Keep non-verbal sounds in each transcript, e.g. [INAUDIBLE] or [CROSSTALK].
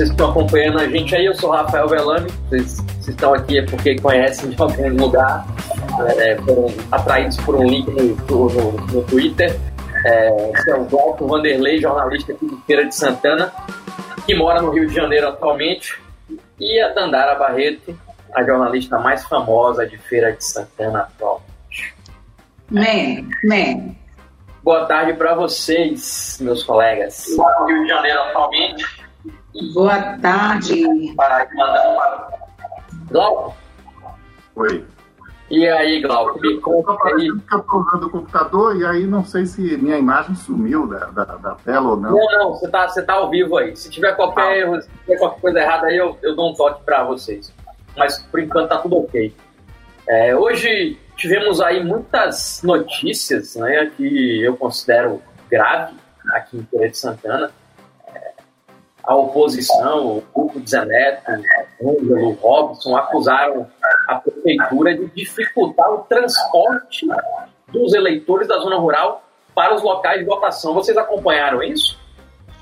vocês que estão acompanhando a gente aí. Eu sou Rafael Velame. Vocês, vocês estão aqui é porque conhecem de algum lugar, é, foram atraídos por um link no, no, no Twitter. É, esse é o Glauco Vanderlei, jornalista aqui de Feira de Santana, que mora no Rio de Janeiro atualmente. E a Dandara Barreto, a jornalista mais famosa de Feira de Santana atualmente. Man, man. Boa tarde para vocês, meus colegas. Mora no Rio de Janeiro atualmente Boa tarde. Glauco? Oi. E aí, Glauco? Me conta aí. Eu estou usando o computador e aí não sei se minha imagem sumiu da, da, da tela ou não. Não, não, você está você tá ao vivo aí. Se tiver qualquer ah. erro, se tiver qualquer coisa errada aí, eu, eu dou um toque para vocês. Mas por enquanto tá tudo ok. É, hoje tivemos aí muitas notícias né, que eu considero grave aqui em Feira de Santana a oposição, o grupo de Zeneto, Ângelo, Robson, acusaram a prefeitura de dificultar o transporte dos eleitores da zona rural para os locais de votação. Vocês acompanharam isso?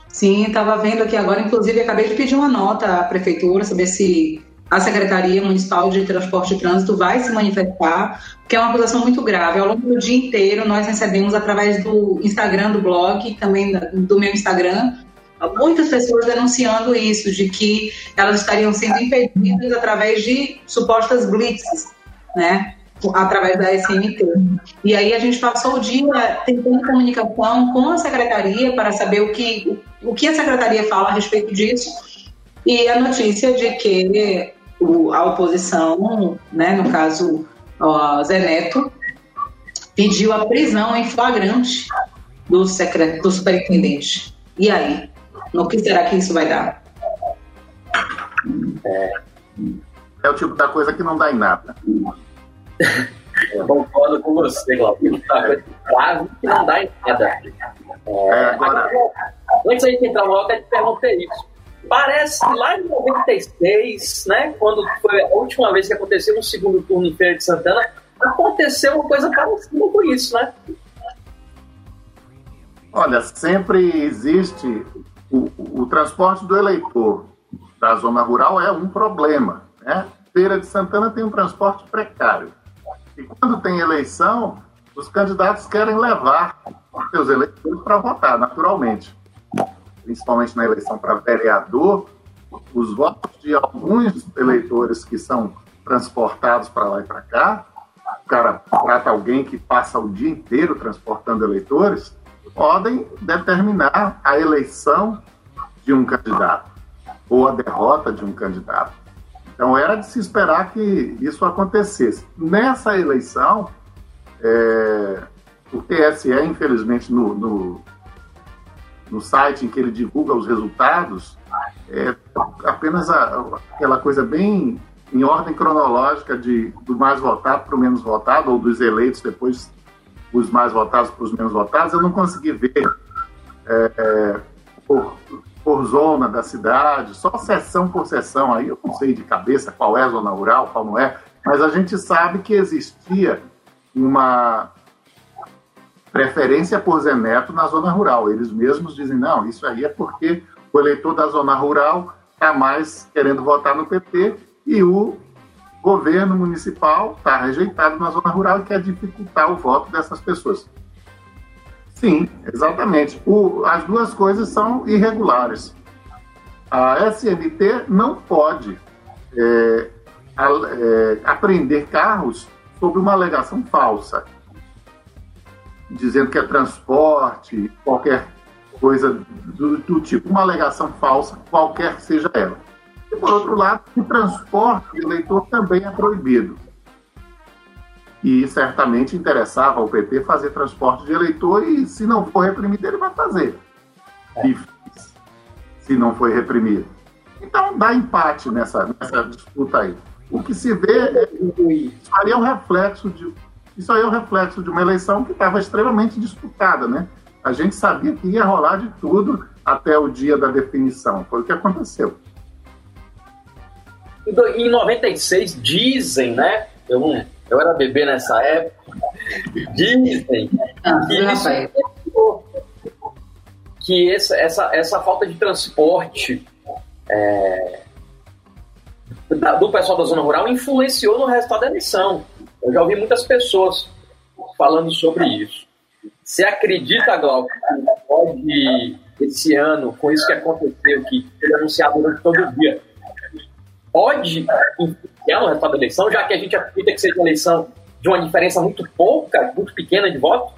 Sim, estava vendo aqui agora, inclusive acabei de pedir uma nota à prefeitura, saber se a Secretaria Municipal de Transporte e Trânsito vai se manifestar, porque é uma acusação muito grave. Ao longo do dia inteiro, nós recebemos através do Instagram do blog, também do meu Instagram, muitas pessoas denunciando isso, de que elas estariam sendo impedidas através de supostas blitzes, né? através da SMT. E aí a gente passou o dia tentando comunicação com a secretaria para saber o que, o que a secretaria fala a respeito disso. E a notícia de que o, a oposição, né, no caso o Zé Neto, pediu a prisão em flagrante do, secret, do superintendente. E aí? No que será que isso vai dar? É, é o tipo da coisa que não dá em nada. Eu concordo com você, Glauco. Quase que não dá em nada. É, é, agora... Antes da gente entrar no logo, eu te perguntei isso. Parece que lá em 96, né, quando foi a última vez que aconteceu um segundo turno em Feira de Santana, aconteceu uma coisa parecida com isso, né? Olha, sempre existe o, o, transporte do eleitor da zona rural é um problema. Né? Feira de Santana tem um transporte precário. E quando tem eleição, os candidatos querem levar seus eleitores para votar, naturalmente. Principalmente na eleição para vereador, os votos de alguns eleitores que são transportados para lá e para cá, o cara trata alguém que passa o dia inteiro transportando eleitores, podem determinar a eleição de um candidato ou a derrota de um candidato. Então era de se esperar que isso acontecesse. Nessa eleição, é, o TSE, infelizmente, no, no, no, site em que ele divulga os resultados, é apenas a, aquela coisa bem em ordem cronológica de, do mais votado para o menos votado, ou dos eleitos depois os mais votados para os menos votados, eu não consegui ver é, é, por, por zona da cidade, só seção por seção, aí eu não sei de cabeça qual é a zona rural, qual não é, mas a gente sabe que existia uma preferência por Zé Neto na zona rural. Eles mesmos dizem, não, isso aí é porque o eleitor da zona rural está mais querendo votar no PT e o governo municipal está rejeitado na zona rural e quer dificultar o voto dessas pessoas. Sim, exatamente. O, as duas coisas são irregulares. A SMT não pode é, a, é, apreender carros sob uma alegação falsa, dizendo que é transporte, qualquer coisa do, do tipo, uma alegação falsa, qualquer que seja ela. E, por outro lado, o transporte do eleitor também é proibido. E certamente interessava ao PT fazer transporte de eleitor e, se não for reprimido, ele vai fazer. É. E se não foi reprimido. Então, dá empate nessa, nessa disputa aí. O que se vê é isso aí é um reflexo de isso aí é um reflexo de uma eleição que estava extremamente disputada, né? A gente sabia que ia rolar de tudo até o dia da definição. Foi o que aconteceu. Em 96, dizem, né? Eu, eu era bebê nessa época. Dizem ah, que, isso, que essa, essa, essa falta de transporte é, do pessoal da zona rural influenciou no resultado da eleição. Eu já ouvi muitas pessoas falando sobre isso. Você acredita, Glauco, que pode, esse ano, com isso que aconteceu, que foi anunciado durante todo o dia, pode influenciar no resultado da eleição, já que a gente acredita que seja uma eleição de uma diferença muito pouca, muito pequena de voto?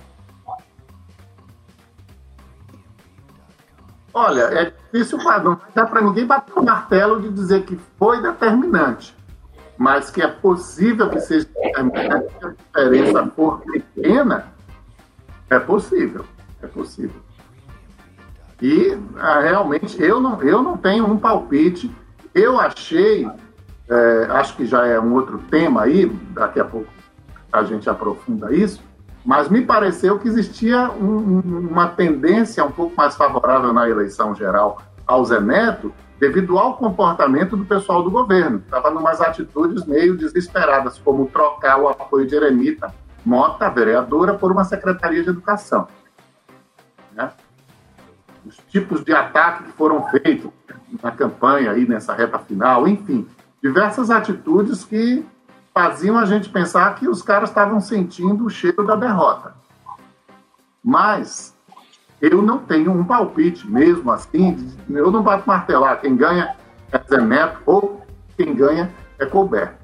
Olha, é difícil, não dá para ninguém bater o martelo de dizer que foi determinante, mas que é possível que seja determinante, que a diferença for pequena, é possível, é possível. E ah, realmente eu não, eu não tenho um palpite. Eu achei, é, acho que já é um outro tema aí, daqui a pouco a gente aprofunda isso, mas me pareceu que existia um, uma tendência um pouco mais favorável na eleição geral ao Zé Neto, devido ao comportamento do pessoal do governo. Estava em umas atitudes meio desesperadas, como trocar o apoio de Eremita Mota, vereadora, por uma secretaria de educação. Né? Os tipos de ataque que foram feitos na campanha, aí nessa reta final, enfim, diversas atitudes que faziam a gente pensar que os caras estavam sentindo o cheiro da derrota. Mas eu não tenho um palpite mesmo assim, eu não bato martelar quem ganha é Zé Neto ou quem ganha é Colbert.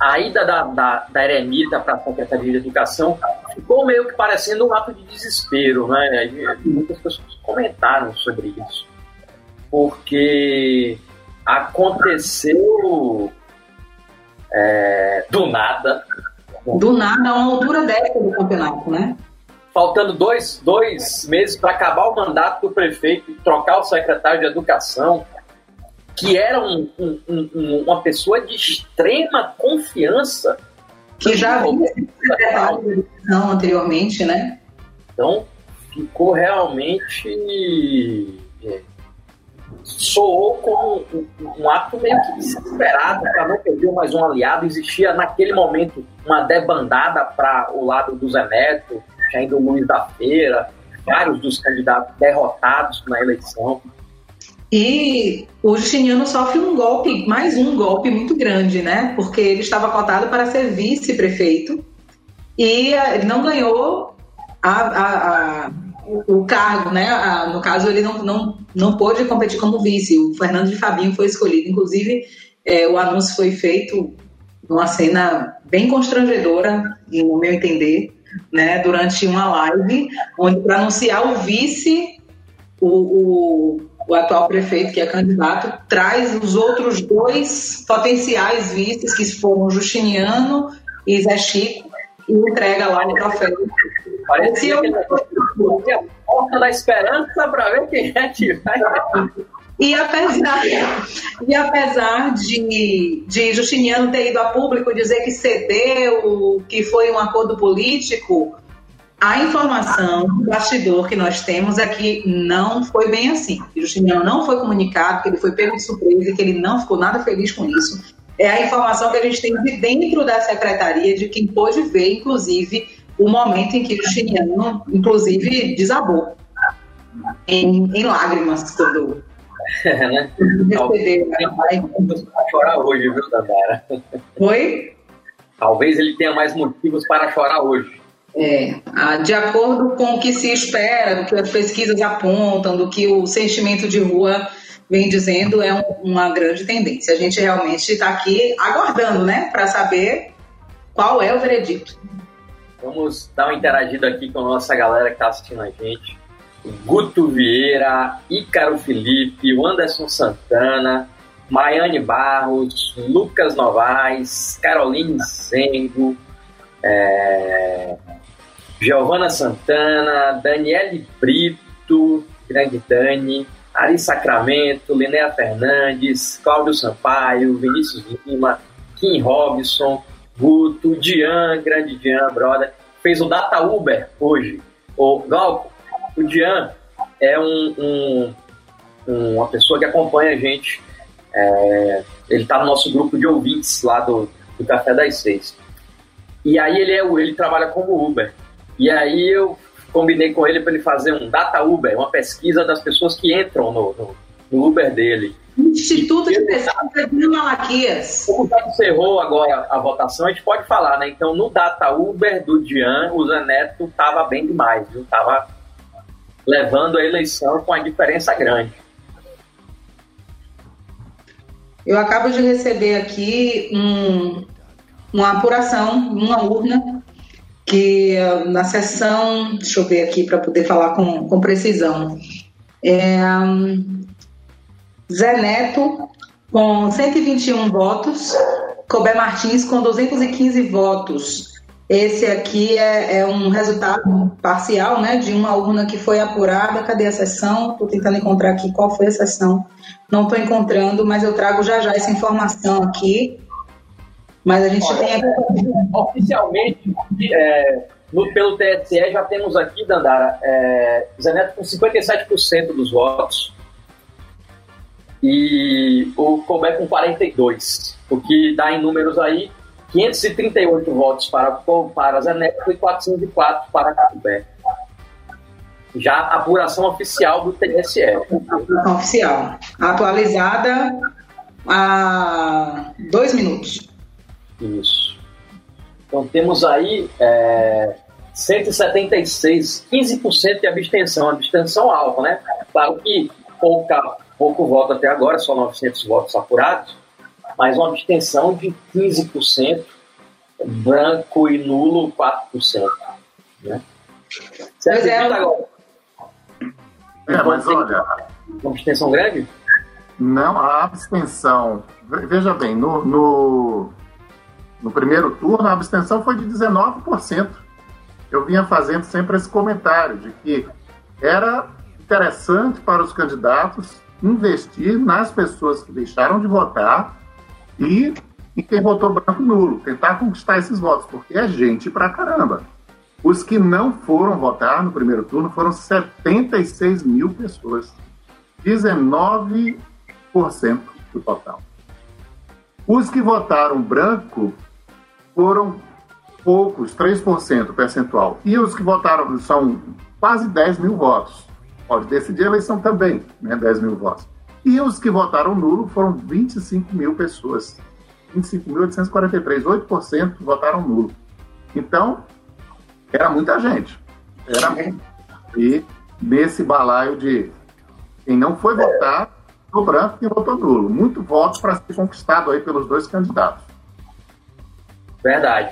A ida da, da, da Eremita para a Secretaria de Educação ficou meio que parecendo um ato de desespero, né? Muitas pessoas comentaram sobre isso. Porque aconteceu é, do nada. Do nada, a uma altura dessa do campeonato, né? Faltando dois, dois meses para acabar o mandato do prefeito e trocar o secretário de Educação, que era um, um, um, uma pessoa de extrema confiança. Que já havia sido secretário Educação anteriormente, né? Então, ficou realmente é, soou como um, um, ato meio que desesperado para não perder mais um aliado. Existia naquele momento uma debandada para o lado do Zé Neto, ainda o Luiz da Feira, vários dos candidatos derrotados na eleição. E o Justiniano sofre um golpe, mais um golpe muito grande, né? Porque ele estava cotado para ser vice-prefeito e ele não ganhou a, a, a o, cargo, né? no caso, ele não, não, não pôde competir como vice. O Fernando de Fabinho foi escolhido. Inclusive, é, o anúncio foi feito numa cena bem constrangedora, no meu entender, né? Durante uma live, onde para anunciar o vice, o, o, o, atual prefeito, que é candidato, traz os outros dois potenciais vices, que foram Justiniano e Zé Chico, e entrega lá o troféu. Parecia a porta da esperança para ver quem é que vai. E apesar, e apesar de, de Justiniano ter ido a público dizer que cedeu, que foi um acordo político, a informação do bastidor que nós temos é que não foi bem assim. Que Justiniano não foi comunicado, que ele foi pego de surpresa e que ele não ficou nada feliz com isso. É a informação que a gente tem de dentro da secretaria, de quem pôde ver, inclusive, o momento em que Justiniano, inclusive, desabou em, em lágrimas quando é, né? para chorar hoje, viu, Dandara? Oi? Talvez ele tenha mais motivos para chorar hoje. É, de acordo com o que se espera, do que as pesquisas apontam, do que o sentimento de rua vem dizendo, é um, uma grande tendência. A gente realmente está aqui aguardando, né, para saber qual é o veredito. Vamos dar uma interagida aqui com a nossa galera que está assistindo a gente. Guto Vieira, Ícaro Felipe, Anderson Santana, Maiane Barros, Lucas Novaes, Caroline Zengo, é, Giovana Santana, Daniele Brito, grande Dani, Ari Sacramento, Linéa Fernandes, Cláudio Sampaio, Vinícius Lima, Kim Robson, Guto, Dian, grande Dian, brother, fez o Data Uber hoje. O Galco, o Dian é um, um, uma pessoa que acompanha a gente. É, ele está no nosso grupo de ouvintes lá do, do Café das Seis. E aí ele, é, ele trabalha como Uber. E aí eu combinei com ele para ele fazer um Data Uber, uma pesquisa das pessoas que entram no, no, no Uber dele. Instituto de Pesquisa de Malaquias. Como já encerrou agora a votação, a gente pode falar, né? Então, no data Uber do Dian, o Zé Neto estava bem demais, viu? Tava levando a eleição com a diferença grande. Eu acabo de receber aqui um, uma apuração, uma urna, que na sessão, deixa eu ver aqui para poder falar com, com precisão. É, Zé Neto com 121 votos, Cobé Martins com 215 votos. Esse aqui é, é, um resultado parcial, né, de uma urna que foi apurada. Cadê a sessão? Estou tentando encontrar aqui qual foi a sessão. Não estou encontrando, mas eu trago já já essa informação aqui. Mas a gente Olha, tem. Oficialmente, é, no, pelo TSE, já temos aqui, Dandara, é, Zé Neto com 57% dos votos e o Colbert com 42, o que dá em números aí 538 votos para, para Zé Neto e 404 para Colbert. Já a apuração oficial do TSE. Apuração oficial. Atualizada há dois minutos. Isso. Então temos aí é, 176, 15% de abstenção, abstenção alta, né? Claro que pouca pouco voto até agora, só 900 votos apurados, mas uma abstenção de 15%, branco e nulo 4%. Né? Você é, agora? É, mas olha. Uma abstenção grande? Não, a abstenção. Veja bem, no, no, no primeiro turno a abstenção foi de 19%. Eu vinha fazendo sempre esse comentário de que era interessante para os candidatos investir nas pessoas que deixaram de votar e em quem votou branco nulo, tentar conquistar esses votos, porque é gente pra caramba. Os que não foram votar no primeiro turno foram 76 mil pessoas, 19% do total. Os que votaram branco foram poucos, 3% percentual. E os que votaram são quase 10 mil votos pode decidir a eleição também, né, 10 mil votos. E os que votaram nulo foram 25 mil pessoas. 25.843, 8% votaram nulo. Então, era muita gente. Era muito. E nesse balaio de quem não foi votar, no branco e votou nulo. Muito voto para ser conquistado aí pelos dois candidatos. Verdade.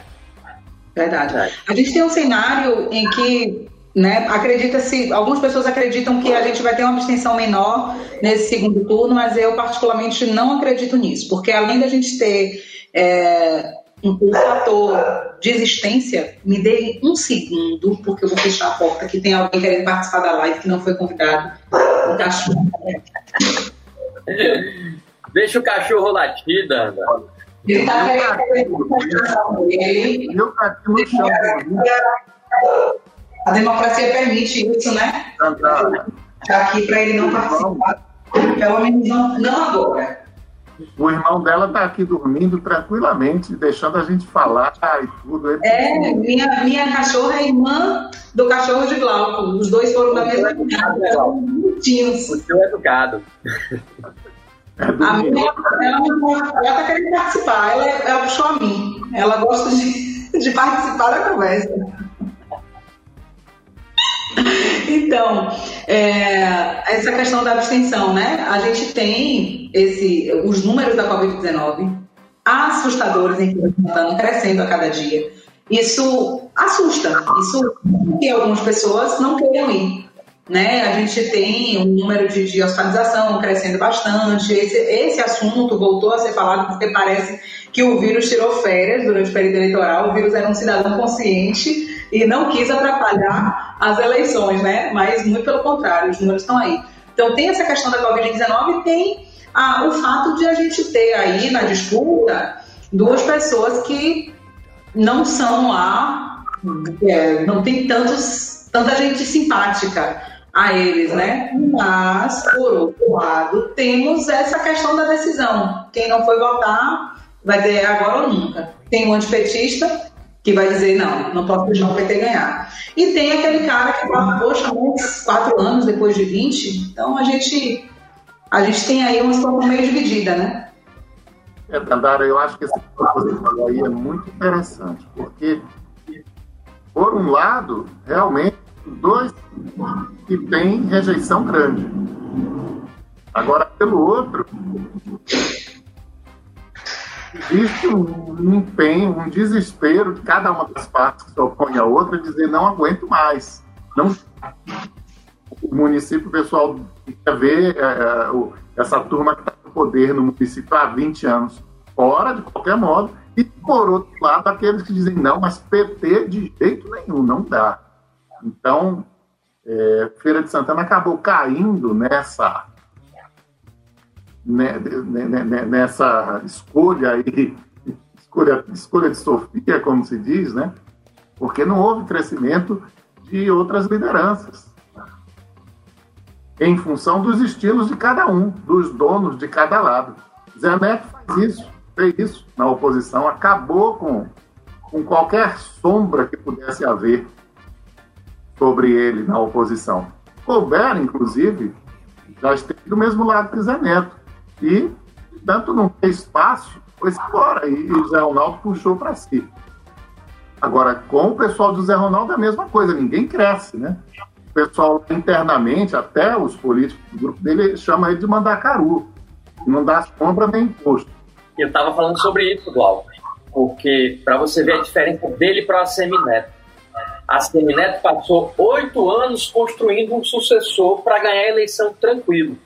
Verdade. A gente tem um cenário em que né? Acredita-se, algumas pessoas acreditam que a gente vai ter uma abstenção menor nesse segundo turno, mas eu particularmente não acredito nisso, porque além da gente ter é, um, um fator de existência, me dê um segundo, porque eu vou fechar a porta, que tem alguém querendo participar da live que não foi convidado. O cachorro. [LAUGHS] Deixa o cachorro latir, Danda. Ele tá querendo. Ele. Eu tá aqui no chão. A democracia permite isso, né? Já aqui para ele não participar. Pelo menos não, não agora. O irmão dela está aqui dormindo tranquilamente, deixando a gente falar e tudo. É, minha, minha cachorra é irmã do cachorro de Glauco. Os dois foram da mesma casa. Bonitinhos. O seu é educado. É a minha, ela está querendo participar. Ela, ela puxou a mim. Ela gosta de, de participar da conversa. Então, é, essa questão da abstenção, né? A gente tem esse, os números da Covid-19 assustadores em estão crescendo a cada dia. Isso assusta, isso que algumas pessoas não queiram ir. Né? A gente tem um número de, de hospitalização crescendo bastante. Esse, esse assunto voltou a ser falado porque parece que o vírus tirou férias durante o período eleitoral. O vírus era um cidadão consciente e não quis atrapalhar as eleições, né? Mas muito pelo contrário, os números estão aí. Então tem essa questão da Covid-19 e tem ah, o fato de a gente ter aí na disputa duas pessoas que não são lá, é, não tem tantos, tanta gente simpática a eles, né? Mas, por outro lado, temos essa questão da decisão. Quem não foi votar vai dizer agora ou nunca. Tem um antipetista que vai dizer, não, não posso deixar o PT ganhar. E tem aquele cara que fala, poxa, mas quatro anos depois de 20, então a gente a gente tem aí uma situação meio dividida, né? É, Dandara, eu acho que esse que você falou aí é muito interessante, porque, por um lado, realmente, dois que têm rejeição grande. Agora, pelo outro, existe um empenho, um desespero de cada uma das partes que se opõe à outra, dizer não aguento mais. Não... O município, o pessoal quer ver é, é essa turma que está no poder no município há 20 anos fora, de qualquer modo, e por outro lado, aqueles que dizem não, mas PT de jeito nenhum, não dá. Então, é, Feira de Santana acabou caindo nessa né, né, né, nessa escolha aí, escolha, escolha de Sofia, como se diz, né? Porque não houve crescimento de outras lideranças. Em função dos estilos de cada um, dos donos de cada lado. Zé Neto faz isso, fez isso na oposição, acabou com, com qualquer sombra que pudesse haver sobre ele na oposição. Colbert, inclusive, já esteve do mesmo lado que Zé Neto. E, tanto não ter espaço, foi embora. E, o Zé Ronaldo puxou para si. Agora, com o pessoal do Zé Ronaldo é a mesma coisa, ninguém cresce, né? O pessoal internamente, até os políticos do grupo dele, chama ele de mandacaru. Não dá sombra nem imposto. Eu estava falando sobre isso, Glauco, porque para você ver a diferença dele para a Semineto. A Semineto passou oito anos construindo um sucessor para ganhar a eleição tranquilo.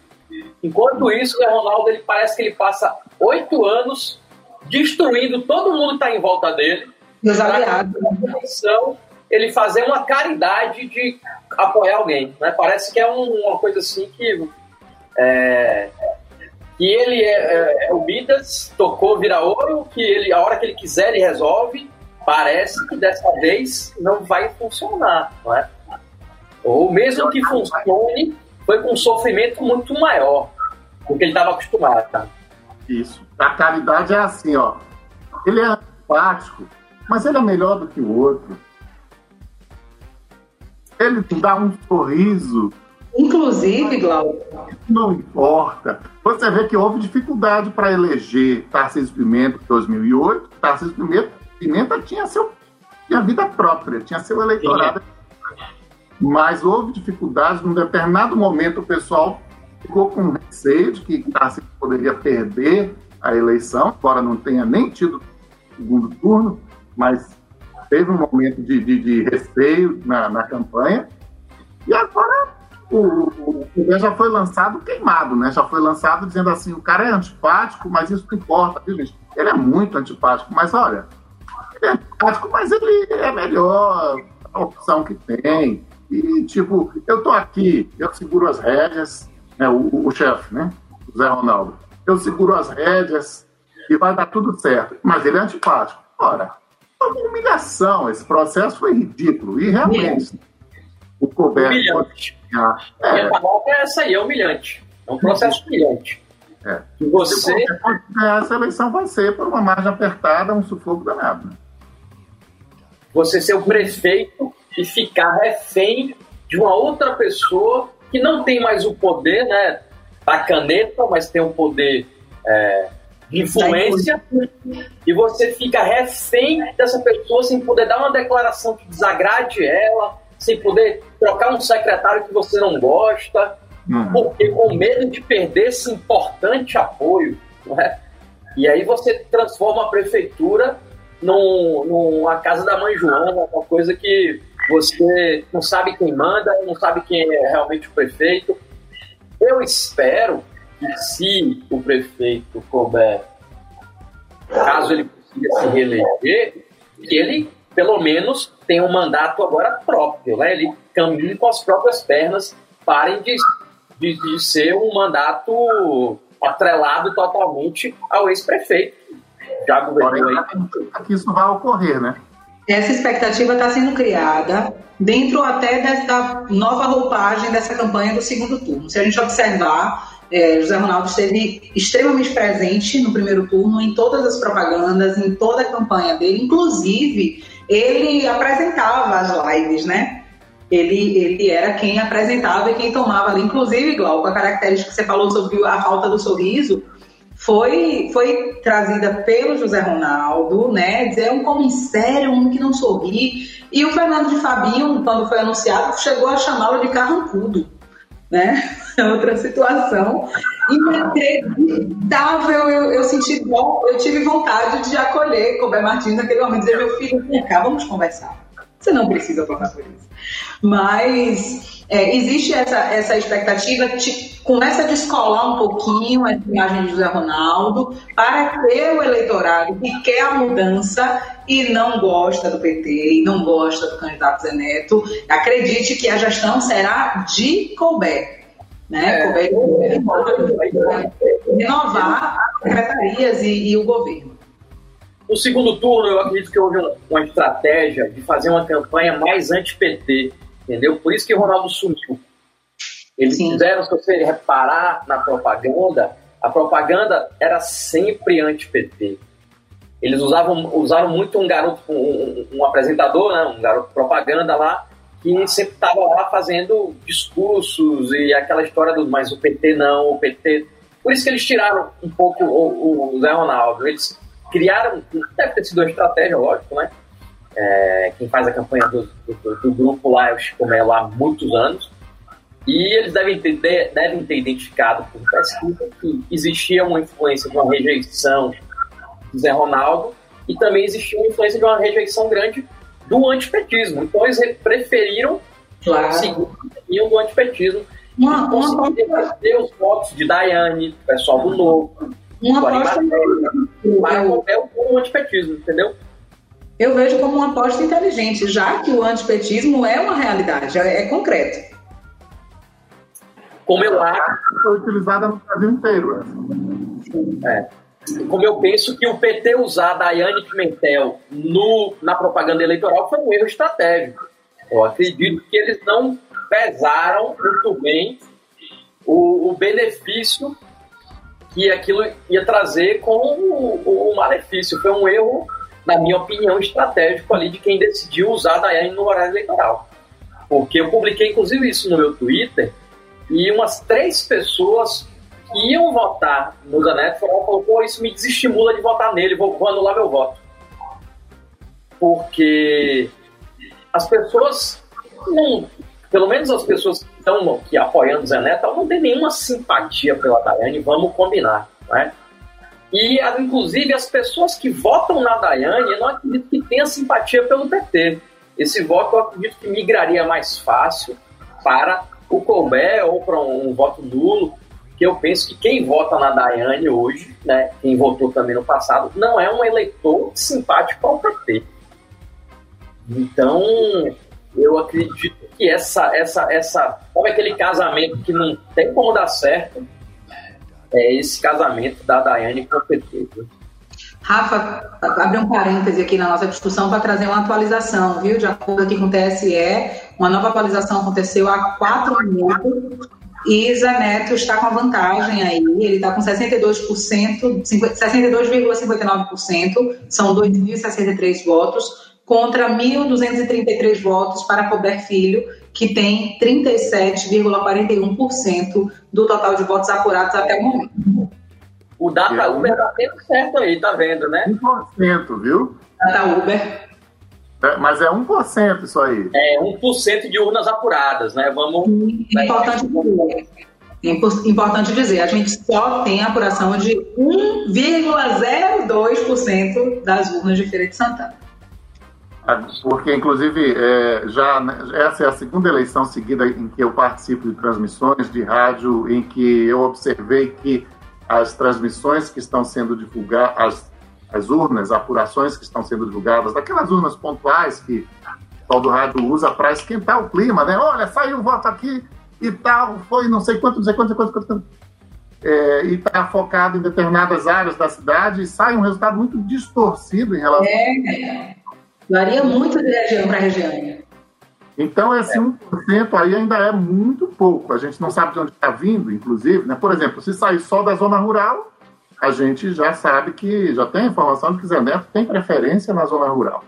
Enquanto isso, o Ronaldo ele parece que ele passa oito anos destruindo todo mundo que está em volta dele. Meus aliados. Ele fazer uma caridade de apoiar alguém. Né? Parece que é um, uma coisa assim que. É, que ele é, é, é, o Midas, tocou, vira ouro, que ele, a hora que ele quiser, ele resolve. Parece que dessa vez não vai funcionar, não é? Ou mesmo que funcione, foi com um sofrimento muito maior do que ele estava acostumado. Tá? Isso. A caridade é assim, ó. Ele é antipático, mas ele é melhor do que o outro. Ele te dá um sorriso. Inclusive, Glauco. Não importa. Você vê que houve dificuldade para eleger Tarcísio Pimenta em 2008. Tarcísio Pimenta, Pimenta tinha, seu, tinha vida própria, tinha seu eleitorado. Sim mas houve dificuldades. Num determinado momento, o pessoal ficou com receio de que Tarcísio poderia perder a eleição, embora não tenha nem tido segundo turno, mas teve um momento de, de, de receio na, na, campanha. E agora o, o já foi lançado queimado, né? Já foi lançado dizendo assim, o cara é antipático, mas isso não importa, viu, gente? Ele é muito antipático, mas olha, é mas ele é melhor a opção que tem. E, tipo, eu tô aqui, eu seguro as rédeas, né, o, o chefe, né, o Zé Ronaldo. Eu seguro as rédeas e vai dar tudo certo. Mas ele é antipático. Ora, é uma humilhação. Esse processo foi ridículo. E realmente, o coberto. Humilhante. É. E a palavra é essa aí, é humilhante. É um processo humilhante. É. E você. ganhar essa eleição vai ser por uma margem apertada, um sufoco danado. Né? Você ser o prefeito e ficar refém de uma outra pessoa que não tem mais o poder né, da caneta, mas tem um poder é, de influência, e você fica refém dessa pessoa sem poder dar uma declaração que desagrade ela, sem poder trocar um secretário que você não gosta, uhum. porque com medo de perder esse importante apoio. Né? E aí você transforma a prefeitura num, numa casa da mãe Joana, uma coisa que você não sabe quem manda, não sabe quem é realmente o prefeito. Eu espero que se o prefeito couber, caso ele consiga se reeleger, que ele pelo menos tenha um mandato agora próprio, né? ele caminhe com as próprias pernas, parem de, de, de ser um mandato atrelado totalmente ao ex-prefeito. Já governou aí. Que isso vai ocorrer, né? Essa expectativa está sendo criada dentro até dessa nova roupagem dessa campanha do segundo turno. Se a gente observar, é, José Ronaldo esteve extremamente presente no primeiro turno, em todas as propagandas, em toda a campanha dele, inclusive ele apresentava as lives, né? ele, ele era quem apresentava e quem tomava ali. Inclusive, igual com a característica que você falou sobre a falta do sorriso, foi, foi trazida pelo José Ronaldo, né? Dizer é um homem sério, um que não sorri. E o Fernando de Fabinho, quando foi anunciado, chegou a chamá-lo de carrancudo, né? [LAUGHS] Outra situação inacreditável. Eu, eu senti bom, eu tive vontade de acolher Colbert Martins naquele momento, dizer, meu filho, vem cá, vamos conversar. Você não precisa passar por isso. Mas é, existe essa, essa expectativa, de, começa a descolar um pouquinho a imagem de José Ronaldo para ter o eleitorado que quer a mudança e não gosta do PT, e não gosta do candidato Zé Neto. Acredite que a gestão será de Colbert. Né? É, Colbert renovar as secretarias e, e o governo. No segundo turno, eu acredito que houve uma estratégia de fazer uma campanha mais anti-PT, entendeu? Por isso que o Ronaldo sumiu. Eles Sim. fizeram, se você reparar na propaganda, a propaganda era sempre anti-PT. Eles usavam, usaram muito um garoto, um, um apresentador, né, um garoto propaganda lá, que sempre estava lá fazendo discursos e aquela história do mas o PT não, o PT. Por isso que eles tiraram um pouco o, o Zé Ronaldo. Eles criaram, deve ter sido uma estratégia, lógico, né? É, quem faz a campanha do, do, do, grupo lá é o há muitos anos. E eles devem ter, devem ter identificado por pesquisa que existia uma influência de uma rejeição do Zé Ronaldo e também existia uma influência de uma rejeição grande do antipetismo. Então eles preferiram claro. seguir o do antipetismo uma, uma, ter os votos de Daiane, pessoal do Novo, uma aposta para o o antipetismo, entendeu? Eu vejo como uma aposta inteligente, já que o antipetismo é uma realidade, é, é concreto. Como eu acho. Foi utilizada no Brasil inteiro. É. Como eu penso que o PT usar a Daiane Pimentel no, na propaganda eleitoral foi um erro estratégico. Eu acredito que eles não pesaram muito bem o, o benefício que aquilo ia trazer com o, o, malefício. Foi um erro, na minha opinião, estratégico ali de quem decidiu usar a Daiane no horário eleitoral. Porque eu publiquei, inclusive, isso no meu Twitter, e umas três pessoas que iam votar no Zanetti falaram, pô, isso me desestimula de votar nele, vou, vou anular meu voto. Porque as pessoas não, pelo menos as pessoas estão aqui apoiando o Zé Neto, não tem nenhuma simpatia pela Daiane, vamos combinar, né? E, inclusive, as pessoas que votam na Daiane, eu não acredito que tenha simpatia pelo PT. Esse voto eu acredito que migraria mais fácil para o Colbert ou para um, um voto nulo, que eu penso que quem vota na Daiane hoje, né, quem votou também no passado, não é um eleitor simpático ao PT. Então, eu acredito que essa, essa, essa, sabe aquele casamento que não tem como dar certo? É esse casamento da Daiane com o PT. Rafa, abre um parêntese aqui na nossa discussão para trazer uma atualização, viu? De acordo aqui com o TSE, uma nova atualização aconteceu há quatro minutos e Neto está com a vantagem aí, ele está com 62%, 62,59%, são 2.063 votos, contra 1.233 votos para Colbert Filho, que tem 37,41% do total de votos apurados até o momento. O Data Uber está tendo certo aí, tá vendo, né? 1%, viu? Data Uber. É, mas é 1% isso aí. É 1% de urnas apuradas, né? Vamos. É importante dizer. Importante dizer, a gente só tem a apuração de 1,02% das urnas de Feira de Santana. Porque, inclusive, é, já essa é a segunda eleição seguida em que eu participo de transmissões de rádio, em que eu observei que as transmissões que estão sendo divulgadas, as, as urnas, apurações que estão sendo divulgadas, daquelas urnas pontuais que o pessoal do rádio usa para esquentar o clima, né? Olha, saiu o voto aqui e tal, foi não sei quanto, não sei quanto, não sei quanto, quanto, é, e está focado em determinadas áreas da cidade e sai um resultado muito distorcido em relação. É. Varia muito de região para região. Então, esse 1% aí ainda é muito pouco. A gente não sabe de onde está vindo, inclusive. Né? Por exemplo, se sair só da zona rural, a gente já sabe que já tem informação de que Zé Neto tem preferência na zona rural.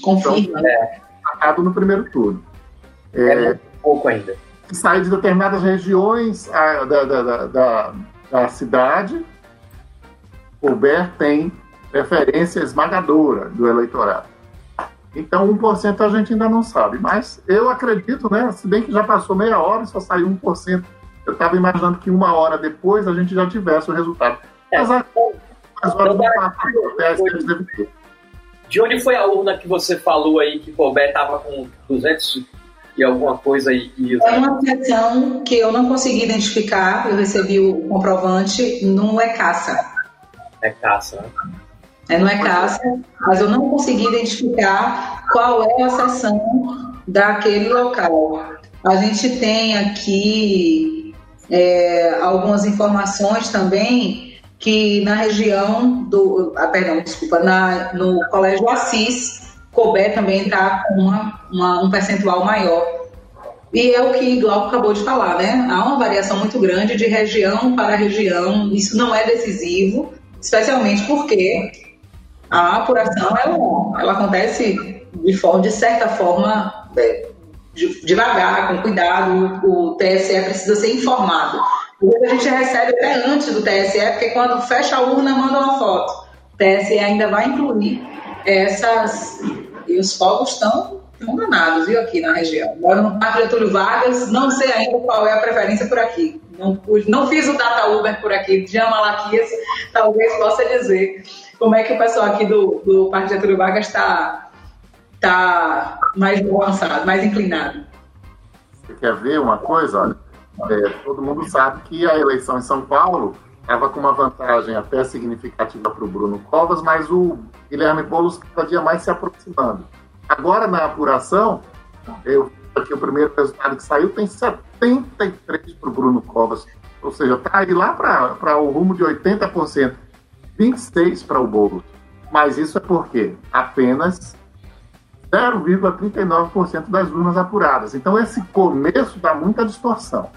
Confirma. Então, é no primeiro turno. É, é pouco ainda. Sair de determinadas regiões a, da, da, da, da, cidade, o BER tem preferência esmagadora do eleitorado. Então, 1% a gente ainda não sabe. Mas eu acredito, né? Se bem que já passou meia hora e só saiu 1%. Eu estava imaginando que uma hora depois a gente já tivesse o resultado. É. Mas a, as horas não passam, De onde foi a urna que você falou aí que Colbert estava com 200 e alguma coisa aí? E... É uma questão que eu não consegui identificar. Eu recebi o comprovante, não é caça. É caça, né? É, não é caça, mas eu não consegui identificar qual é a seção daquele local. A gente tem aqui é, algumas informações também que na região do, ah, perdão, desculpa, na, no Colégio Assis, Colbert também está com uma, uma, um percentual maior. E é o que Glauco acabou de falar, né? Há uma variação muito grande de região para região, isso não é decisivo, especialmente porque a apuração ela, ela acontece de, forma, de certa forma é, devagar, com cuidado. O TSE precisa ser informado. A gente recebe até antes do TSE, porque quando fecha a urna, manda uma foto. O TSE ainda vai incluir essas. E os fogos estão danados, viu, aqui na região. Moro no Parque Getúlio Vargas, não sei ainda qual é a preferência por aqui. Não, não fiz o Data Uber por aqui, de Malaquias, talvez possa dizer como é que o pessoal aqui do, do Parque Getúlio Vargas está tá mais avançado, mais inclinado. Você quer ver uma coisa? É, todo mundo sabe que a eleição em São Paulo estava com uma vantagem até significativa para o Bruno Covas, mas o Guilherme Boulos cada dia mais se aproximando. Agora, na apuração, eu aqui o primeiro resultado que saiu tem 73 para o Bruno Covas, ou seja, está aí lá para o rumo de 80%. 26 para o Boulos. Mas isso é porque apenas 0,39% das urnas apuradas. Então, esse começo dá muita distorção.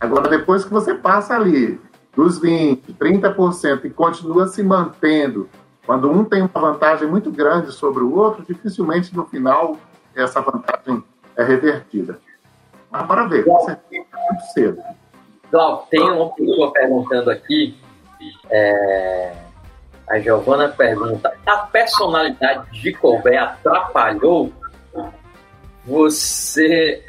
Agora, depois que você passa ali dos 20%, 30% e continua se mantendo, quando um tem uma vantagem muito grande sobre o outro, dificilmente no final essa vantagem é revertida. Mas para ver, você tem muito cedo. Glauco, tem uma pessoa perguntando aqui. É a Giovana pergunta: a personalidade de Colbert atrapalhou? Você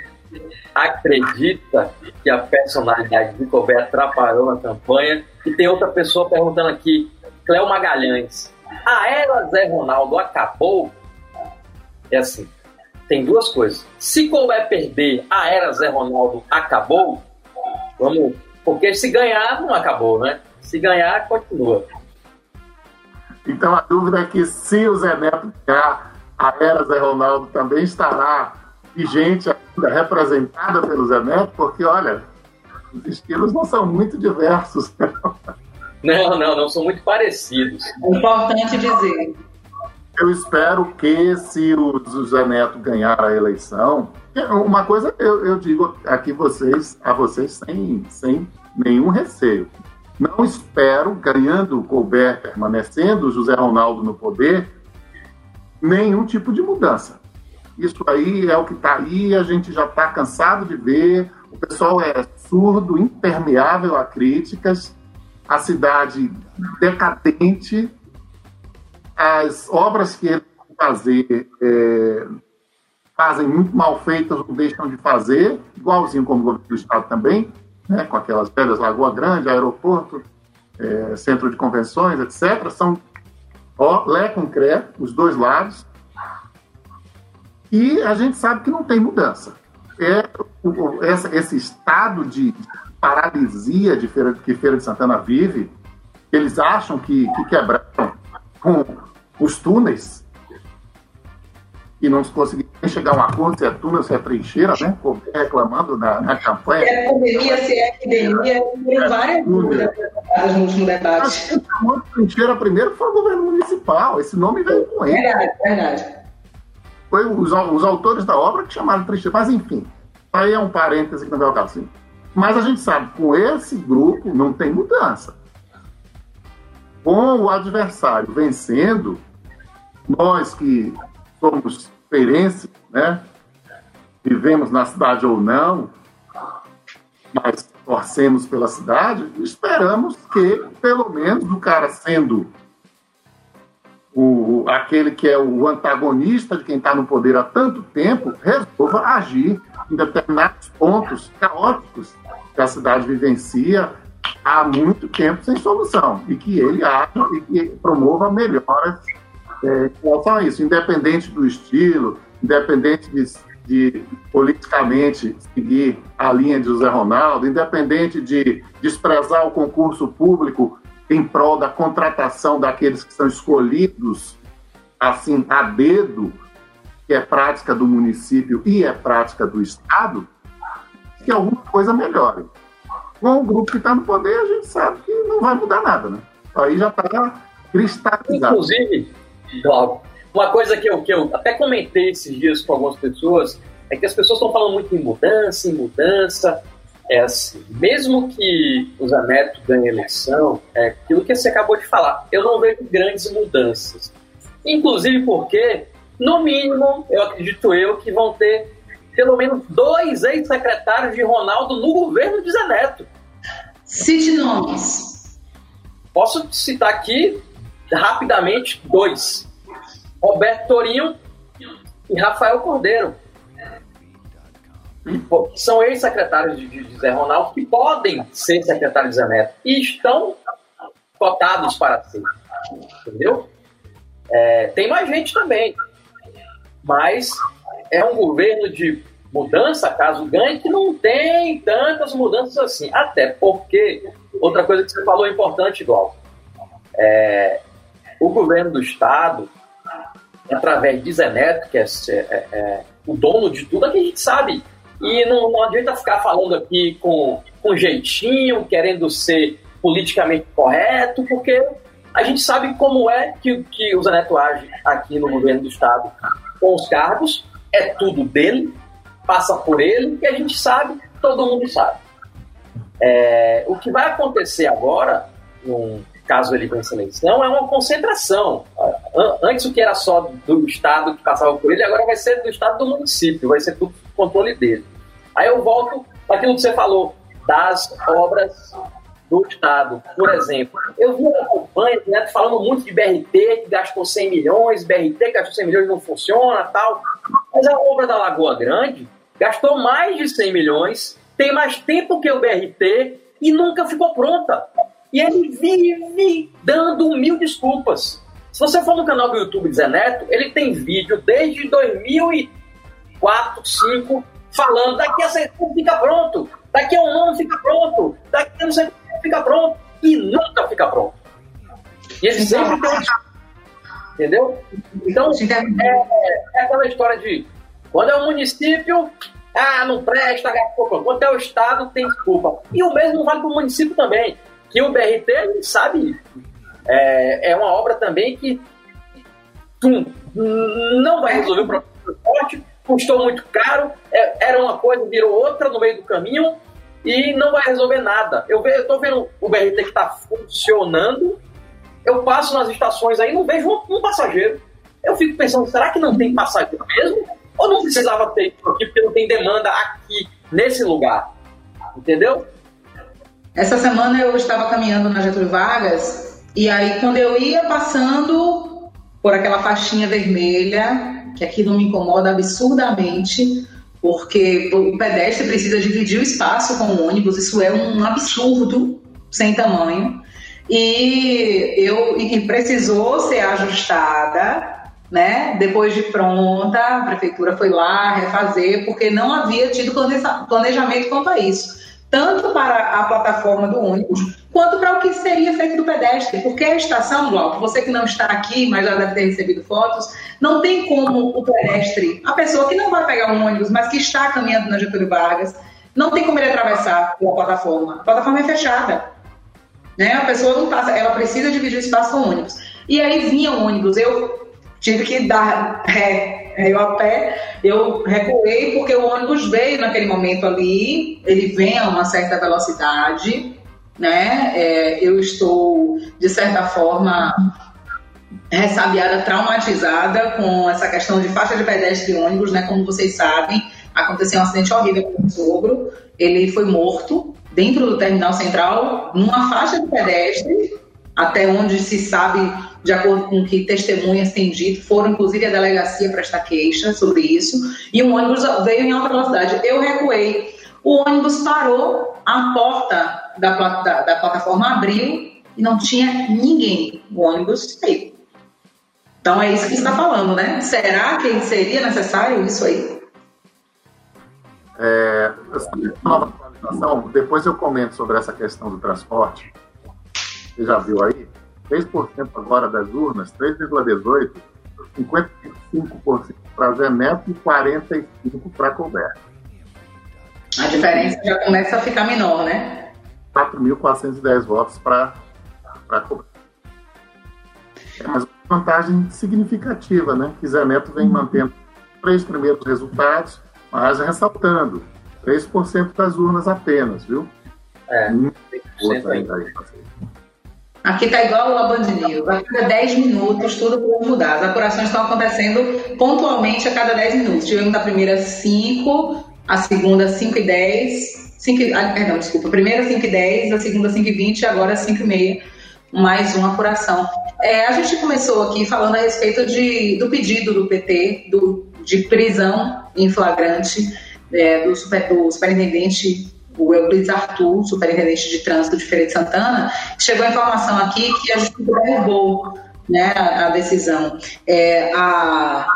acredita que a personalidade de Colbert atrapalhou na campanha? E tem outra pessoa perguntando aqui: Cléo Magalhães, a era Zé Ronaldo acabou? É assim: tem duas coisas. Se Colbert perder, a era Zé Ronaldo acabou? Vamos. Porque se ganhar, não acabou, né? Se ganhar, continua. Então a dúvida é que se o Zé Neto ganhar, a era Zé Ronaldo também estará vigente ainda, representada pelo Zé Neto, porque olha, os estilos não são muito diversos. Não, não, não são muito parecidos. É importante dizer. Eu espero que se o Zé Neto ganhar a eleição, uma coisa eu, eu digo aqui vocês, a vocês sem, sem nenhum receio. Não espero, ganhando o Colbert, permanecendo o José Ronaldo no poder, nenhum tipo de mudança. Isso aí é o que está aí, a gente já está cansado de ver, o pessoal é surdo, impermeável a críticas, a cidade decadente, as obras que ele fazer é, fazem muito mal feitas, não deixam de fazer, igualzinho como o governo do Estado também, né, com aquelas pedras, Lagoa Grande, aeroporto, é, centro de convenções, etc., são ó, Lé com Cré, os dois lados, e a gente sabe que não tem mudança. É o, esse estado de paralisia de Feira, que Feira de Santana vive, eles acham que, que quebraram com os túneis, e não conseguiram chegar a um acordo se é túnel, se é trincheira, né? reclamando na, na campanha. É pandemia, se é epidemia, tem várias dúvidas no último debate. Quem chamou de trincheira primeiro foi o governo municipal, esse nome veio com ele. Verdade, verdade. Foi os, os autores da obra que chamaram de trincheira, mas enfim, aí é um parêntese que não vai ao caso. Assim. Mas a gente sabe, com esse grupo não tem mudança. Com o adversário vencendo, nós que somos feirenses, né? vivemos na cidade ou não, mas torcemos pela cidade, esperamos que, pelo menos, o cara sendo o, aquele que é o antagonista de quem está no poder há tanto tempo, resolva agir em determinados pontos caóticos que a cidade vivencia há muito tempo sem solução e que ele haja e que promova melhoras é, relação a isso, independente do estilo, independente de, de, politicamente seguir a linha de José Ronaldo, independente de desprezar o concurso público em prol da contratação daqueles que são escolhidos assim a dedo, que é prática do município e é prática do Estado, que alguma coisa melhore. Com o grupo que está no poder, a gente sabe que não vai mudar nada, né? Aí já está cristalizado. Inclusive, uma coisa que eu, que eu até comentei esses dias com algumas pessoas é que as pessoas estão falando muito em mudança, em mudança, é assim, mesmo que o Zaneto ganhe eleição, é aquilo que você acabou de falar, eu não vejo grandes mudanças. Inclusive porque, no mínimo, eu acredito eu que vão ter pelo menos dois ex-secretários de Ronaldo no governo de Zaneto. Cite nomes. Posso citar aqui rapidamente dois: Roberto Torinho e Rafael Cordeiro são ex-secretários de, de Zé Ronaldo, que podem ser secretários de Zé Neto e estão cotados para ser. Entendeu? É, tem mais gente também. Mas é um governo de mudança, caso ganhe, que não tem tantas mudanças assim. Até porque, outra coisa que você falou é importante, igual. É, o governo do Estado, através de Zé Neto, que é, é, é o dono de tudo, aqui a gente sabe e não, não adianta ficar falando aqui com, com jeitinho, querendo ser politicamente correto, porque a gente sabe como é que, que o Zaneto age aqui no governo do Estado com os cargos, é tudo dele, passa por ele, e a gente sabe, todo mundo sabe. É, o que vai acontecer agora, num, caso ele vença a eleição, é uma concentração. Antes o que era só do Estado que passava por ele, agora vai ser do Estado do município, vai ser tudo controle dele. Aí eu volto para aquilo que você falou, das obras do Estado. Por exemplo, eu vi uma campanha né, falando muito de BRT, que gastou 100 milhões, BRT que gastou 100 milhões não funciona tal. Mas a obra da Lagoa Grande gastou mais de 100 milhões, tem mais tempo que o BRT e nunca ficou pronta. E ele vive dando mil desculpas. Se você for no canal do YouTube Zé Neto, ele tem vídeo desde 2004, 2005, falando daqui a seis fica pronto, daqui a um ano fica pronto, daqui a não sei fica pronto, e nunca fica pronto. E ele sempre Entendeu? Então, é, é, aquela história de quando é o município, ah, não presta, desculpa. Quando é o Estado, tem desculpa. E o mesmo vale para o município também. Que o BRT, sabe, é, é uma obra também que tum, não vai resolver o problema do transporte, custou muito caro, é, era uma coisa, virou outra no meio do caminho e não vai resolver nada. Eu estou vendo o BRT que está funcionando, eu passo nas estações aí não vejo um, um, passageiro. Eu fico pensando, será que não tem passageiro mesmo? Ou não precisava ter isso aqui porque não tem demanda aqui, nesse lugar? Entendeu? Essa semana eu estava caminhando na Getúlio Vargas e aí quando eu ia passando por aquela faixinha vermelha, que aquilo me incomoda absurdamente, porque o pedestre precisa dividir o espaço com o ônibus, isso é um absurdo sem tamanho. E eu e precisou ser ajustada, né? Depois de pronta, a prefeitura foi lá refazer, porque não havia tido planejamento quanto a isso tanto para a plataforma do ônibus, quanto para o que seria feito do pedestre. Porque a estação, Glauco, você que não está aqui, mas já deve ter recebido fotos, não tem como o pedestre, a pessoa que não vai pegar um ônibus, mas que está caminhando na Getúlio Vargas, não tem como ele atravessar a plataforma. A plataforma é fechada. Né? A pessoa não passa, ela precisa dividir o espaço com o ônibus. E aí vinha o ônibus, eu tive que dar ré eu a pé, eu recuei porque o ônibus veio naquele momento ali, ele vem a uma certa velocidade, né? É, eu estou, de certa forma, ressabiada, traumatizada com essa questão de faixa de pedestre e ônibus, né? Como vocês sabem, Aconteceu um acidente horrível com o sogro, ele foi morto dentro do terminal central, numa faixa de pedestre, até onde se sabe, de acordo com o que testemunhas têm dito, foram inclusive a delegacia prestar queixa sobre isso, e um ônibus veio em alta velocidade. Eu recuei. O ônibus parou, a porta da, da, da plataforma abriu e não tinha ninguém. O ônibus veio. Então é isso que está falando, né? Será que seria necessário isso aí? É, nova atualização, depois eu comento sobre essa questão do transporte. Você já viu aí? 3% agora das urnas, 3,18%, 55% para Zé Neto e 45% para Colbert. A diferença já começa a ficar menor, né? 4.410 votos para Colbert. É, mas vantagem significativa, né? Que Zé Neto vem mantendo três primeiros resultados, mas ressaltando, 3% das urnas apenas, viu? É, Aqui tá igual a Band News. A cada 10 minutos tudo pode mudar. As apurações estão acontecendo pontualmente a cada 10 minutos. Tivemos a primeira 5, a segunda 5 e 10. 5, ah, perdão, desculpa. A primeira 5 e 10, a segunda 5 e 20 e agora 5 e meia. Mais uma apuração. É, a gente começou aqui falando a respeito de, do pedido do PT do, de prisão em flagrante é, do, super, do superintendente o Euclides Arthur, superintendente de trânsito de Feira de Santana, chegou a informação aqui que a justiça derrubou né, a, a decisão. É, a,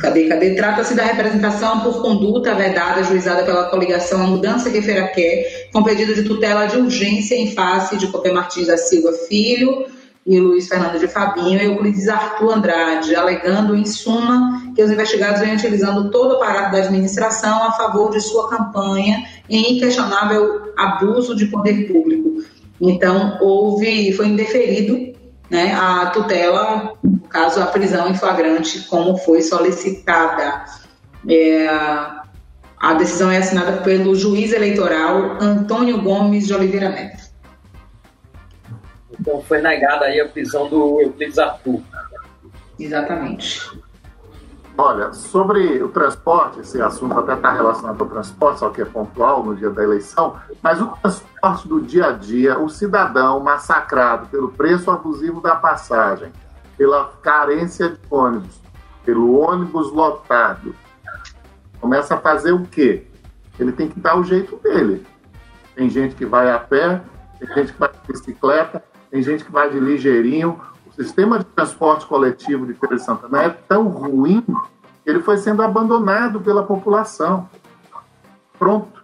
Cadê, cadê? Trata-se da representação por conduta vedada ajuizada pela coligação A Mudança que Feira quer, com pedido de tutela de urgência em face de Copé Martins da Silva Filho, e Luiz Fernando de Fabinho e Euclides Arthur Andrade, alegando, em suma, que os investigados vêm utilizando todo o aparato da administração a favor de sua campanha em inquestionável abuso de poder público. Então, houve, foi indeferido né, a tutela, no caso, a prisão em flagrante, como foi solicitada. É, a decisão é assinada pelo juiz eleitoral Antônio Gomes de Oliveira Neto. Então foi negada aí a prisão do Euclides Arthur. Exatamente. Olha, sobre o transporte, esse assunto até está relacionado ao transporte, só que é pontual no dia da eleição, mas o transporte do dia a dia, o cidadão massacrado pelo preço abusivo da passagem, pela carência de ônibus, pelo ônibus lotado, começa a fazer o quê? Ele tem que dar o jeito dele. Tem gente que vai a pé, tem gente que vai de bicicleta, tem gente que vai de ligeirinho. Sistema de transporte coletivo de Feira de Santana é tão ruim que ele foi sendo abandonado pela população. Pronto.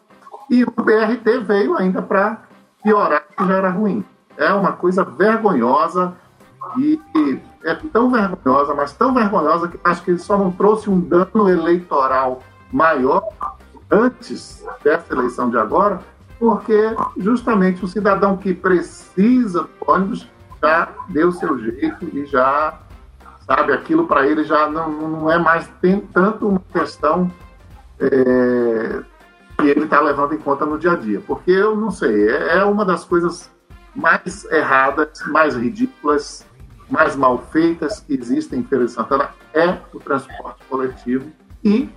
E o BRT veio ainda para piorar que já era ruim. É uma coisa vergonhosa e é tão vergonhosa, mas tão vergonhosa que acho que ele só não trouxe um dano eleitoral maior antes dessa eleição de agora, porque justamente o cidadão que precisa do ônibus já deu seu jeito e já sabe aquilo para ele já não, não é mais tem tanto uma questão é, que ele está levando em conta no dia a dia, porque eu não sei é, é uma das coisas mais erradas, mais ridículas, mais mal feitas que existem em Feira de Santana é o transporte coletivo. E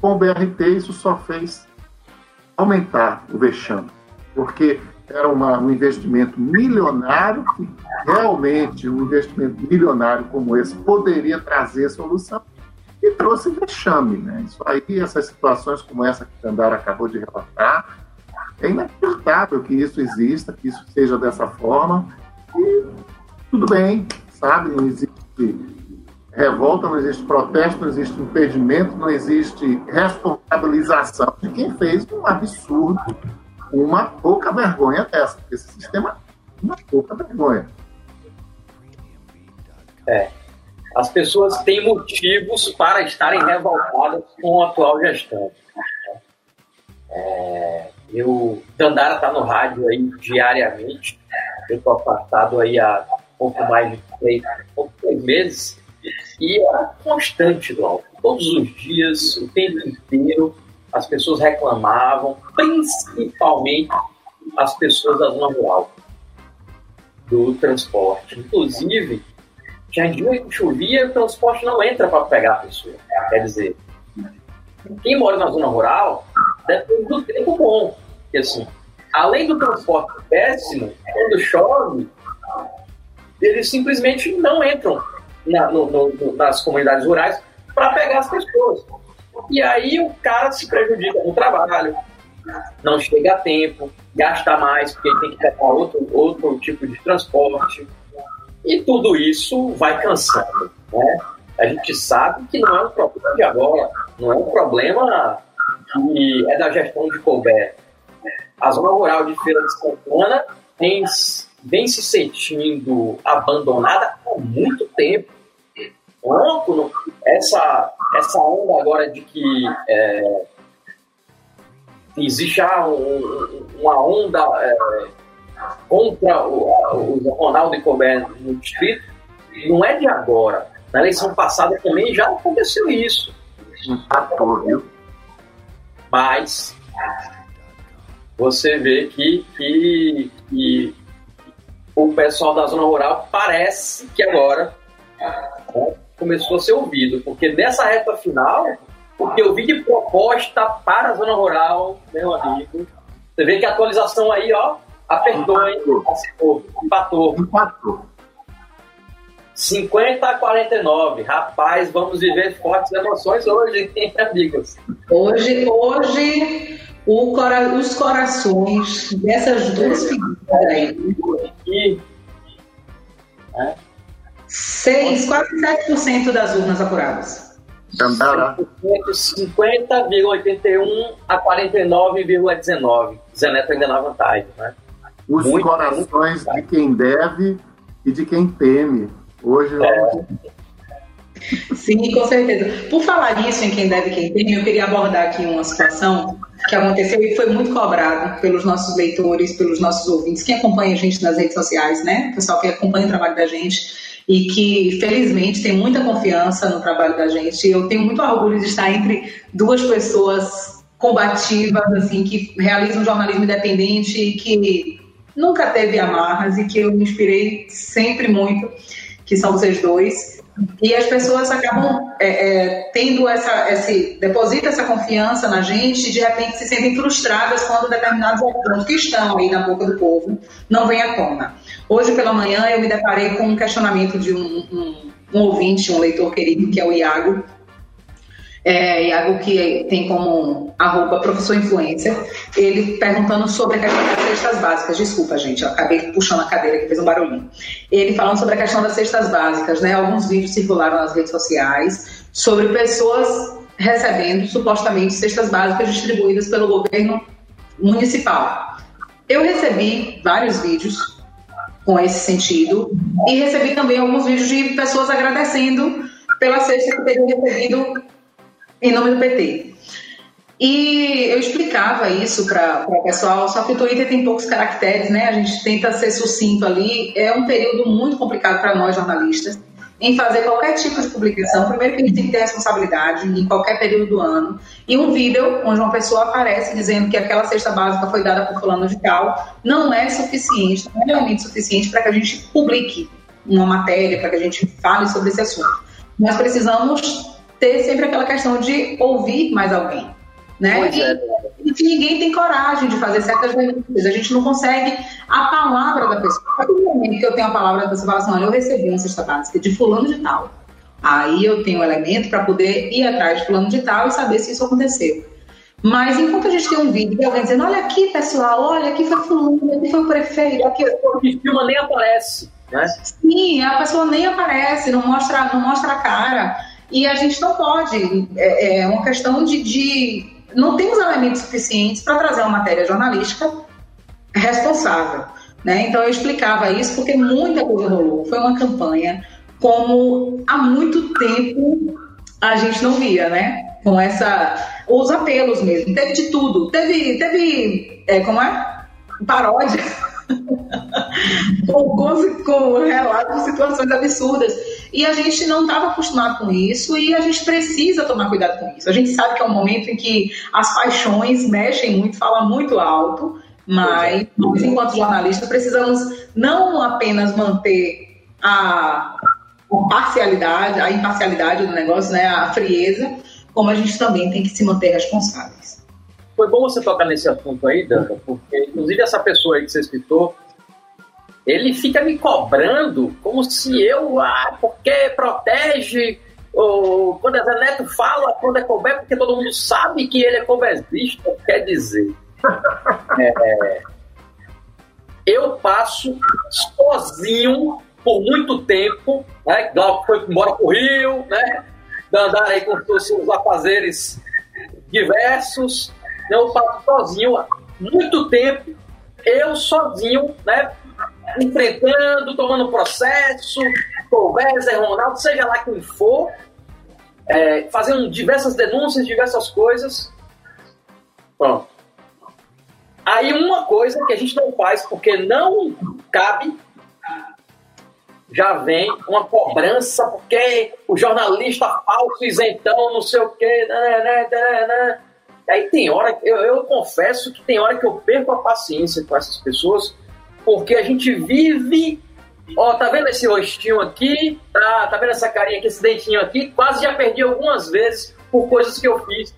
com o BRT isso só fez aumentar o vexame, porque era uma, um investimento milionário que realmente um investimento milionário como esse poderia trazer solução e trouxe vexame, né? Isso aí, essas situações como essa que o Tandara acabou de relatar, é inacreditável que isso exista, que isso seja dessa forma e tudo bem, sabe? Não existe revolta, não existe protesto, não existe impedimento, não existe responsabilização de quem fez um absurdo, uma pouca vergonha dessa. Esse sistema é uma pouca vergonha. É. As pessoas têm motivos para estarem revoltadas com a atual gestão. É, eu, Dandara está no rádio aí diariamente. Eu estou apartado aí há pouco mais de três, pouco, três meses e era constante do. Todos os dias, o tempo inteiro, as pessoas reclamavam, principalmente as pessoas da zona rural, do transporte. Inclusive, em dia que chovia, o transporte não entra para pegar a pessoa. Quer dizer, quem mora na zona rural depende do tempo bom. Porque, assim, além do transporte péssimo, quando chove, eles simplesmente não entram na, no, no, nas comunidades rurais para pegar as pessoas. E aí o cara se prejudica no trabalho, não chega a tempo, gasta mais porque ele tem que pegar outro, outro tipo de transporte. E tudo isso vai cansando. Né? A gente sabe que não é um problema de agora, não é um problema que é da gestão de Colbert. A zona rural de Feira de Santana tem, vem se sentindo abandonada há muito tempo. Quanto essa, essa onda agora de que é, existe já um, uma onda é, contra o, o Ronaldo e Colbert no distrito, não é de agora. Na eleição passada também já aconteceu isso. Viu? Mas você vê que, que, que, o pessoal da zona rural parece que agora né, começou a ser ouvido, porque nessa reta final, o que eu vi de proposta para a zona rural, meu amigo, você vê que a atualização aí, ó, apertou, hein? Empatou. Empatou. 50 a 49. Rapaz, vamos viver fortes emoções hoje, hein, amigos? Hoje, hoje cora, os corações dessas duas figuras aí. E. Né? 6, quase 7% das urnas apuradas. Então, tá 50,81 a 49,19. Zé Neto ainda é na vantagem, né? Os muito, corações de quem deve e de quem teme. Hoje é. Sim, com certeza. Por falar nisso, em quem deve e quem teme, eu queria abordar aqui uma situação que aconteceu e foi muito cobrado pelos nossos leitores, pelos nossos ouvintes, quem acompanha a gente nas redes sociais, né? O pessoal que acompanha o trabalho da gente e que felizmente tem muita confiança no trabalho da gente. Eu tenho muito orgulho de estar entre duas pessoas combativas, assim, que realizam jornalismo independente e que nunca teve amarras e que eu me inspirei sempre muito que são vocês dois, e as pessoas acabam é, é, tendo essa, esse, deposita essa confiança na gente e de repente se sentem frustradas quando determinados assuntos que estão aí na boca do povo não vêm à tona. Hoje pela manhã eu me deparei com um questionamento de um, um, um ouvinte, um leitor querido, que é o Iago, é, Iago, que tem como arroba professor influencer, ele perguntando sobre a questão das cestas básicas. Desculpa, gente, eu acabei puxando a cadeira que fez um barulhinho. Ele falando sobre a questão das cestas básicas, né? Alguns vídeos circularam nas redes sociais sobre pessoas recebendo supostamente cestas básicas distribuídas pelo governo municipal. Eu recebi vários vídeos com esse sentido e recebi também alguns vídeos de pessoas agradecendo pela cesta que teriam recebido em nome do PT. E eu explicava isso para o pessoal, só que o Twitter tem poucos caracteres, né? A gente tenta ser sucinto ali. É um período muito complicado para nós jornalistas em fazer qualquer tipo de publicação. Primeiro que a gente tem que ter responsabilidade em qualquer período do ano. E um vídeo onde uma pessoa aparece dizendo que aquela cesta básica foi dada por fulano de tal não é suficiente, não é realmente suficiente para que a gente publique uma matéria, para que a gente fale sobre esse assunto. Nós precisamos ter sempre aquela questão de ouvir mais alguém. Né? E, é. e, ninguém tem coragem de fazer certas denúncias. A gente não consegue a palavra da pessoa. A partir momento que eu tenho a palavra da pessoa, fala assim: olha, eu recebi uma cesta básica de fulano de tal. Aí eu tenho o um elemento para poder ir atrás de fulano de tal e saber se isso aconteceu. Mas enquanto a gente tem um vídeo de alguém dizendo: olha aqui, pessoal, olha, aqui foi fulano, aqui foi o prefeito, aqui o filma nem aparece. Né? Sim, a pessoa nem aparece, não mostra, não mostra a cara. E a gente não pode, é, é uma questão de, de. Não temos elementos suficientes para trazer uma matéria jornalística responsável. Né? Então eu explicava isso porque muita coisa rolou. Foi uma campanha como há muito tempo a gente não via, né? Com essa. Os apelos mesmo. Teve de tudo. Teve. teve é, como é? Paródia. [LAUGHS] com, com, relatos de situações absurdas. E a gente não estava acostumado com isso e a gente precisa tomar cuidado com isso. A gente sabe que é um momento em que as paixões mexem muito, falam muito alto, mas nós, enquanto jornalistas, precisamos não apenas manter a, a parcialidade, a imparcialidade do negócio, né, a frieza, como a gente também tem que se manter responsáveis. Foi bom você tocar nesse assunto aí, Danda, porque inclusive essa pessoa aí que você citou, ele fica me cobrando como se eu, ah, porque protege, ou quando é Zé Neto fala, quando é Colbert, porque todo mundo sabe que ele é colbertista, quer dizer. [LAUGHS] É, eu passo sozinho por muito tempo, né? Glauco foi embora para o Rio, né? Andar aí com os seus afazeres diversos. Eu passo sozinho muito tempo, eu sozinho, né? Enfrentando, tomando processo, Zé Ronaldo, seja lá quem for, é, fazendo diversas denúncias, diversas coisas. Pronto. Aí uma coisa que a gente não faz porque não cabe, já vem uma cobrança, porque o jornalista falso, isentão, não sei o quê. Né, né, né, né. Aí tem hora, eu, eu confesso que tem hora que eu perco a paciência com essas pessoas, porque a gente vive Ó, tá vendo esse rostinho aqui? Tá, tá vendo essa carinha aqui, esse dentinho aqui? Quase já perdi algumas vezes por coisas que eu fiz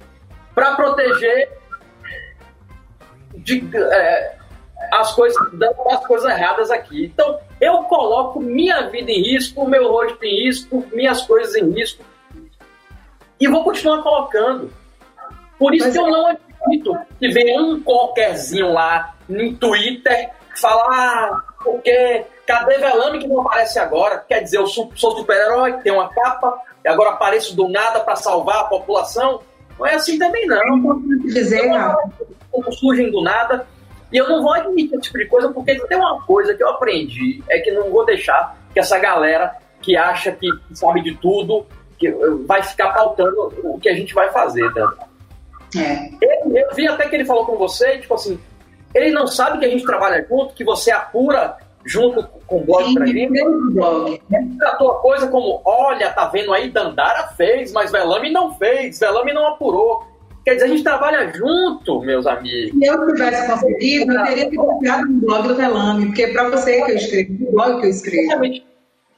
para proteger de, é, as coisas, as coisas erradas aqui. Então, eu coloco minha vida em risco, meu rosto em risco, minhas coisas em risco. E vou continuar colocando. Por isso Mas que eu não acredito que venha um qualquerzinho lá no Twitter falar, ah, porque cadê Velame que não aparece agora? Quer dizer, eu sou, sou super-herói, tenho uma capa, e agora apareço do nada para salvar a população? Não é assim também, não. É dizer, não. Não surgem do nada. E eu não vou admitir esse tipo de coisa, porque tem uma coisa que eu aprendi, é que não vou deixar que essa galera que acha que sabe de tudo, que vai ficar pautando o que a gente vai fazer, tá? É. Eu, eu vi até que ele falou com você, tipo assim, ele não sabe que a gente trabalha junto, que você apura junto com o blog para ele. Ele tratou a coisa como, olha, tá vendo aí, Dandara fez, mas Velame não fez, Velame não apurou. Quer dizer, a gente trabalha junto, meus amigos. Se eu tivesse conseguido, eu teria que confiado no blog do Velame, porque é para você que eu escrevo, o blog que eu escrevo. Exatamente.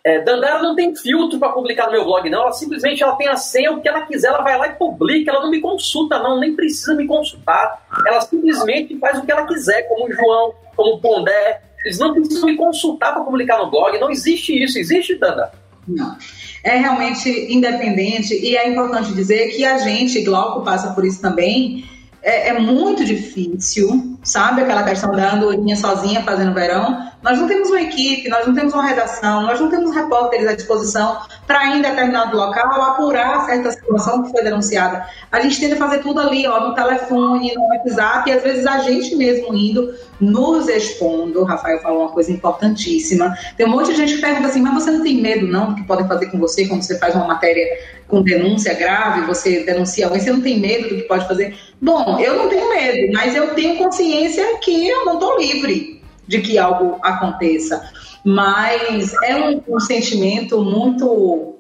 É, Dandara não tem filtro para publicar no meu blog, não. Ela simplesmente ela tem a senha, o que ela quiser, ela vai lá e publica. Ela não me consulta, não, nem precisa me consultar. Ela simplesmente faz o que ela quiser, como o João, como o Pondé. Eles não precisam me consultar para publicar no blog. Não existe isso. Existe, Danda? Não. É realmente independente e é importante dizer que a gente, Glauco, passa por isso também é, é, muito difícil, sabe? Aquela questão da andorinha sozinha fazendo verão. Nós não temos uma equipe, nós não temos uma redação, nós não temos repórteres à disposição para em determinado local apurar certa situação que foi denunciada. A gente tenta fazer tudo ali, ó, no telefone, no WhatsApp, e às vezes a gente mesmo indo nos expondo. O Rafael falou uma coisa importantíssima. Tem um monte de gente que pergunta assim, mas você não tem medo não do que podem fazer com você quando você faz uma matéria com denúncia grave, você denuncia alguém, você não tem medo do que pode fazer? Bom, eu não tenho medo, mas eu tenho consciência que eu não estou livre de que algo aconteça. Mas é um, um sentimento muito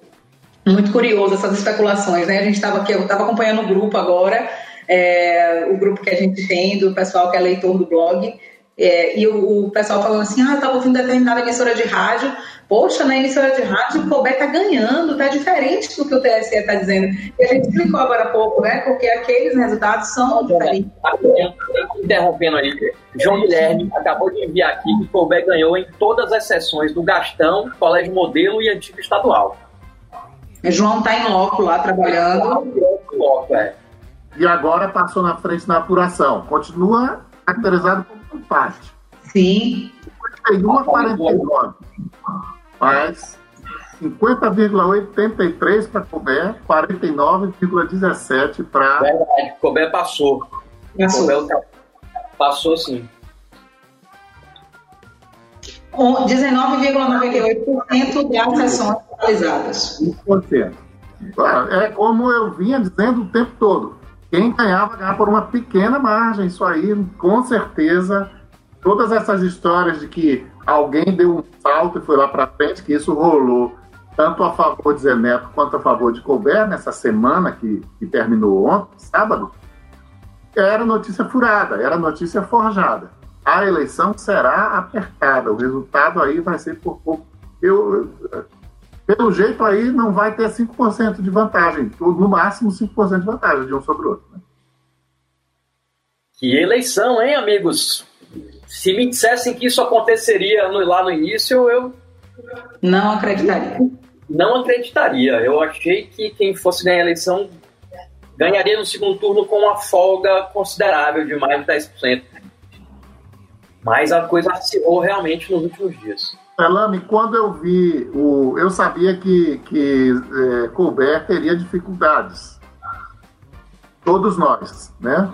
muito curioso essas especulações, né? A gente estava aqui, eu estava acompanhando o grupo agora, é, o grupo que a gente tem do pessoal que é leitor do blog, é, e o, o, pessoal falando assim, ah, eu estava ouvindo determinada emissora de rádio, poxa, na emissora de rádio o Colbert está ganhando, está diferente do que o TSE está dizendo. E a gente explicou agora há pouco, né? Porque aqueles resultados são diferentes. Interrompendo aí, João Guilherme acabou de enviar aqui que o Colbert ganhou em todas as sessões do Gastão, Colégio Modelo e Antigo Estadual. João está em loco lá trabalhando. É. E agora passou na frente na apuração. Continua caracterizado como empate. Sim. 51 a 49. Mas 50,83 para Colbert, 49,17 para. Verdade, Colbert passou. Passou. passou sim. 19,98% das sessões realizadas. 1%. É como eu vinha dizendo o tempo todo. Quem ganhava, ganhava por uma pequena margem. Isso aí, com certeza, todas essas histórias de que alguém deu um salto e foi lá para frente, que isso rolou tanto a favor de Zé Neto quanto a favor de Colbert nessa semana que, que terminou ontem, sábado, era notícia furada, era notícia forjada. A eleição será apertada, o resultado aí vai ser por pouco. Eu, pelo jeito aí não vai ter 5% de vantagem, no máximo 5% de vantagem de um sobre o outro. Né? Que eleição, hein, amigos? Se me dissessem que isso aconteceria no, lá no início, eu. Não acreditaria. Não acreditaria. Eu achei que quem fosse ganhar a eleição ganharia no segundo turno com uma folga considerável de mais de 10%. Mas a coisa acirrou realmente nos últimos dias. Elame, quando eu vi o. Eu sabia que, que é, Colbert teria dificuldades. Todos nós, né?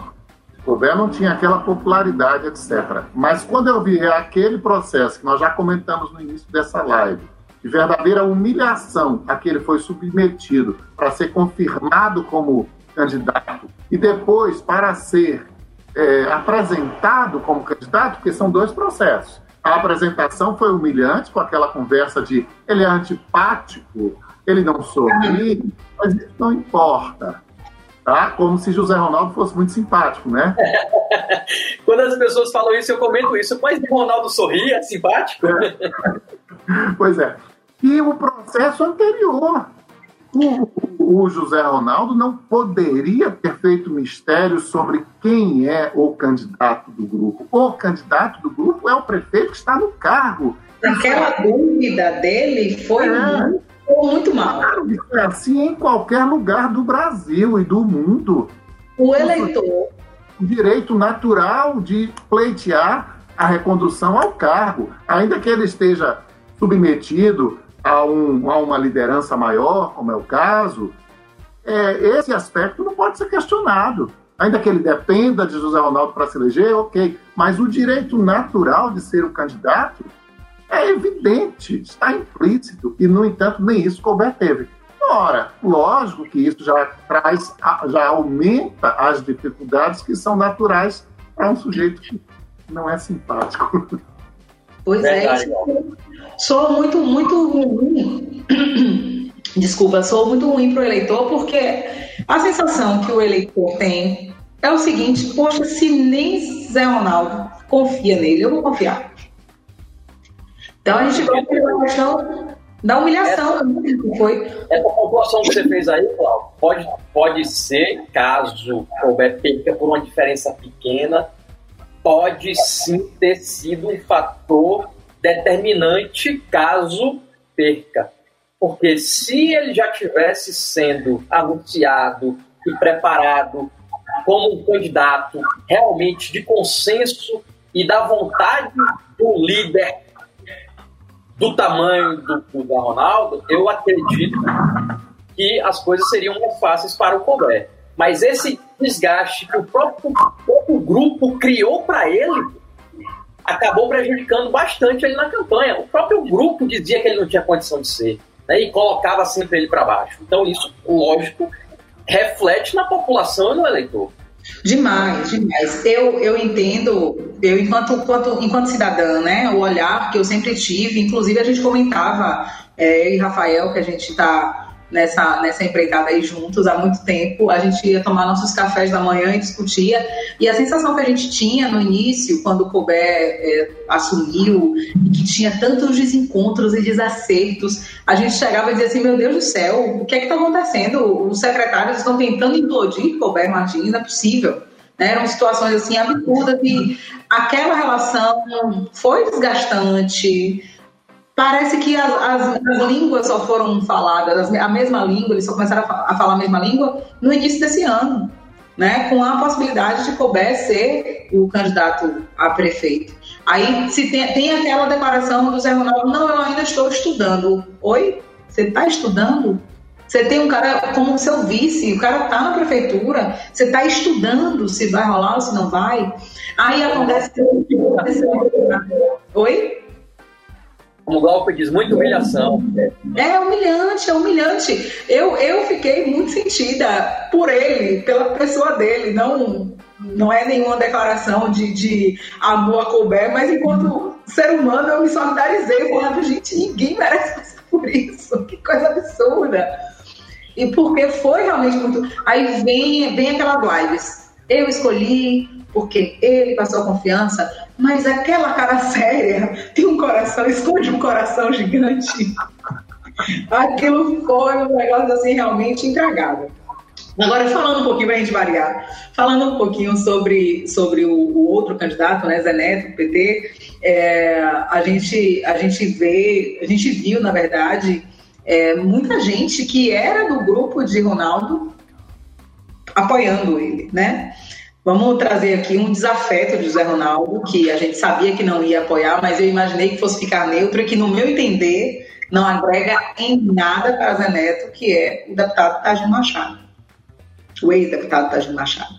Colbert não tinha aquela popularidade, etc. Mas quando eu vi aquele processo que nós já comentamos no início dessa live, de verdadeira humilhação a que ele foi submetido para ser confirmado como candidato e depois para ser é, apresentado como candidato, porque são dois processos. A apresentação foi humilhante, com aquela conversa de ele é antipático, ele não sorri, mas isso não importa tá? Como se José Ronaldo fosse muito simpático, né? [LAUGHS] Quando as pessoas falam isso, eu comento isso. Mas Ronaldo sorria, é simpático? É. [LAUGHS] pois é. E o processo anterior. O, o, José Ronaldo não poderia ter feito mistério sobre quem é o candidato do grupo. O candidato do grupo é o prefeito que está no cargo. Aquela dúvida dele foi é. muito muito mal. É assim em qualquer lugar do Brasil e do mundo. O eleitor. O direito natural de pleitear a recondução ao cargo, ainda que ele esteja submetido a, um, a uma liderança maior, como é o caso, é, esse aspecto não pode ser questionado. Ainda que ele dependa de José Ronaldo para se eleger, ok. Mas o direito natural de ser o candidato é evidente, está implícito, e, no entanto, nem isso Colbert teve. Ora, lógico que isso já traz, já aumenta as dificuldades que são naturais para um sujeito que não é simpático. Pois é, sou muito, muito ruim. [CLEARS THROAT] Desculpa, sou muito ruim para o eleitor, porque a sensação que o eleitor tem é o seguinte: poxa, se nem Zé Ronaldo confia nele, eu vou confiar. Então a gente vai pela questão da humilhação essa, né, foi. Essa pontuação que você fez aí, Cláudio, pode, pode ser, caso Colbert perca por uma diferença pequena, pode sim ter sido um fator determinante caso perca. Porque se ele já tivesse sendo anunciado e preparado como um candidato realmente de consenso e da vontade do líder do tamanho do, do Ronaldo, eu acredito que as coisas seriam mais fáceis para o Colbert. Mas esse desgaste que o próprio, próprio grupo criou para ele acabou prejudicando bastante ele na campanha. O próprio grupo dizia que ele não tinha condição de ser né, e colocava sempre ele para baixo. Então, isso, lógico, reflete na população e no eleitor. Demais, demais. Eu, eu entendo, eu enquanto, enquanto, enquanto cidadã, né, o olhar que eu sempre tive, inclusive a gente comentava, é, eu e Rafael, que a gente está nessa, nessa empreitada aí juntos há muito tempo. A gente ia tomar nossos cafés da manhã e discutia. E a sensação que a gente tinha no início, quando o Colbert é, assumiu, e que tinha tantos desencontros e desacertos, a gente chegava e dizia assim: meu Deus do céu, o que é que está acontecendo? Os secretários estão tentando implodir Colbert Martins, não é possível. Né? Eram situações assim absurdas e aquela relação foi desgastante parece que as, as, as, línguas só foram faladas, a mesma língua, eles só começaram a, falar a mesma língua no início desse ano, né, com a possibilidade de Colbert ser o candidato a prefeito. Aí se tem, tem aquela declaração do Zé Ronaldo, não, eu ainda estou estudando. Oi? Você está estudando? Você tem um cara como seu vice, o cara está na prefeitura, você está estudando se vai rolar ou se não vai. Aí acontece. Oi? Como o Glauco diz, muita humilhação. É humilhante, é humilhante. Eu, eu fiquei muito sentida por ele, pela pessoa dele. Não, não é nenhuma declaração de, de amor a Colbert, mas enquanto ser humano eu me solidarizei. Falando, gente, ninguém merece passar por isso. Que coisa absurda. E porque foi realmente muito. Aí vem, vem aquelas lives. Eu escolhi, porque ele passou confiança, mas aquela cara séria tem um coração, esconde um coração gigante. Aquilo foi um negócio assim realmente entregado. Agora, falando um pouquinho, para a gente variar, falando um pouquinho sobre, sobre o, o outro candidato, né, Zé Neto, PT, é, a, gente, a gente vê, a gente viu, na verdade, é, muita gente que era do grupo de Ronaldo apoiando ele, né? Vamos trazer aqui um desafeto de José Ronaldo, que a gente sabia que não ia apoiar, mas eu imaginei que fosse ficar neutro e que, no meu entender, não agrega em nada para Zé Neto, que é o deputado Tajim Machado, o ex-deputado Tajim Machado.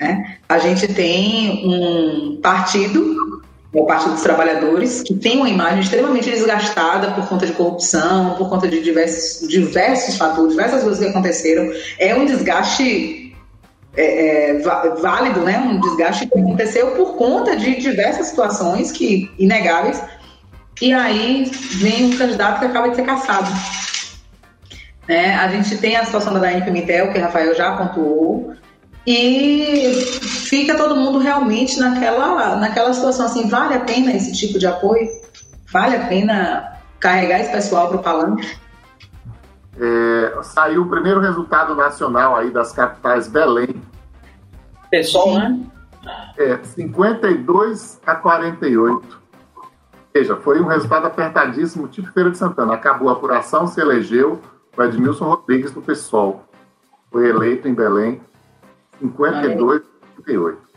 Né? A gente tem um partido, é o Partido dos Trabalhadores, que tem uma imagem extremamente desgastada por conta de corrupção, por conta de diversos, diversos fatores, diversas coisas que aconteceram. É um desgaste é, é, válido, né? Um desgaste que aconteceu por conta de diversas situações que inegáveis. E aí vem um candidato que acaba de ser caçado. Né? A gente tem a situação da Daiane Pimentel, que o Rafael já pontuou, e fica todo mundo realmente naquela, naquela situação assim, vale a pena esse tipo de apoio? Vale a pena carregar esse pessoal para o palanque? É, saiu o primeiro resultado nacional aí das capitais Belém. Pessoal, né? É, 52 a 48. Veja, foi um resultado apertadíssimo, tipo Feira de Santana. Acabou a apuração, se elegeu o Edmilson Rodrigues do PSOL. Foi eleito em Belém, 52 a 48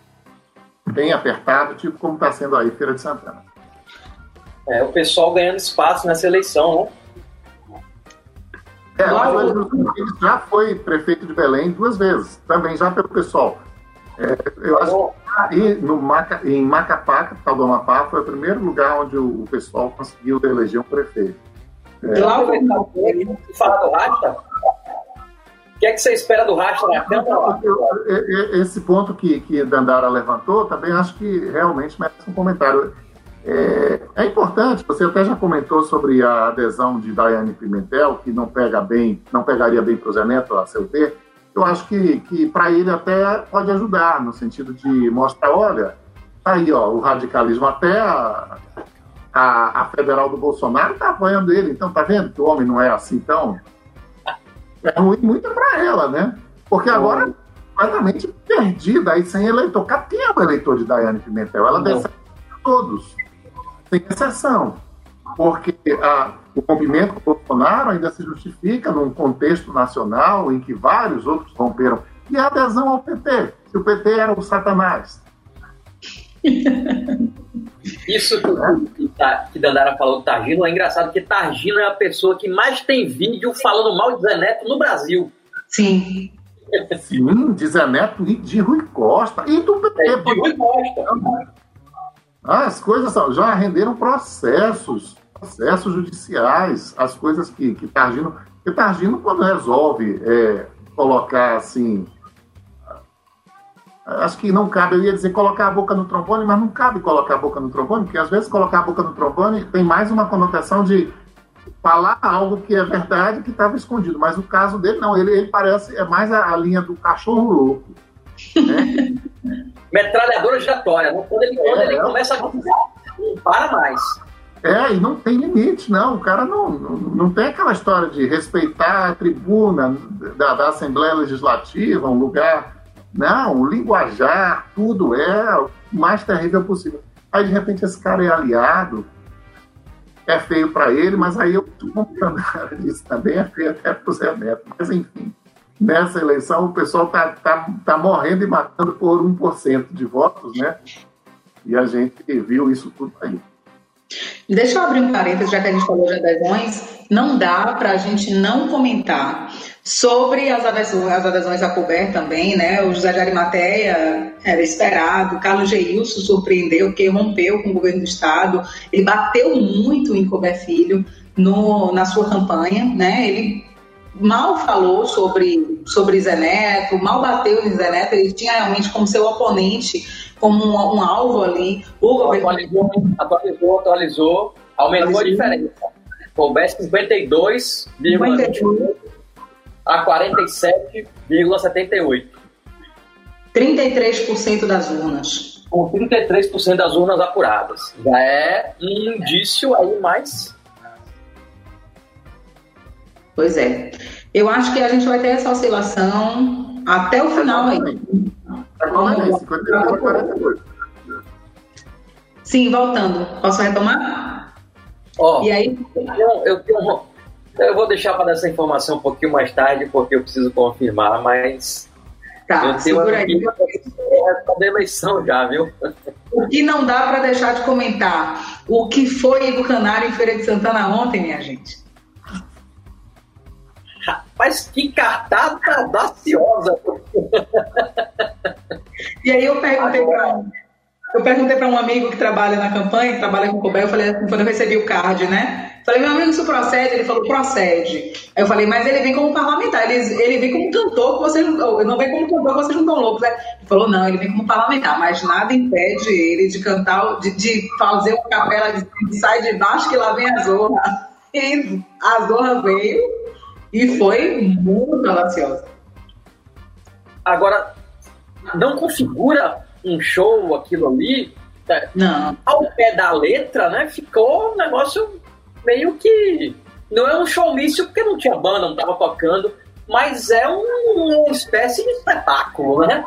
bem apertado, tipo como está sendo aí Feira de Santana. É, o pessoal ganhando espaço nessa eleição, né? É, Lá, o Edmilson já foi prefeito de Belém duas vezes, também já pelo pessoal. É, eu acho que aí no Maca, em Macapá, capital do Amapá, foi o primeiro lugar onde o, pessoal conseguiu eleger um prefeito. É. Glauber, né? fala do racha. O que é que você espera do Rasta? Esse ponto que, que Dandara levantou, também acho que realmente merece um comentário. É, é, importante, você até já comentou sobre a adesão de Daiane Pimentel, que não pega bem, não pegaria bem para o Zé Neto, a seu ter. Eu acho que, que para ele até pode ajudar, no sentido de mostrar, olha, tá aí ó, o radicalismo, até a, a, a federal do Bolsonaro tá apoiando ele, então tá vendo que o homem não é assim tão... É ruim muito para ela, né? Porque agora completamente perdida aí sem eleitor. Cadê o eleitor de Daiane Pimentel? Ela não. todos sem exceção, porque a, o rompimento com Bolsonaro ainda se justifica num contexto nacional em que vários outros romperam. E a adesão ao PT, se o PT era o Satanás. Isso tá, que, Dandara falou do Targino é engraçado, porque Targino é a pessoa que mais tem vídeo falando mal de Zé Neto no Brasil. Sim. Sim, de Zé Neto e de Rui Costa. E do PT. É, de Rui Costa. As coisas já renderam processos, processos judiciais, as coisas que, que tá Targino. Porque Targino, tá quando resolve é, colocar assim. Acho que não cabe, eu ia dizer colocar a boca no trombone, mas não cabe colocar a boca no trombone, porque às vezes colocar a boca no trombone tem mais uma conotação de falar algo que é verdade que estava escondido. Mas o caso dele, não, ele, ele parece, é mais a, a linha do cachorro louco. Né? [LAUGHS] metralhadora giratória. Né? Quando ele, quando ele é. começa a gritar, não para mais. É, e não tem limite, não. O cara não, não, não tem aquela história de respeitar a tribuna da, da Assembleia Legislativa, um lugar. Não, o linguajar, tudo é o mais terrível possível. Aí, de repente, esse cara é aliado, é feio para ele, mas aí eu, como o [LAUGHS] isso também é feio até para o Zé Neto, mas enfim nessa eleição o pessoal está tá, tá morrendo e matando por 1% de votos, né? E a gente viu isso tudo aí. Deixa eu abrir um parênteses, já que a gente falou de adesões, não dá para a gente não comentar sobre as adesões, as adesões a cuber também, né? O José de Arimateia era esperado, o Carlos Geilson surpreendeu, que rompeu com o governo do Estado, ele bateu muito em cuber Filho no, na sua campanha, né? Ele mal falou sobre, sobre Zeneto, mal bateu em Zeneto, ele tinha realmente como seu oponente, como um, um alvo ali. O governo... Atualizou, atualizou, atualizou, aumentou atualizou. a diferença. Roubesse 52, 52, a 47,78. 33% das urnas. Com 33% das urnas apuradas. Já é um indício aí mais Pois é. Eu acho que a gente vai ter essa oscilação até o final aí. Sim, voltando. Posso retomar? Ó, e aí? Eu, eu, eu vou deixar para dar essa informação um pouquinho mais tarde, porque eu preciso confirmar, mas. Tá, eu tenho segura aí. da eleição já, viu? O que não dá para deixar de comentar? O que foi do Canário em Feira de Santana ontem, minha gente? Rapaz, que cartada audaciosa! E aí eu perguntei para eu perguntei para um amigo que trabalha na campanha, que trabalha com o Cobel, eu falei assim, quando eu recebi o card, né? Falei, meu amigo, isso procede? Ele falou, procede. Aí eu falei, mas ele vem como parlamentar, ele, ele vem como cantor, que vocês não vem como cantor, que vocês não estão loucos. Né? Ele falou, não, ele vem como parlamentar, mas nada impede ele de cantar, de, de fazer uma capela de, de sai de baixo que lá vem a zorra. E a zorra veio e foi muito graciosa. Agora, não configura um show aquilo ali? É, não. Ao pé da letra, né? Ficou um negócio meio que. Não é um showmício porque não tinha banda, não tava tocando, mas é um, uma espécie de espetáculo, né?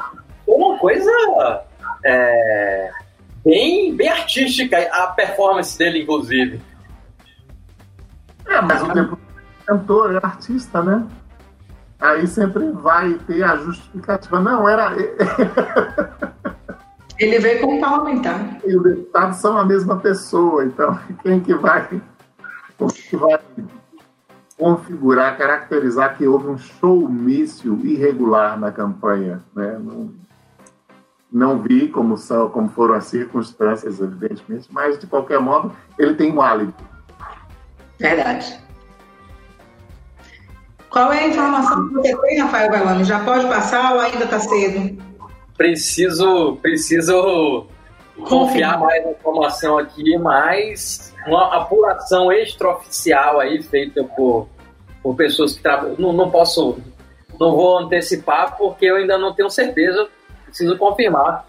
Uma coisa é, bem, bem artística, a performance dele, inclusive. É, mas o tempo cantor, é artista, né? Aí sempre vai ter a justificativa. Não, era. [LAUGHS] Ele veio como parlamentar. E o deputado são a mesma pessoa, então [LAUGHS] quem que vai, que vai configurar, caracterizar que houve um showmício irregular na campanha, né? Não, não vi como são, como foram as circunstâncias, evidentemente, mas de qualquer modo ele tem um álibi. Verdade. Qual é a informação que você tem, Rafael Belano? Já pode passar ou ainda está cedo? Preciso, preciso confiar mais na informação aqui, mas uma apuração extraoficial aí feita por, por pessoas que trabalham. Não, não posso, não vou antecipar porque eu ainda não tenho certeza, preciso confirmar.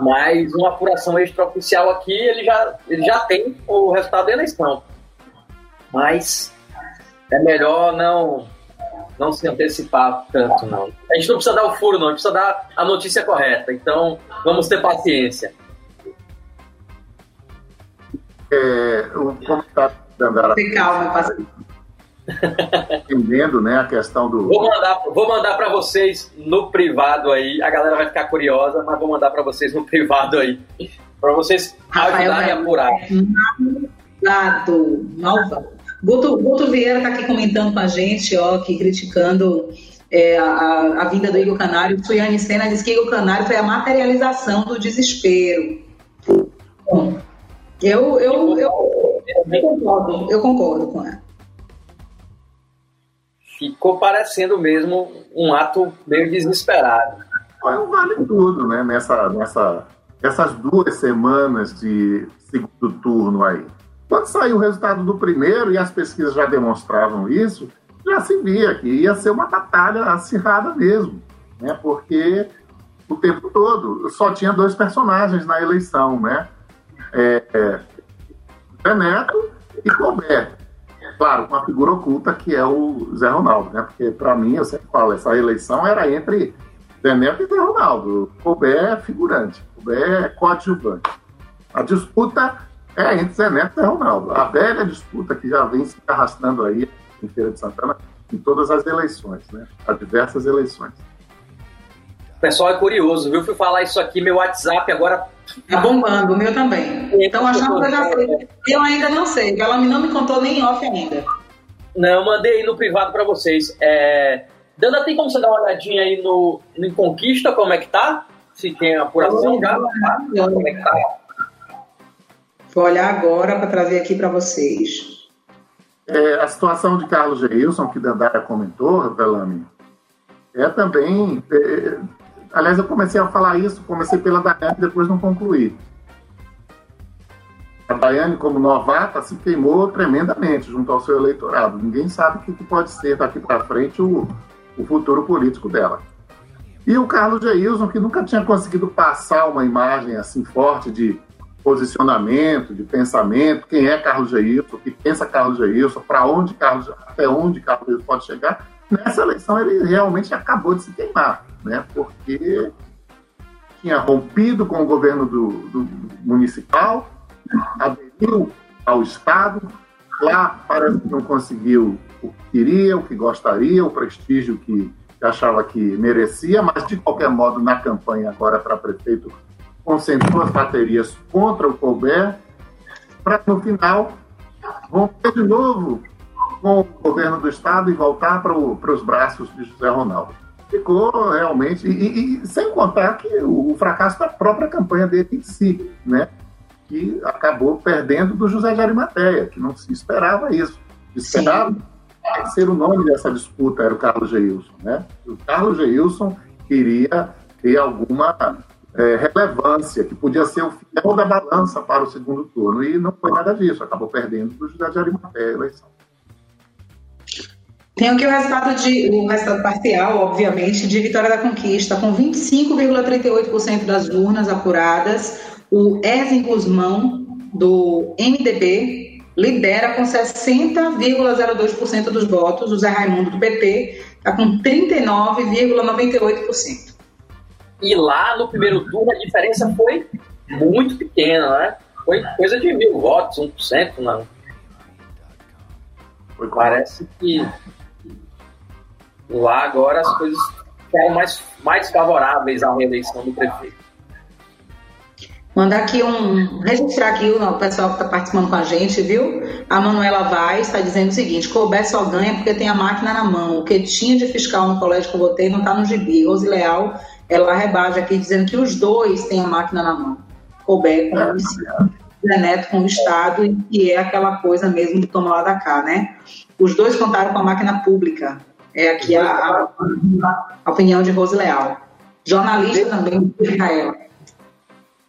Mas uma apuração extraoficial aqui, ele já, ele já tem o resultado da eleição. Mas é melhor não não se antecipar tanto, não. A gente não precisa dar o furo, não, a gente precisa dar a notícia correta. Então, vamos ter paciência. É, o comentário da Andara. calma, paciência. [LAUGHS] Entendendo, né, a questão do. Vou mandar, vou mandar para vocês no privado aí. A galera vai ficar curiosa, mas vou mandar para vocês no privado aí, para vocês ajudarem a apurar. Malvado, malvado. Guto, Guto Vieira está aqui comentando com a gente, ó, aqui criticando é, a, a, vinda do Igor Canário. Suiane Sena diz que Igor Canário foi a materialização do desespero. Bom, eu, eu, eu, eu, concordo, eu concordo com ela. Ficou parecendo mesmo um ato meio desesperado. Foi um vale tudo, né? Nessa, nessa, essas duas semanas de segundo turno aí. Quando saiu o resultado do primeiro, e as pesquisas já demonstravam isso, já se via que ia ser uma batalha acirrada mesmo, né? porque o tempo todo só tinha dois personagens na eleição, né? É, é, Zé Neto e Colbert. Claro, com a figura oculta que é o Zé Ronaldo, né? Porque, para mim, eu sempre falo, essa eleição era entre Zé Neto e Zé Ronaldo. Colbert é figurante, Colbert é coadjuvante. A disputa é, entre Zé Neto e Ronaldo. A velha disputa que já vem se arrastando aí em Feira de Santana em todas as eleições, né? Há diversas eleições. O pessoal é curioso, viu? Fui falar isso aqui, meu WhatsApp agora. Tá bombando, o meu também. Então achando que eu já sei. Eu ainda não sei, ela não me contou nem off ainda. Não, eu mandei no privado para vocês. É... Danda, tem como você dar uma olhadinha aí no, no Conquista, como é que tá? Se tem apuração já? Como é que tá? Vou olhar agora para trazer aqui para vocês. É, a situação de Carlos Geilson, que Dandara comentou, Velame, é também. É, aliás, eu comecei a falar isso, comecei pela Daiane, depois não concluí. A Daiane, como novata, se queimou tremendamente junto ao seu eleitorado. Ninguém sabe o que, pode ser daqui para frente o, o futuro político dela. E o Carlos Geilson, que nunca tinha conseguido passar uma imagem assim forte de posicionamento, de pensamento, quem é Carlos Jailson, o que pensa Carlos Jailson, para onde Carlos, até onde Carlos Jailson pode chegar. Nessa eleição ele realmente acabou de se queimar, né? Porque tinha rompido com o governo do, do municipal, aderiu ao Estado, lá parece que não conseguiu o que queria, o que gostaria, o prestígio que, que achava que merecia, mas de qualquer modo na campanha agora para prefeito concentrou as baterias contra o Colbert, para no final romper de novo com o governo do Estado e voltar para os braços de José Ronaldo. Ficou realmente, e, e, sem contar que o, o fracasso da própria campanha dele em si, né? que acabou perdendo do José de Arimateia, que não se esperava isso. Esperava ser o nome dessa disputa, era o Carlos Geilson. Né? O Carlos Geilson queria ter alguma é, relevância, que podia ser o fiel da balança para o segundo turno. E não foi nada disso, acabou perdendo do José de Arimateia a eleição. Tem aqui o resultado, de, o resultado parcial, obviamente, de Vitória da Conquista, com 25,38% das urnas apuradas. O Erzen Guzmão, do MDB, lidera com 60,02% dos votos. O Zé Raimundo, do PT, está com 39,98%. E lá no primeiro turno a diferença foi muito pequena, né? Foi coisa de mil votos, 1%, não. Foi, parece que lá agora as coisas ficaram mais, mais favoráveis à reeleição do prefeito. Mandar aqui um. registrar aqui o pessoal que está participando com a gente, viu? A Manuela Vaz está dizendo o seguinte: Colbert só ganha porque tem a máquina na mão. O que tinha de fiscal no colégio que eu votei não está no gibi. Rose Leal ela rebaixa aqui dizendo que os dois têm a máquina na mão. Colbert com o município, Zé Neto com o Estado, e que é aquela coisa mesmo de tomar lá da cá, né? Os dois contaram com a máquina pública. É aqui a, a, a opinião de Rose Leal. Jornalista desde, também, Micaela.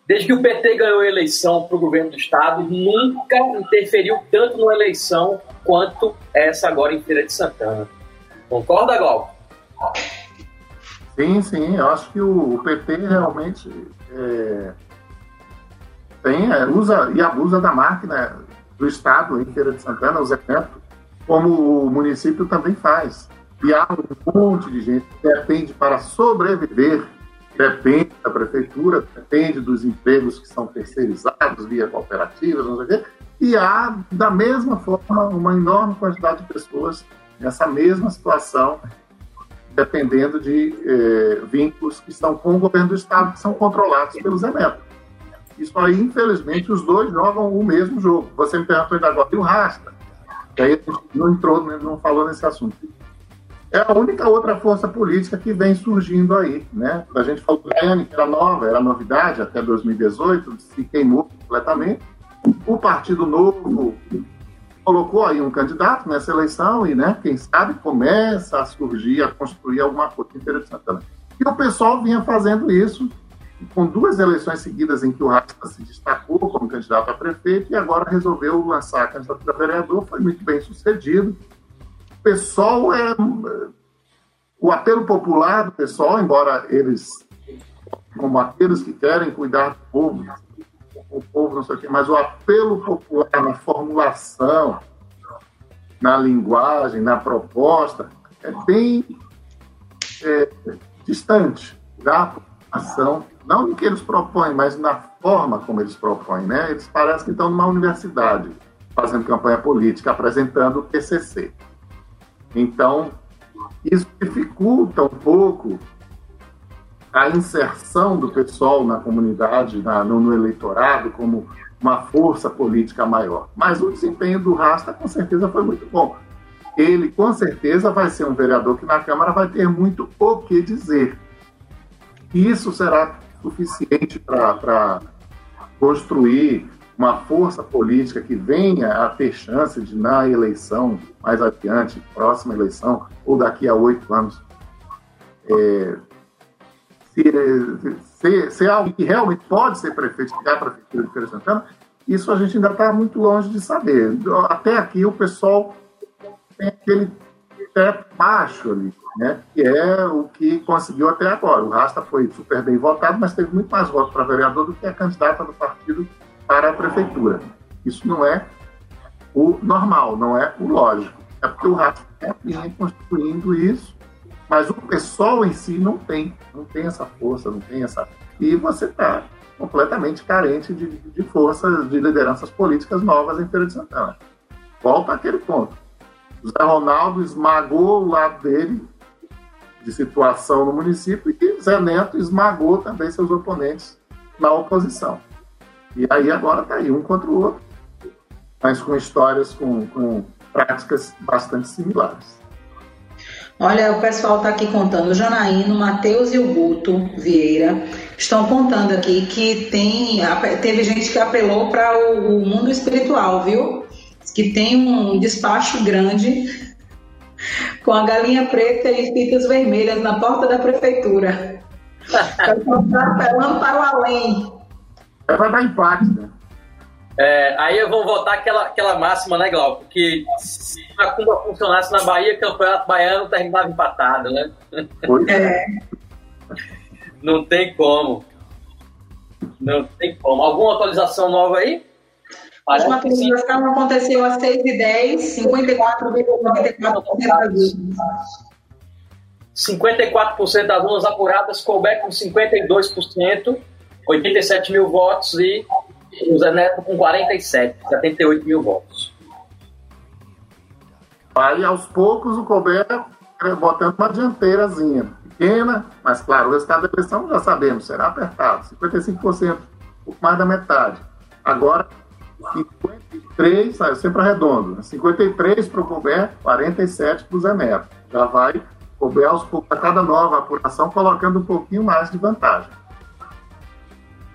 Desde que o PT ganhou a eleição para o governo do Estado, nunca interferiu tanto na eleição quanto essa agora em Feira de Santana. Concorda, Gal? Sim, sim, eu acho que o, PT realmente é, tem, é, usa e abusa da máquina do Estado em Feira de Santana, os eventos, como o município também faz. E há um monte de gente que depende para sobreviver, depende da prefeitura, depende dos empregos que são terceirizados via cooperativas, não sei o quê, e há, da mesma forma, uma enorme quantidade de pessoas nessa mesma situação dependendo de eh, vínculos que estão com o governo do Estado, que são controlados pelos eventos. Isso aí, infelizmente, os dois jogam o mesmo jogo. Você me perguntou ainda agora, e o Rasta? E aí a gente não entrou, né, não falou nesse assunto. É a única outra força política que vem surgindo aí. Né? A gente falou do Goiânia, que era nova, era novidade até 2018, se queimou completamente. O Partido Novo colocou aí um candidato nessa eleição e, né, quem sabe, começa a surgir, a construir alguma coisa interessante. E o pessoal vinha fazendo isso com duas eleições seguidas em que o Rasta se destacou como candidato a prefeito e agora resolveu lançar a candidatura a vereador, foi muito bem sucedido. O pessoal é. O apelo popular do pessoal, embora eles, como aqueles que querem cuidar do povo, o povo, não sei o quê, mas o apelo popular na formulação, na linguagem, na proposta, é bem é, distante da ação, não no que eles propõem, mas na forma como eles propõem. Né? Eles parecem que estão numa universidade fazendo campanha política, apresentando o PCC. Então, isso dificulta um pouco a inserção do pessoal na comunidade, na, no, no, eleitorado, como uma força política maior. Mas o desempenho do Rasta, com certeza, foi muito bom. Ele, com certeza, vai ser um vereador que na Câmara vai ter muito o que dizer. Isso será suficiente para construir uma força política que venha a ter chance de, na eleição mais adiante, próxima eleição, ou daqui a oito anos, é, ser, ser algo que realmente pode ser prefeito, ficar prefeitura de Feira Santana, isso a gente ainda está muito longe de saber. Até aqui o pessoal tem aquele teto baixo ali, né? que é o que conseguiu até agora. O Rasta foi super bem votado, mas teve muito mais votos para vereador do que a candidata do partido para a prefeitura. Isso não é o normal, não é o lógico. É porque o rato vinha construindo isso, mas o pessoal em si não tem, não tem essa força, não tem essa. E você está completamente carente de, de forças, de lideranças políticas novas em Feira de Santana. Volta àquele ponto. Zé Ronaldo esmagou o lado dele de situação no município e Zé Neto esmagou também seus oponentes na oposição. E aí agora está aí, um contra o outro, mas com histórias, com, com práticas bastante similares. Olha, o pessoal está aqui contando, o Janaíno, Matheus e o Guto Vieira estão contando aqui que tem, teve gente que apelou para o, o mundo espiritual, viu? Que tem um despacho grande com a galinha preta e fitas vermelhas na porta da prefeitura. [LAUGHS] Está apelando para o além. É para dar empate, né? É, aí eu vou votar aquela, aquela máxima, né, Glauco? Que se a Cumba funcionasse na Bahia, o campeonato baiano terminava empatado, né? É. [LAUGHS] Não tem como. Não tem como. Alguma atualização nova aí? A última atualização aconteceu às 6h10, 54,94% das urnas. 54% das urnas apuradas, couber com 52%, 87 mil votos e o Zé Neto com 47, 78 mil votos. Aí, aos poucos, o Colbert botando uma dianteirazinha, pequena, mas claro, o resultado da eleição já sabemos, será apertado, 55%, um pouco mais da metade. Agora, 53, sempre arredondo, 53 para o Colbert, 47 para o Zé Neto. Já vai, Colbert, aos poucos, a cada nova apuração, colocando um pouquinho mais de vantagem.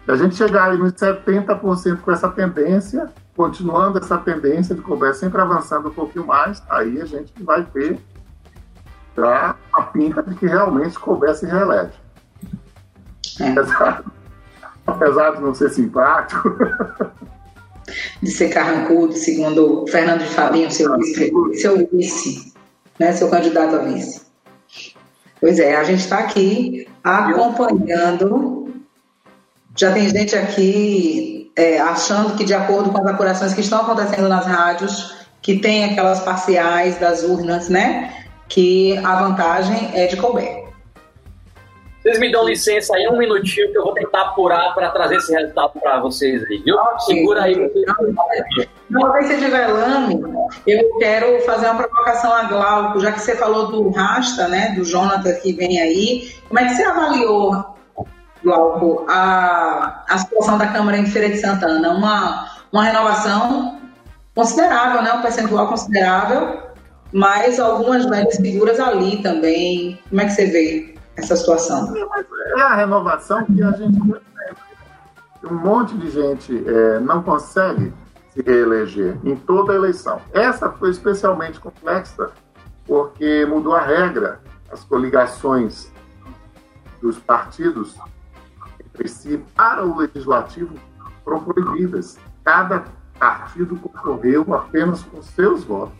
Se a gente chegar aí nos 70% com essa tendência, continuando essa tendência de Colbert sempre avançando um pouquinho mais, aí a gente vai ter já a pinta de que realmente Colbert se reelege. É. Apesar, apesar de não ser simpático. De ser carrancudo, segundo Fernando de Fabinho, seu vice, seu vice, né, seu candidato a vice. Pois é, a gente está aqui acompanhando já tem gente aqui é, achando que, de acordo com as apurações que estão acontecendo nas rádios, que tem aquelas parciais das urnas, né? Que a vantagem é de Colbert. Vocês me dão licença aí um minutinho que eu vou tentar apurar para trazer esse resultado para vocês aí, viu? Okay. Segura aí. Uma vez que tiver lame, eu quero fazer uma provocação a Glauco, já que você falou do Rasta, né? Do Jonathan que vem aí. Como é que você avaliou Glauco, a, a situação da Câmara em Feira de Santana, uma, uma renovação considerável, né? um percentual considerável, mas algumas velhas figuras ali também. Como é que você vê essa situação? É a renovação que a gente. Um monte de gente é, não consegue se reeleger em toda a eleição. Essa foi especialmente complexa porque mudou a regra, as coligações dos partidos si para o legislativo foram proibidas. Cada partido concorreu apenas com seus votos.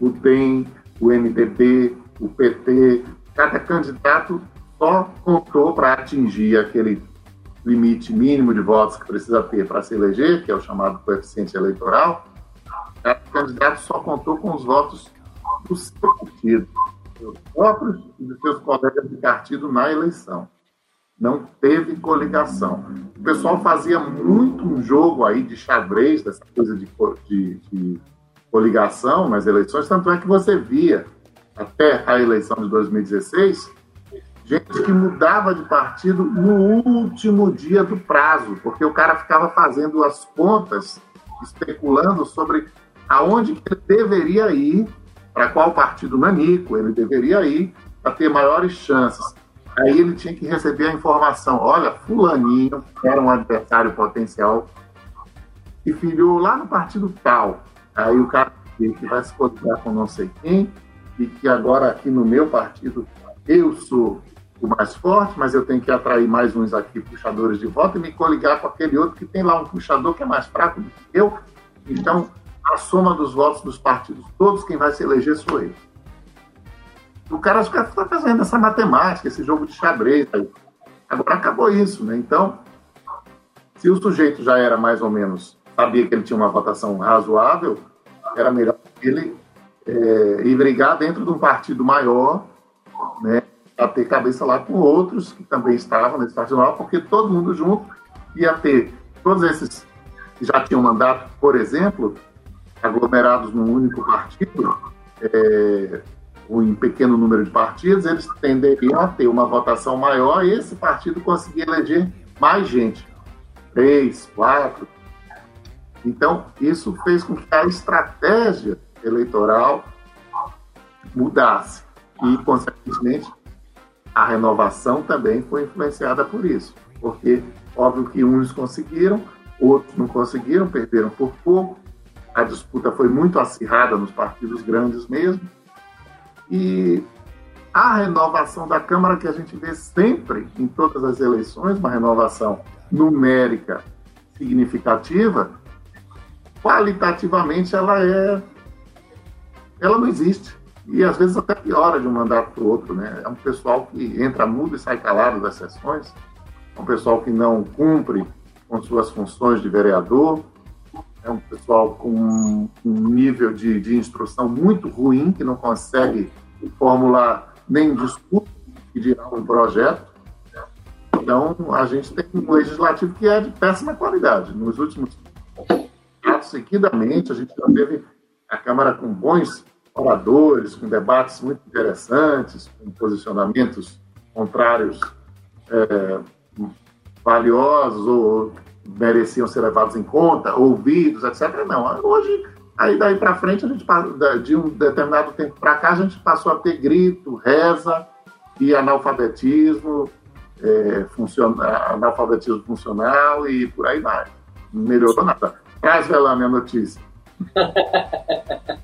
O DEM, o MDB, o PT, cada candidato só contou para atingir aquele limite mínimo de votos que precisa ter para se eleger, que é o chamado coeficiente eleitoral. Cada candidato só contou com os votos do seu partido, dos próprios e dos seus colegas de partido na eleição não teve coligação. O pessoal fazia muito um jogo aí de xadrez, dessa coisa de, de, de coligação nas eleições, tanto é que você via, até a eleição de 2016, gente que mudava de partido no último dia do prazo, porque o cara ficava fazendo as contas, especulando sobre aonde ele deveria ir, para qual partido nanico ele deveria ir, para ter maiores chances Aí ele tinha que receber a informação: olha, Fulaninho era um adversário potencial e filiou lá no partido tal. Aí o cara que vai se coligar com não sei quem, e que agora aqui no meu partido eu sou o mais forte, mas eu tenho que atrair mais uns aqui puxadores de voto e me coligar com aquele outro que tem lá um puxador que é mais fraco do que eu. Então, a soma dos votos dos partidos todos, quem vai se eleger sou eu. O cara está fazendo essa matemática, esse jogo de xadrez. Aí. Agora acabou isso, né? Então, se o sujeito já era mais ou menos, sabia que ele tinha uma votação razoável, era melhor ele é, ir brigar dentro de um partido maior, né, a ter cabeça lá com outros que também estavam nesse partido maior, porque todo mundo junto ia ter todos esses que já tinham mandato, por exemplo, aglomerados num único partido, é, ou em pequeno número de partidos, eles tenderiam a ter uma votação maior e esse partido conseguir eleger mais gente. Três, quatro. Então, isso fez com que a estratégia eleitoral mudasse. E, consequentemente, a renovação também foi influenciada por isso. Porque, óbvio que uns conseguiram, outros não conseguiram, perderam por pouco. A disputa foi muito acirrada nos partidos grandes mesmo. E a renovação da Câmara que a gente vê sempre em todas as eleições, uma renovação numérica significativa, qualitativamente ela é ela não existe e às vezes até piora de um mandato para o outro, né? É um pessoal que entra mudo e sai calado das sessões, é um pessoal que não cumpre com suas funções de vereador, é um pessoal com um nível de, de instrução muito ruim, que não consegue formular nem discurso e dirá um projeto. Então, a gente tem um legislativo que é de péssima qualidade. Nos últimos anos, seguidamente, a gente já teve a Câmara com bons oradores, com debates muito interessantes, com posicionamentos contrários é, valiosos ou mereciam ser levados em conta, ouvidos, etc. Não, hoje, aí daí para frente, a gente de um determinado tempo para cá, a gente passou a ter grito, reza e analfabetismo, é, analfabetismo funcional e por aí vai. Não melhorou nada. Traz, lá minha notícia. [LAUGHS]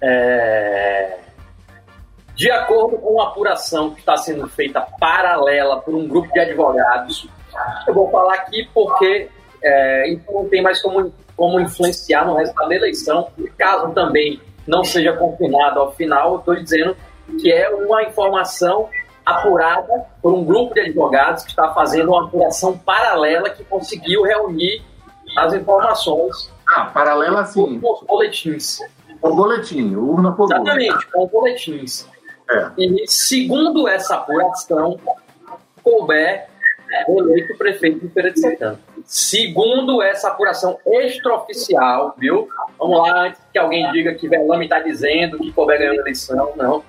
é... De acordo com uma apuração que está sendo feita paralela por um grupo de advogados, eu vou falar aqui porque é, isso não tem mais como, como influenciar no resultado da eleição. Caso também não seja confirmado ao final, eu estou dizendo que é uma informação apurada por um grupo de advogados que está fazendo uma apuração paralela que conseguiu reunir as informações. Ah, paralela sim. Com os boletins. Com o boletim, urna por Exatamente, com boletins. É. E segundo essa apuração, Colbert eleito prefeito de Feira de Santana. Segundo essa apuração extraoficial, viu? Vamos lá, antes que alguém diga que Velame está dizendo que Colbert ganhou a eleição, não.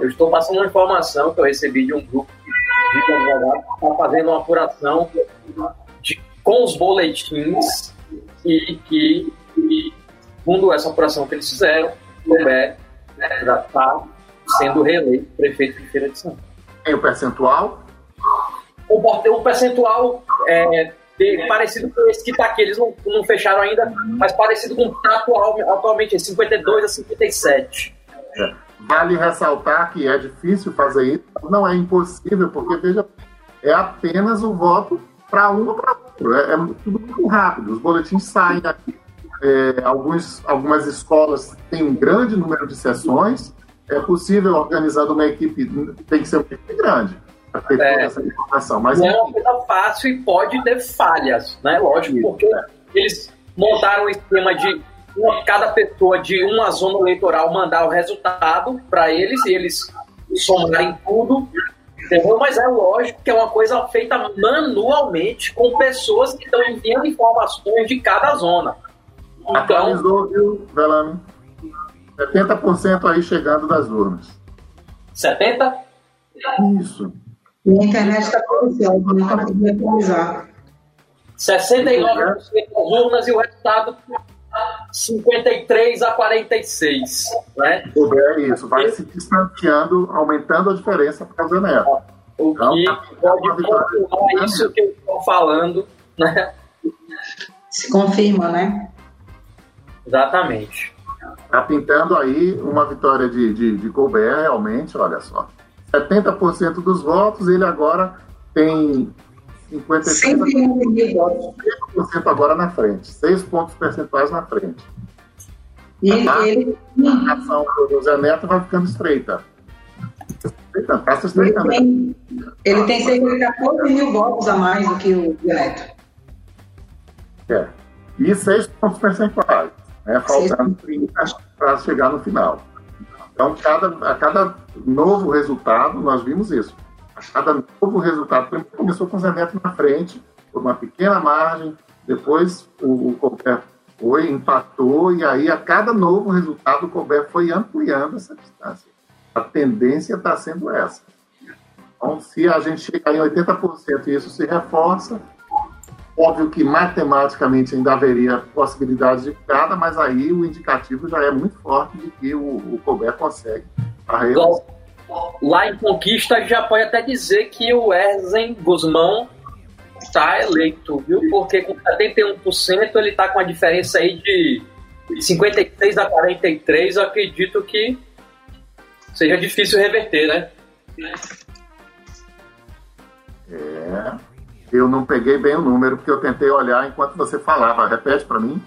Eu estou passando uma informação que eu recebi de um grupo de advogados que está fazendo uma apuração de, com os boletins e que, segundo essa apuração que eles fizeram, Colbert já está sendo reeleito prefeito de Feira de Santana. Tem o percentual? O, percentual é de, parecido com esse que está aqui, eles não, não fecharam ainda, mas parecido com o que está atual, atualmente, é 52 a 57. É. Vale ressaltar que é difícil fazer isso, não é impossível, porque, veja, é apenas o voto para um ou para outro. É, é, tudo muito rápido. Os boletins saem aqui. É, alguns, algumas escolas têm um grande número de sessões. É possível organizar uma equipe, tem que ser uma equipe grande para ter é, toda essa informação. Mas, não é uma coisa fácil e pode ter falhas, né? Lógico, porque eles montaram um esquema de uma, cada pessoa de uma zona eleitoral mandar o resultado para eles e eles somarem tudo. Entendeu? Mas é lógico que é uma coisa feita manualmente com pessoas que estão enviando informações de cada zona. Então, Atualizou, viu, Velame? 70% aí chegando das urnas. 70%? Isso. E a internet está policial, não consegui atualizar. 69% das urnas e o resultado 53 a 46. Né? É isso, vai se distanciando, aumentando a diferença para o Neto. O então, que tá pode confirmar isso que eu estou falando, né? Se confirma, né? Exatamente. Está pintando aí uma vitória de, de, de Colbert, realmente, olha só. 70% dos votos, ele agora tem 53% agora na frente, 6 pontos percentuais na frente. E a ele... a ação do José Neto vai ficando estreita. Passa ele tem, ele tem cerca de 14 mil votos a mais do que o Neto. É. E seis pontos percentuais, né? faltando 30 para chegar no final. Então, cada, a cada novo resultado, nós vimos isso. A cada novo resultado, começou com o Zé Neto na frente, por uma pequena margem, depois o, o Colbert foi, empatou, e aí a cada novo resultado o Colbert foi ampliando essa distância. A tendência está sendo essa. Então, se a gente chegar em 80% e isso se reforça, óbvio que matematicamente ainda haveria possibilidade de cada, mas aí o indicativo já é muito forte de que o, o Colbert consegue a reeleição. Lá em Conquista, já pode até dizer que o Erzen Guzmão está eleito, viu? Porque com 71% ele está com a diferença aí de 56 a 43. Eu acredito que seja difícil reverter, né? É. Eu não peguei bem o número porque eu tentei olhar enquanto você falava. Repete para mim.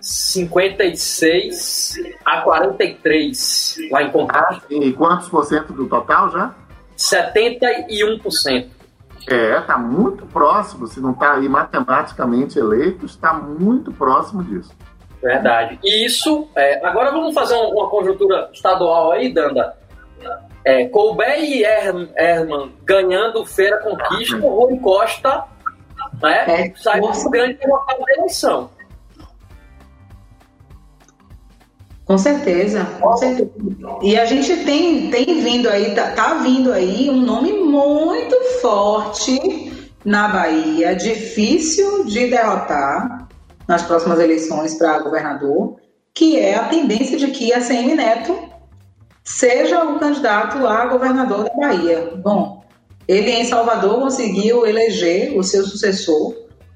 56 a 43 lá em Conquista. Ah, e quantos por cento do total já? 71%. É, está muito próximo, se não está aí matematicamente eleito, está muito próximo disso. Verdade. E isso, é, agora vamos fazer uma conjuntura estadual aí, Danda. É, Colbert e Herman ganhando Feira Conquista, o Rui Costa né, é, sai como grande derrotado da eleição. Com certeza, com certeza. E a gente tem, tem vindo aí, tá, tá vindo aí um nome muito forte na Bahia, difícil de derrotar nas próximas eleições para governador, que é a tendência de que a CM Neto seja o candidato a governador da Bahia. Bom, ele em Salvador conseguiu eleger o seu sucessor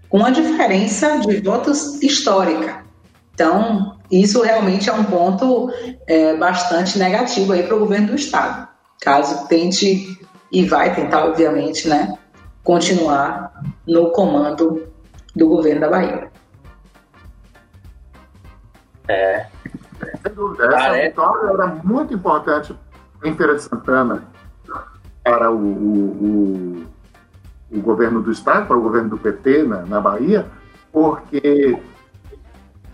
com uma diferença de votos histórica. Então, isso realmente é um ponto é, bastante negativo aí para o governo do estado, caso tente e vai tentar, obviamente, né, continuar no comando do governo da Bahia. É. Sem dúvida, essa ah, é. vitória era muito importante em Feira de Santana para o, o, o, o, governo do estado, para o governo do PT na, na Bahia, porque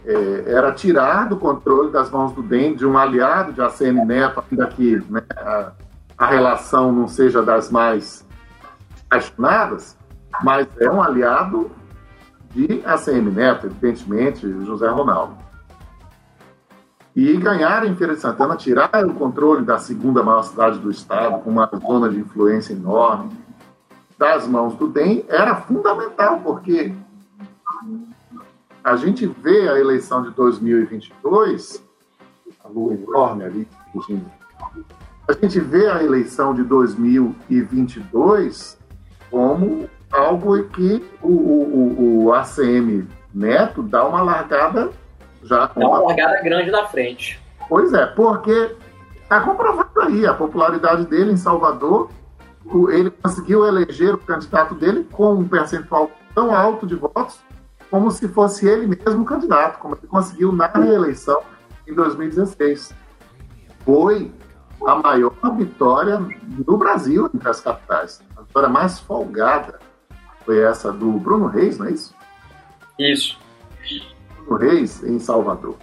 é, era tirar do controle das mãos do DEM de um aliado de ACM Neto, ainda que né, a, a, relação não seja das mais apaixonadas, mas é um aliado de ACM Neto, evidentemente, José Ronaldo. E ganhar em Feira de Santana, tirar o controle da segunda maior cidade do estado, com uma zona de influência enorme, das mãos do DEM, era fundamental, porque a gente vê a eleição de 2022, a lua enorme ali, a gente vê a eleição de 2022 como algo que o, o, o ACM Neto dá uma largada já. Dá uma largada grande na frente. Pois é, porque está comprovado aí a popularidade dele em Salvador. Ele conseguiu eleger o candidato dele com um percentual tão alto de votos como se fosse ele mesmo candidato, como ele conseguiu na reeleição em 2016. Foi a maior vitória no Brasil entre as capitais. A vitória mais folgada foi essa do Bruno Reis, não é isso? Isso. Bruno Reis, em Salvador.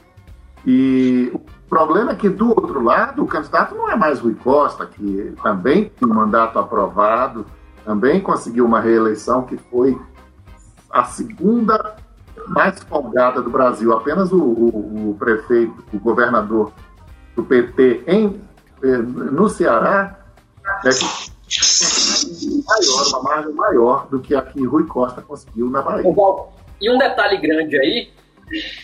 E o problema é que, do outro lado, o candidato não é mais Rui Costa, que também tem um mandato aprovado, também conseguiu uma reeleição que foi a segunda mais folgada do Brasil. Apenas o, o, o prefeito, o governador do PT em, eh, no Ceará é que maior, uma margem maior do que a que Rui Costa conseguiu na Bahia. E um detalhe grande aí,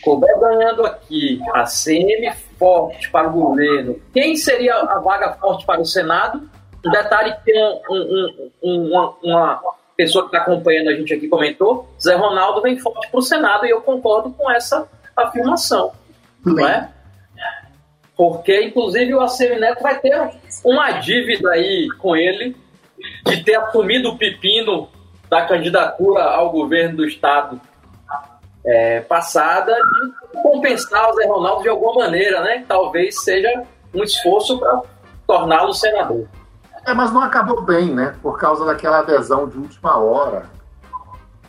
Colbert ganhando aqui, a CM forte para o governo. Quem seria a vaga forte para o Senado? Um detalhe que tem um, um, uma, uma pessoa que está acompanhando a gente aqui comentou, Zé Ronaldo vem forte para o Senado e eu concordo com essa afirmação. Não é? Porque, inclusive, o ACM Neto vai ter uma dívida aí com ele de ter assumido o pepino da candidatura ao governo do Estado é, passada de compensar o Zé Ronaldo de alguma maneira, né? Talvez seja um esforço para torná-lo senador. É, mas não acabou bem, né? Por causa daquela adesão de última hora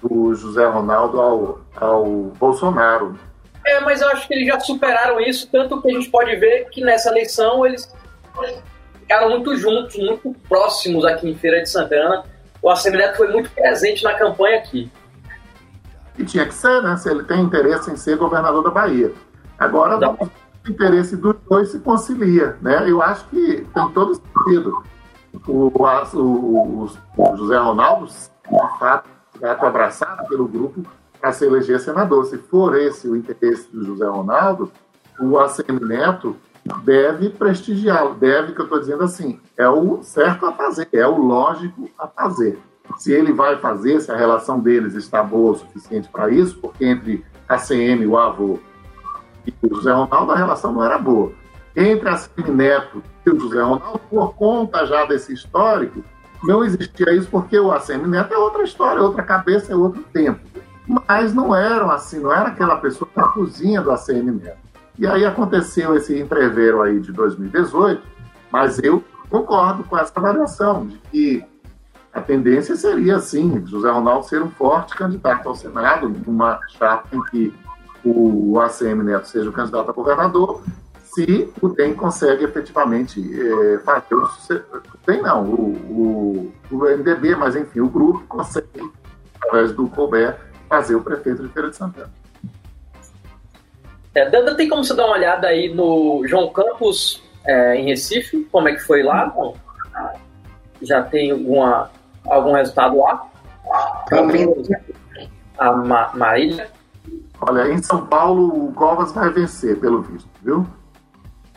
do José Ronaldo ao, ao Bolsonaro. É, mas eu acho que eles já superaram isso, tanto que a gente pode ver que nessa eleição eles ficaram muito juntos, muito próximos aqui em Feira de Santana. O Assemineto foi muito presente na campanha aqui. E tinha que ser, né? Se ele tem interesse em ser governador da Bahia. Agora, o interesse dos dois se concilia, né? Eu acho que tem todo sentido. O, o, o José Ronaldo, de fato, gato abraçado pelo grupo para se eleger senador. Se for esse o interesse do José Ronaldo, o Neto deve prestigiá-lo. Deve, que eu estou dizendo assim, é o certo a fazer, é o lógico a fazer. Se ele vai fazer, se a relação deles está boa o suficiente para isso, porque entre a CM, o avô, e o José Ronaldo, a relação não era boa. Entre a CM Neto e o José Ronaldo, por conta já desse histórico, não existia isso porque o ACM Neto é outra história, é outra cabeça, é outro tempo. Mas não eram assim, não era aquela pessoa na cozinha do ACM Neto. E aí aconteceu esse entreveiro aí de 2018, mas eu concordo com essa avaliação de que a tendência seria, sim, José Ronaldo ser um forte candidato ao Senado, numa chapa em que o ACM Neto seja o candidato a governador, se o DEM consegue efetivamente é, fazer o. DEM não, o, o, o, MDB, mas enfim, o grupo consegue, através do Colbert, fazer o prefeito de Feira de Santana. É, Danda, tem como você dar uma olhada aí no João Campos é, em Recife? Como é que foi lá? Já tem alguma, algum resultado lá? A Ma Marília? Olha, em São Paulo o Covas vai vencer, pelo visto, viu?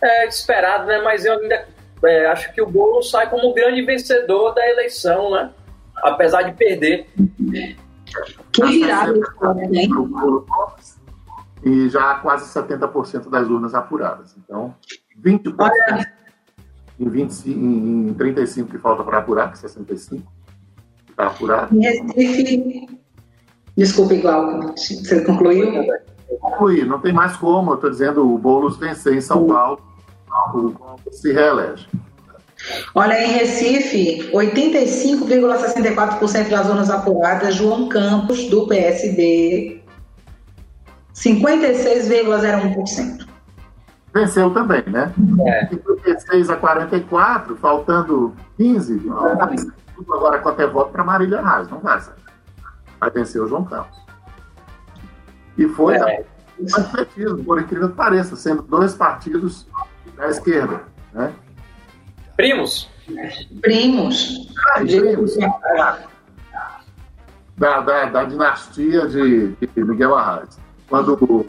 É esperado, né? Mas eu ainda é, acho que o Bolo sai como o grande vencedor da eleição, né? Apesar de perder. Que virada hein? E já há quase 70% das urnas apuradas. Então, 20% Olha. em, 20, em, em 35 que falta para apurar, que 65 está apurado. Em Recife, desculpa, igual, você concluiu? Concluí, não tem mais como, eu estou dizendo, o Boulos vencer em São Paulo, o se reelege. Olha, em Recife, 85,64% das zonas apuradas, João Campos, do PSD, 56,01%. Venceu também, né? É. 56 a 44, faltando 15, agora quanto é voto para Marília Reis, não vai, sabe? Vai vencer o João Campos. E foi é. mais por incrível que pareça, sendo dois partidos da esquerda. Né? Primos? Primos. Ah, primos. Da, da, da dinastia de, de Miguel Arraes. Quando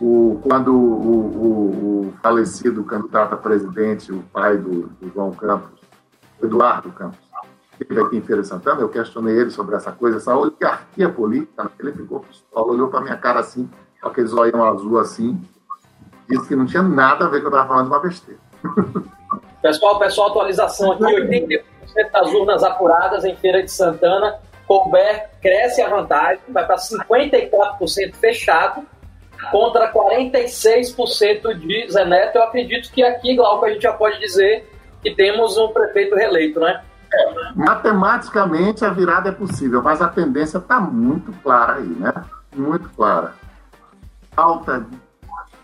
o, quando o, o, o, falecido candidato a presidente, o pai do, do João Campos, Eduardo Campos, esteve aqui em Feira de Santana, eu questionei ele sobre essa coisa, essa oligarquia política, ele ficou pistola, olhou para minha cara assim, com aqueles olhão azul assim, disse que não tinha nada a ver com eu estava falando uma besteira. [LAUGHS] Pessoal, pessoal, atualização aqui, 80% das urnas apuradas em Feira de Santana, Colbert cresce a vantagem, vai para 54% fechado, contra 46% de Zé Neto. Eu acredito que aqui, Glauco, a gente já pode dizer que temos um prefeito reeleito, né? Matematicamente a virada é possível, mas a tendência está muito clara aí, né? Muito clara. Falta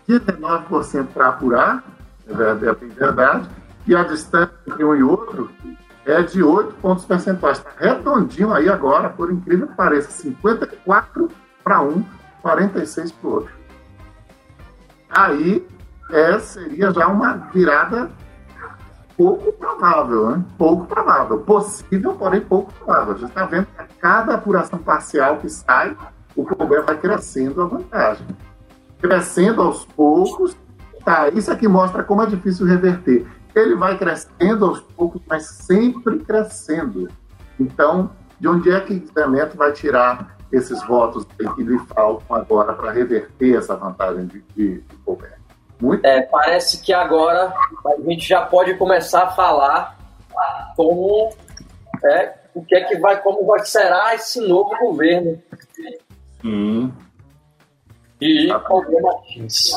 19% para apurar, é verdade, é verdade, e a distância entre um e outro é de 8 pontos percentuais. Está redondinho aí agora, por incrível que pareça, 54 para um, 46 para o outro. Aí é, seria já uma virada pouco provável, né? Pouco provável. Possível, porém pouco provável. Você está vendo que a cada apuração parcial que sai, o problema vai crescendo a vantagem. Crescendo aos poucos. Tá, isso aqui mostra como é difícil reverter. Ele vai crescendo aos poucos, mas sempre crescendo. Então, de onde é que o Neto vai tirar esses votos que lhe faltam agora para reverter essa vantagem de, de, de Colbert? Muito. É, parece que agora a gente já pode começar a falar como é, o que é que vai, como vai será esse novo governo. Sim. E Martins.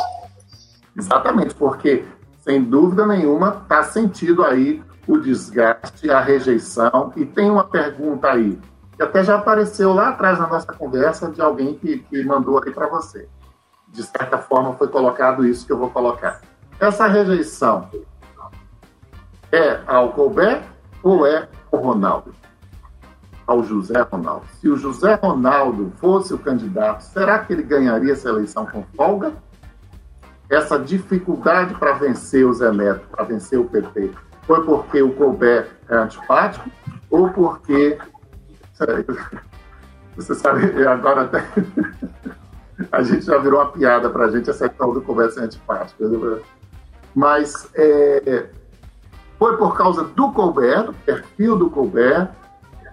Exatamente, porque sem dúvida nenhuma está sentido aí o desgaste, a rejeição. E tem uma pergunta aí, que até já apareceu lá atrás na nossa conversa de alguém que, que mandou aqui para você. De certa forma, foi colocado isso que eu vou colocar. Essa rejeição é ao Colbert ou é ao Ronaldo? Ao José Ronaldo. Se o José Ronaldo fosse o candidato, será que ele ganharia essa eleição com folga? Essa dificuldade para vencer o Zé Neto, para vencer o PT, foi porque o Colbert é antipático ou porque. [LAUGHS] Você sabe, agora até. [LAUGHS] A gente já virou uma piada para a gente essa questão do Colbert ser antipático. Mas é, foi por causa do Colbert, do perfil do Colbert,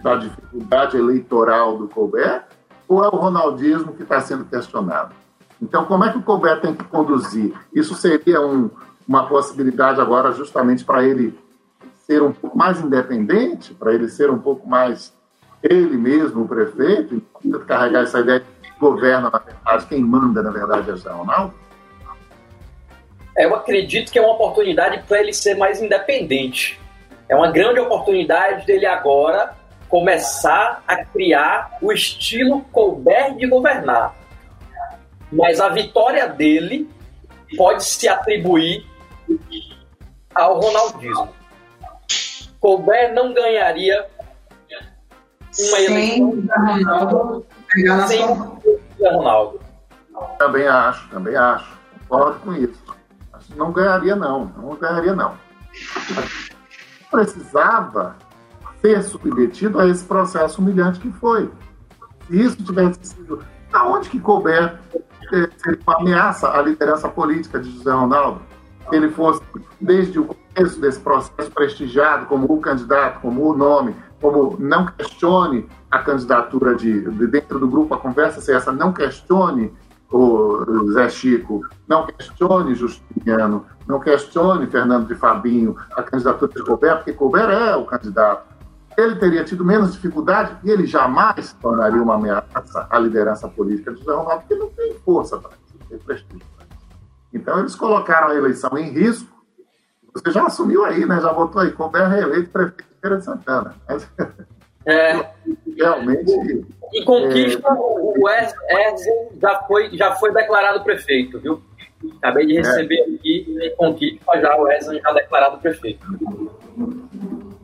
da dificuldade eleitoral do Colbert, ou é o ronaldismo que está sendo questionado? Então, como é que o Colbert tem que conduzir? Isso seria um, uma possibilidade agora justamente para ele ser um pouco mais independente, para ele ser um pouco mais ele mesmo, o prefeito, carregar essa ideia de governa, na verdade, quem manda, na verdade, é o Ronaldo? É, eu acredito que é uma oportunidade para ele ser mais independente. É uma grande oportunidade dele agora começar a criar o estilo Colbert de governar. Mas a vitória dele pode se atribuir ao ronaldismo. Colbert não ganharia uma eleição Ronaldo, sem o Ronaldo. Também acho, também acho. Concordo com isso não ganharia, não. Não ganharia, não. Precisava ser submetido a esse processo humilhante que foi. Se isso tivesse sido. Aonde que couber seria uma ameaça à liderança política de José Ronaldo? Ele fosse, desde o começo desse processo, prestigiado como o candidato, como o nome, como não questione a candidatura de, de dentro do grupo, a conversa se essa, não questione o Zé Chico, não questione Justiniano, não questione Fernando de Fabinho, a candidatura de Colbert, porque Colbert é o candidato. Ele teria tido menos dificuldade e ele jamais tornaria uma ameaça à liderança política de José Ronaldo, porque não tem força para isso, não tem prestígio para isso. Então, eles colocaram a eleição em risco. Você já assumiu aí, né? Já votou aí. Colbert reeleito prefeito de Feira de Santana. É. [LAUGHS] Realmente e conquista, é... o Erzem já foi, já foi declarado prefeito, viu? Acabei de receber é. aqui em conquista já o Erzem já declarado prefeito.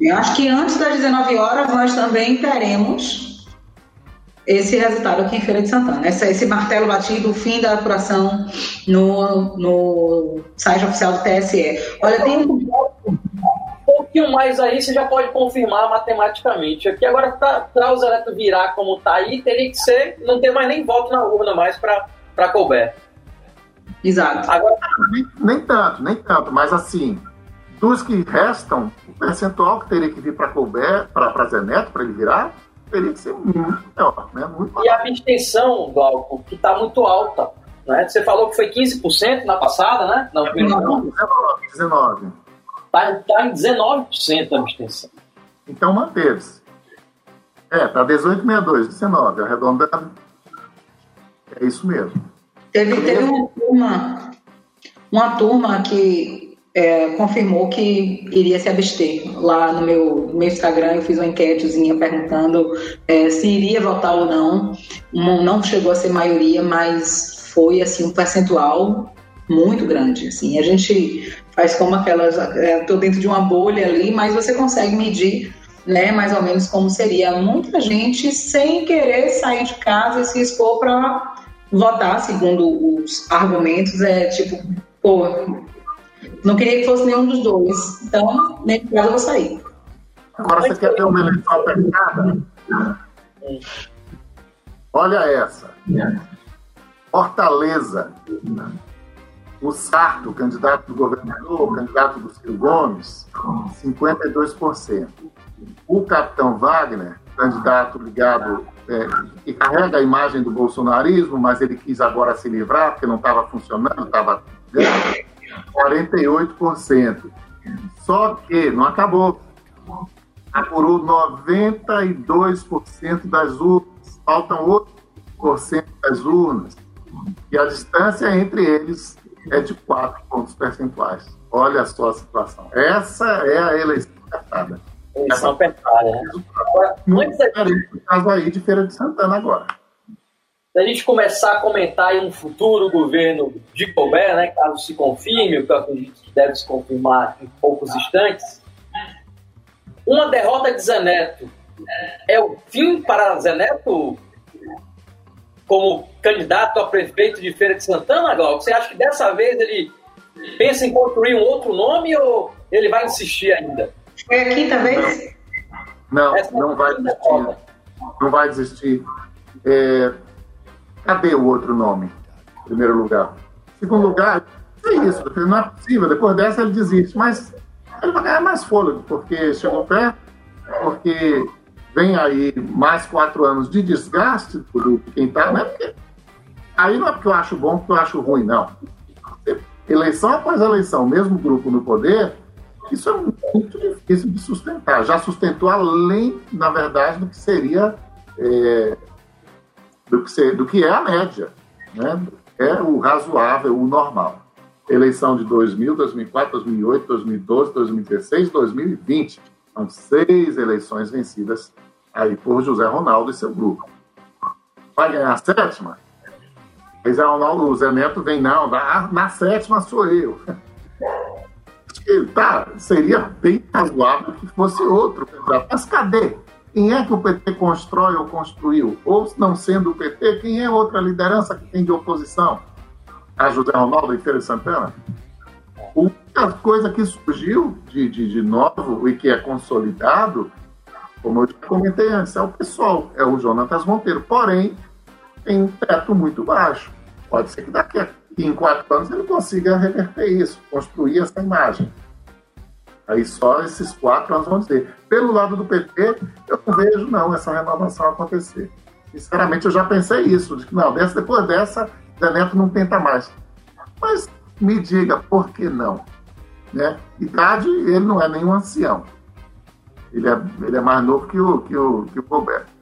Eu acho que antes das 19 horas nós também teremos esse resultado aqui em Feira de Santana. Esse, esse martelo batido, o fim da apuração no, no site oficial do TSE. Olha, tem um pouquinho mais aí, você já pode confirmar matematicamente. Aqui agora, para o Zeleto virar como está aí, teria que ser, não ter mais nem voto na urna mais para Colbert. Exato. Agora, nem, nem, tanto, nem tanto, mas assim, dos que restam, o percentual que teria que vir para Colbert, para Zeneto, para ele virar, teria que ser muito maior, né? Muito maior. E a abstenção, Glauco, que está muito alta. Né? Você falou que foi 15% na passada, né? Não, 19, 19. Está tá em 19% a abstenção. Então manteve-se. É, está 18,62, 19, arredondando. É isso mesmo. Teve, teve uma turma, uma turma que é, confirmou que iria se abster. Lá no meu, no meu Instagram eu fiz uma enquetezinha perguntando é, se iria votar ou não. Não chegou a ser maioria, mas foi assim um percentual muito grande. Assim, a gente faz como aquelas, estou é, dentro de uma bolha ali, mas você consegue medir, né, mais ou menos como seria muita gente sem querer sair de casa e se expor para votar, segundo os argumentos, é tipo, pô, não queria que fosse nenhum dos dois, então nesse caso eu vou sair. Agora você quer ver uma eleição apertada? Olha essa. Fortaleza o Sarto, candidato do governador, candidato do Ciro Gomes, 52%. O capitão Wagner, candidato ligado, é, que carrega a imagem do bolsonarismo, mas ele quis agora se livrar porque não estava funcionando, estava 48%. Só que não acabou. Apurou 92% das urnas, faltam 8% das urnas. E a distância entre eles é de 4 pontos percentuais. Olha só a situação. Essa é a eleição apertada. Eleição apertada? Agora, antes da... caso aí de Feira de Santana agora. Da gente começar a comentar em um futuro governo de Colbert, né, caso se confirme, o que eu acredito que deve se confirmar em poucos instantes, uma derrota de Zeneto é o fim para Zeneto como candidato a prefeito de Feira de Santana, Gal? Você acha que dessa vez ele pensa em construir um outro nome ou ele vai insistir ainda? Foi a quinta vez? Não, Essa não, vai desistir. Não vai desistir. É, cadê o outro nome? Em primeiro lugar. Segundo lugar, é isso. Não é possível. Depois dessa ele desiste. Mas ele vai ganhar mais fôlego, porque chegou perto, porque vem aí mais quatro anos de desgaste do quem está, né? Porque aí não é porque eu acho bom, porque eu acho ruim, não. Eleição após eleição, mesmo grupo no poder, isso é muito difícil de sustentar. Já sustentou além, na verdade, do que seria é, do, que ser, do que é a média, né? É o razoável, o normal. Eleição de 2000, 2004, 2008, 2012, 2016, 2020. São seis eleições vencidas aí por José Ronaldo e seu grupo. Vai ganhar a sétima? José Ronaldo, o Zé Neto vem, não, na, na sétima sou eu. Tá, seria bem razoável que fosse outro candidato. Mas cadê? Quem é que o PT constrói ou construiu? Ou, não sendo o PT, quem é outra liderança que tem de oposição? A José Ronaldo e Feira Santana? A única coisa que surgiu de, de, de novo e que é consolidado como eu comentei antes, é o pessoal, é o Jonatas Monteiro. Porém, tem um teto muito baixo. Pode ser que daqui a em quatro anos ele consiga reverter isso, construir essa imagem. Aí só esses quatro anos vão dizer. Pelo lado do PT, eu não vejo não essa renovação acontecer. Sinceramente, eu já pensei isso, de que não, dessa, depois dessa, Zé Neto não tenta mais. Mas me diga, por que não? Né? Idade, ele não é nenhum ancião. Ele é, ele é mais novo que o, que o, que o Roberto.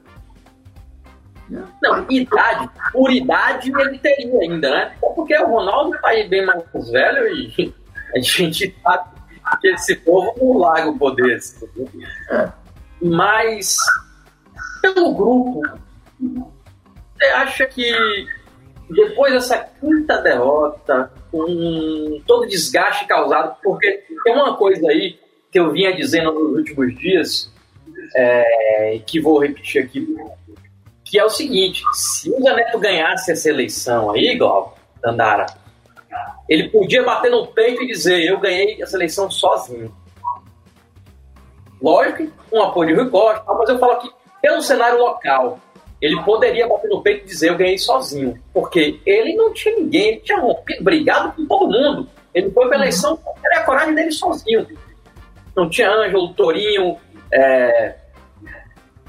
Não, idade, por idade ele teria ainda, né? Porque o Ronaldo tá aí bem mais velho e [LAUGHS] a gente sabe que esse povo não larga o poder. É. Mas, pelo grupo, você acha que depois dessa quinta derrota, com todo o desgaste causado, porque tem uma coisa aí que eu vinha dizendo nos últimos dias, é, que vou repetir aqui, que é o seguinte: se o Zé Neto ganhasse essa eleição aí, Glauco, Dandara, ele podia bater no peito e dizer: Eu ganhei essa eleição sozinho. Lógico, com apoio de Rui Costa, mas eu falo aqui, pelo cenário local, ele poderia bater no peito e dizer: Eu ganhei sozinho. Porque ele não tinha ninguém, ele tinha rompido, brigado com todo mundo. Ele foi para a eleição, era a coragem dele sozinho não tinha Ângelo, Torinho, é,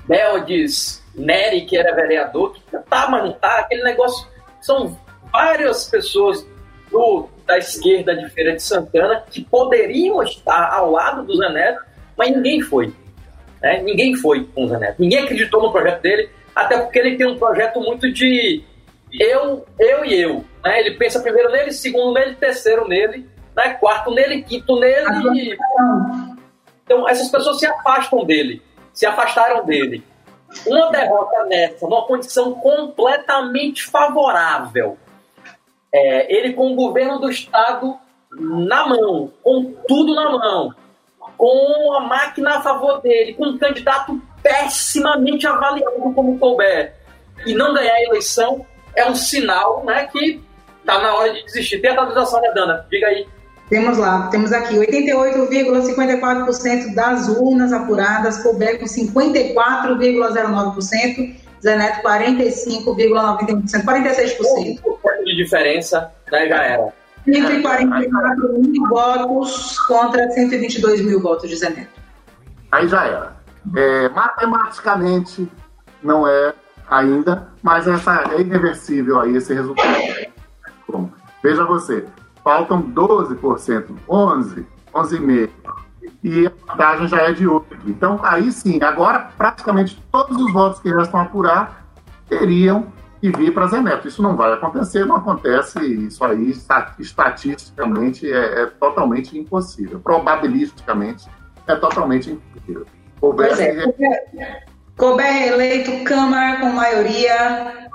Beldes, Nery, que era vereador, que tá, mas não tá, aquele negócio. São várias pessoas do, da esquerda de Feira de Santana que poderiam estar ao lado do Zé Neto, mas ninguém foi. Né? Ninguém foi com o Zé Neto. Ninguém acreditou no projeto dele, até porque ele tem um projeto muito de eu, eu e eu. Né? Ele pensa primeiro nele, segundo nele, terceiro nele, né? quarto nele, quinto nele. Então, essas pessoas se afastam dele, se afastaram dele. Uma derrota nessa, numa condição completamente favorável, é, ele com o governo do Estado na mão, com tudo na mão, com a máquina a favor dele, com um candidato pessimamente avaliado como Colbert, e não ganhar a eleição, é um sinal né, que está na hora de desistir. Tem a atualização, né, Dana? Diga aí. Temos lá, temos aqui 88,54% das urnas apuradas, Colbert com 54,09%, Zeneto 45,91%, 46%. De diferença, né, já era. 144 mil votos contra 122 mil votos de Zeneto. Aí já era. É, matematicamente não é ainda, mas essa é irreversível aí esse resultado. Bom, veja você, faltam 12%, 11%, 11,5%. E a vantagem já é de 8%. Então, aí sim, agora praticamente todos os votos que restam a apurar teriam que vir para Zé Neto. Isso não vai acontecer, não acontece, isso aí estatisticamente é, é totalmente impossível. Probabilisticamente é totalmente impossível. Pois é. Couber eleito Câmara com maioria,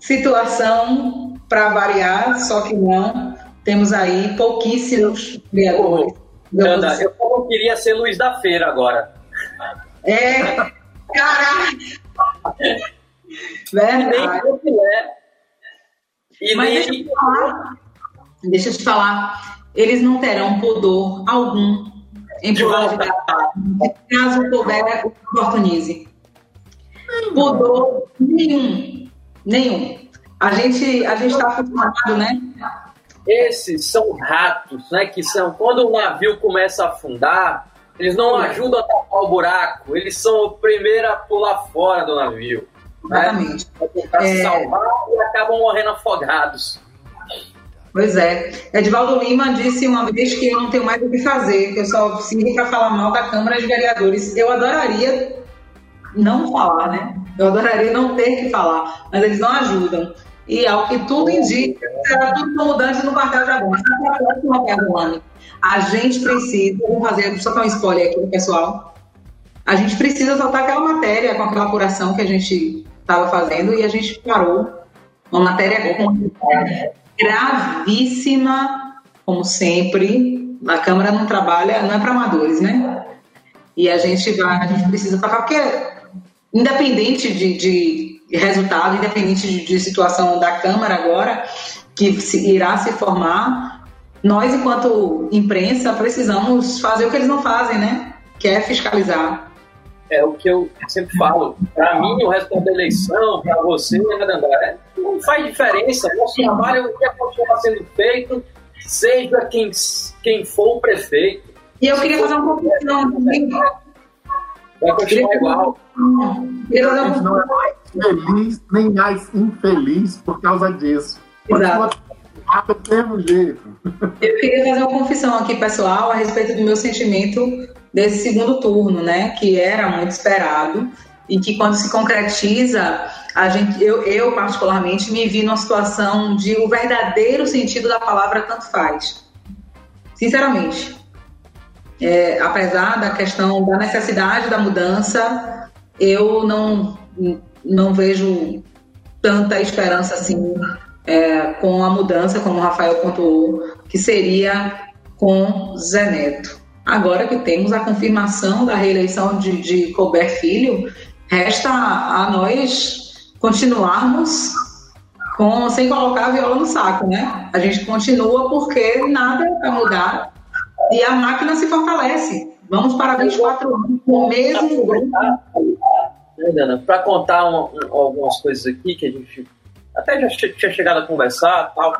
situação para variar, só que não. Temos aí pouquíssimos vereadores. Ana, eu não queria ser Luiz da Feira agora. É, caraca! [LAUGHS] Verdade. E Mas nem... deixa eu te falar, deixa eu te falar, eles não terão pudor algum em voltar. caso puder, oportunize. Pudor nenhum, nenhum. A gente a gente está acostumado, né? Esses são ratos, né? Que são quando o navio começa a afundar, eles não ajudam a tapar o buraco, eles são o primeiro a pular fora do navio. Exatamente. Né? Para é... salvar e acabam morrendo afogados. Pois é. Edvaldo Lima disse uma vez que eu não tenho mais o que fazer, que eu só sirvo para falar mal da Câmara de Vereadores. Eu adoraria não falar, né? Eu adoraria não ter que falar, mas eles não ajudam. E ao que tudo indica, será tudo mudante no quartel de agosto. A gente precisa, vamos fazer só dar um spoiler aqui, pessoal. A gente precisa soltar aquela matéria com aquela apuração que a gente estava fazendo e a gente parou. Uma matéria gravíssima, como sempre. A Câmara não trabalha, não é para amadores, né? E a gente vai, a gente precisa tocar, porque independente de, de resultado, independente de, de, situação da Câmara agora, que se, irá se formar, nós, enquanto imprensa, precisamos fazer o que eles não fazem, né? Que é fiscalizar. É o que eu sempre falo. Para mim, o resultado da eleição, para você, né, não faz diferença. Nosso trabalho vai continuar sendo feito, seja quem, quem for o prefeito. E eu queria fazer uma confusão também Vai continuar igual. A gente não é mais feliz nem mais infeliz por causa disso. Exato. Do mesmo jeito. Eu queria fazer uma confissão aqui, pessoal, a respeito do meu sentimento desse segundo turno, né? Que era muito esperado e que quando se concretiza, a gente, eu, eu particularmente me vi numa situação de o verdadeiro sentido da palavra tanto faz. Sinceramente, é, apesar da questão da necessidade da mudança, eu não, não vejo tanta esperança assim é, com a mudança, como o Rafael pontuou, que seria com Zé Neto. Agora que temos a confirmação da reeleição de, de Colbert Filho, resta a nós continuarmos com, sem colocar a viola no saco, né? A gente continua porque nada vai mudar e a máquina se fortalece. Vamos para 24 anos com o mesmo grupo. Para contar um, um, algumas coisas aqui que a gente até já tinha chegado a conversar tal.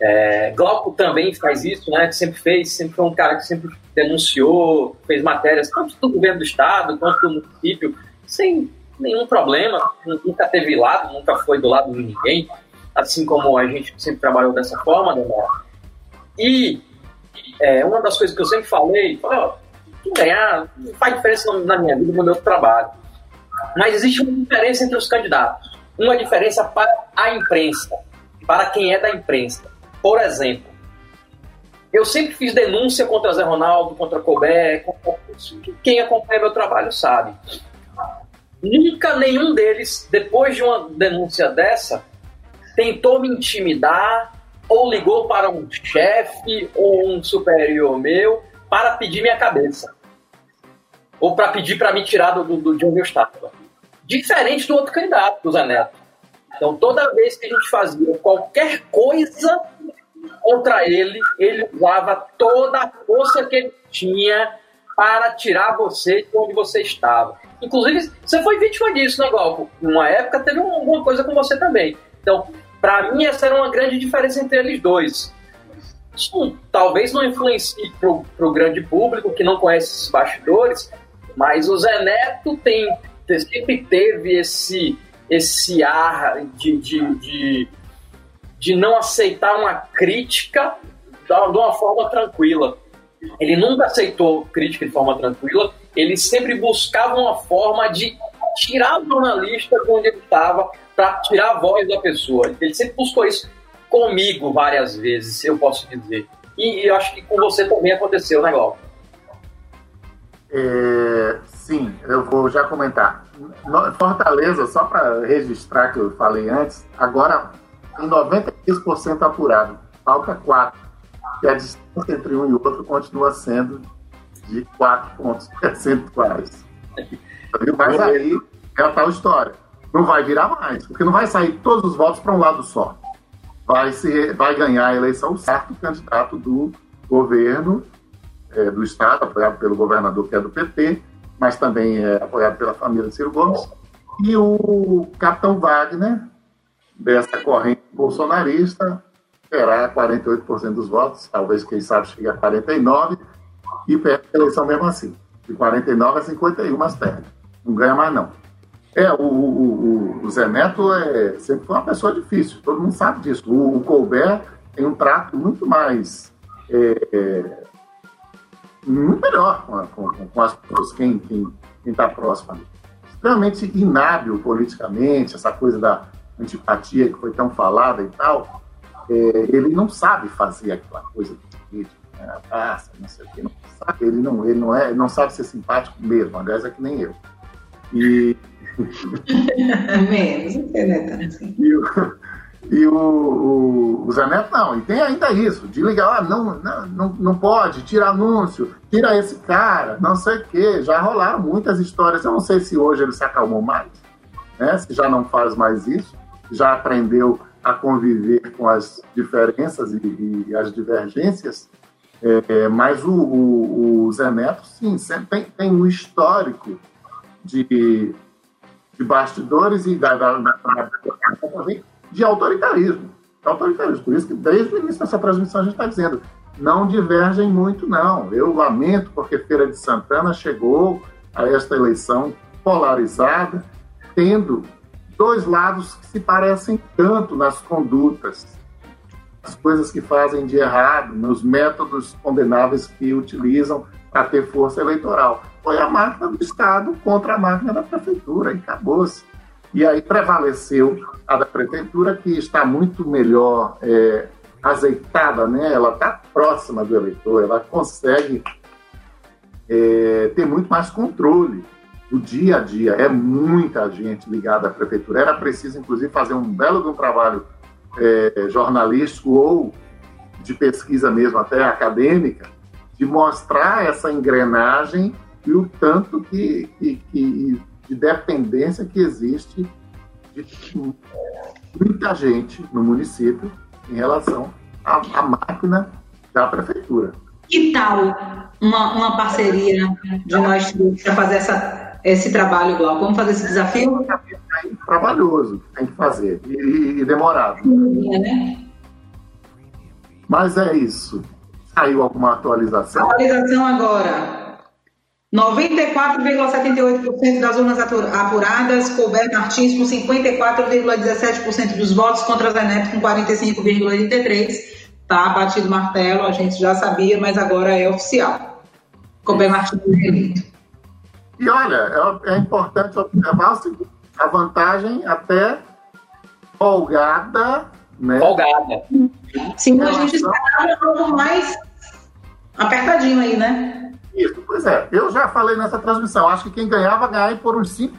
É, Glauco também faz isso, né? Sempre fez, sempre foi um cara que sempre denunciou, fez matérias tanto do governo do estado quanto do município, sem nenhum problema, nunca teve lado, nunca foi do lado de ninguém, assim como a gente sempre trabalhou dessa forma, né? E é, uma das coisas que eu sempre falei, falei, ganhar não faz diferença na minha vida, no meu trabalho. Mas existe uma diferença entre os candidatos. Uma diferença para a imprensa, para quem é da imprensa. Por exemplo, eu sempre fiz denúncia contra Zé Ronaldo, contra Colbert, contra... quem acompanha meu trabalho sabe. Nunca nenhum deles, depois de uma denúncia dessa, tentou me intimidar, ou ligou para um chefe ou um superior meu para pedir minha cabeça. Ou para pedir para me tirar do, do, de onde eu estava. Diferente do outro candidato, do Zé Neto. Então, toda vez que a gente fazia qualquer coisa contra ele, ele usava toda a força que ele tinha para tirar você de onde você estava. Inclusive, você foi vítima disso, né, Golfo? Numa época teve alguma coisa com você também. Então, para mim, essa era uma grande diferença entre eles dois. Isso talvez não influencie para o grande público que não conhece esses bastidores, mas o Zé Neto tem, sempre teve esse, esse ar de, de, de, de não aceitar uma crítica de uma forma tranquila. Ele nunca aceitou crítica de forma tranquila, ele sempre buscava uma forma de tirar o jornalista de onde ele estava para tirar a voz da pessoa. Ele sempre buscou isso comigo várias vezes, eu posso dizer. E eu acho que com você também aconteceu, né, Glauco? É, sim, eu vou já comentar. Fortaleza, só para registrar que eu falei antes, agora tem 96% apurado, falta 4. E a distância entre um e outro continua sendo de 4 pontos [LAUGHS] percentuais. Mas aí é a tal história. Não vai virar mais, porque não vai sair todos os votos para um lado só. Vai, se, vai ganhar a eleição certo o candidato do governo é, do Estado, apoiado pelo governador, que é do PT, mas também é apoiado pela família Ciro Gomes, e o capitão Wagner, dessa corrente bolsonarista, terá 48% dos votos, talvez, quem sabe, chegue a 49%, e perde a eleição mesmo assim. De 49 a 51, mas perde. Não ganha mais, não. É, o, o, o, Zé Neto é, sempre foi uma pessoa difícil, todo mundo sabe disso. O, o Colbert tem um trato muito mais é, é muito melhor com, com, com as pessoas, quem está quem, quem tá próximo ali. Extremamente inábil politicamente, essa coisa da antipatia que foi tão falada e tal, é, ele não sabe fazer aquela coisa política, né? abraça, não sei o quê, não sabe, ele não, ele não é, não sabe ser simpático mesmo, aliás, é que nem eu. E. [LAUGHS] Menos, né? Assim. [LAUGHS] E, o, o, o Zé Neto não, e tem ainda isso, de ligar, ah, não, não, não pode, tira anúncio, tira esse cara, não sei o quê. Já rolaram muitas histórias, eu não sei se hoje ele se acalmou mais, né? Se já não faz mais isso, já aprendeu a conviver com as diferenças e, e as divergências, é, mas o, o, o, Zé Neto, sim, tem, tem um histórico de, de bastidores e da, da, da, da de autoritarismo. De autoritarismo. Por isso que desde o início dessa transmissão a gente está dizendo, não divergem muito, não. Eu lamento porque Feira de Santana chegou a esta eleição polarizada, tendo dois lados que se parecem tanto nas condutas, as coisas que fazem de errado, nos métodos condenáveis que utilizam para ter força eleitoral. Foi a máquina do Estado contra a máquina da prefeitura, e acabou-se. E aí prevaleceu a da prefeitura, que está muito melhor é, azeitada, né? ela está próxima do eleitor, ela consegue é, ter muito mais controle do dia a dia. É muita gente ligada à prefeitura. Era preciso, inclusive, fazer um belo de um trabalho é, jornalístico ou de pesquisa mesmo, até acadêmica, de mostrar essa engrenagem e o tanto que, que, que de dependência que existe de muita gente no município em relação à, à máquina da prefeitura. Que tal uma, uma parceria de nós para fazer essa, esse trabalho, Glauco? Vamos fazer esse desafio? É trabalhoso, tem que fazer, e, e demorado. É, né? Mas é isso. Saiu alguma atualização? Atualização agora. 94,78% das urnas apuradas, Colbert Martins com 54,17% dos votos, contra Zé Neto com 45,83%. Tá batido o martelo, a gente já sabia, mas agora é oficial. Colbert Martins eleito. E olha, é, é importante observar a vantagem até folgada, né? Folgada. Sim, a gente está um mais apertadinho aí, né? Isso, pois é. Eu já falei nessa transmissão. Acho que quem ganhava, ganhava por uns 5%,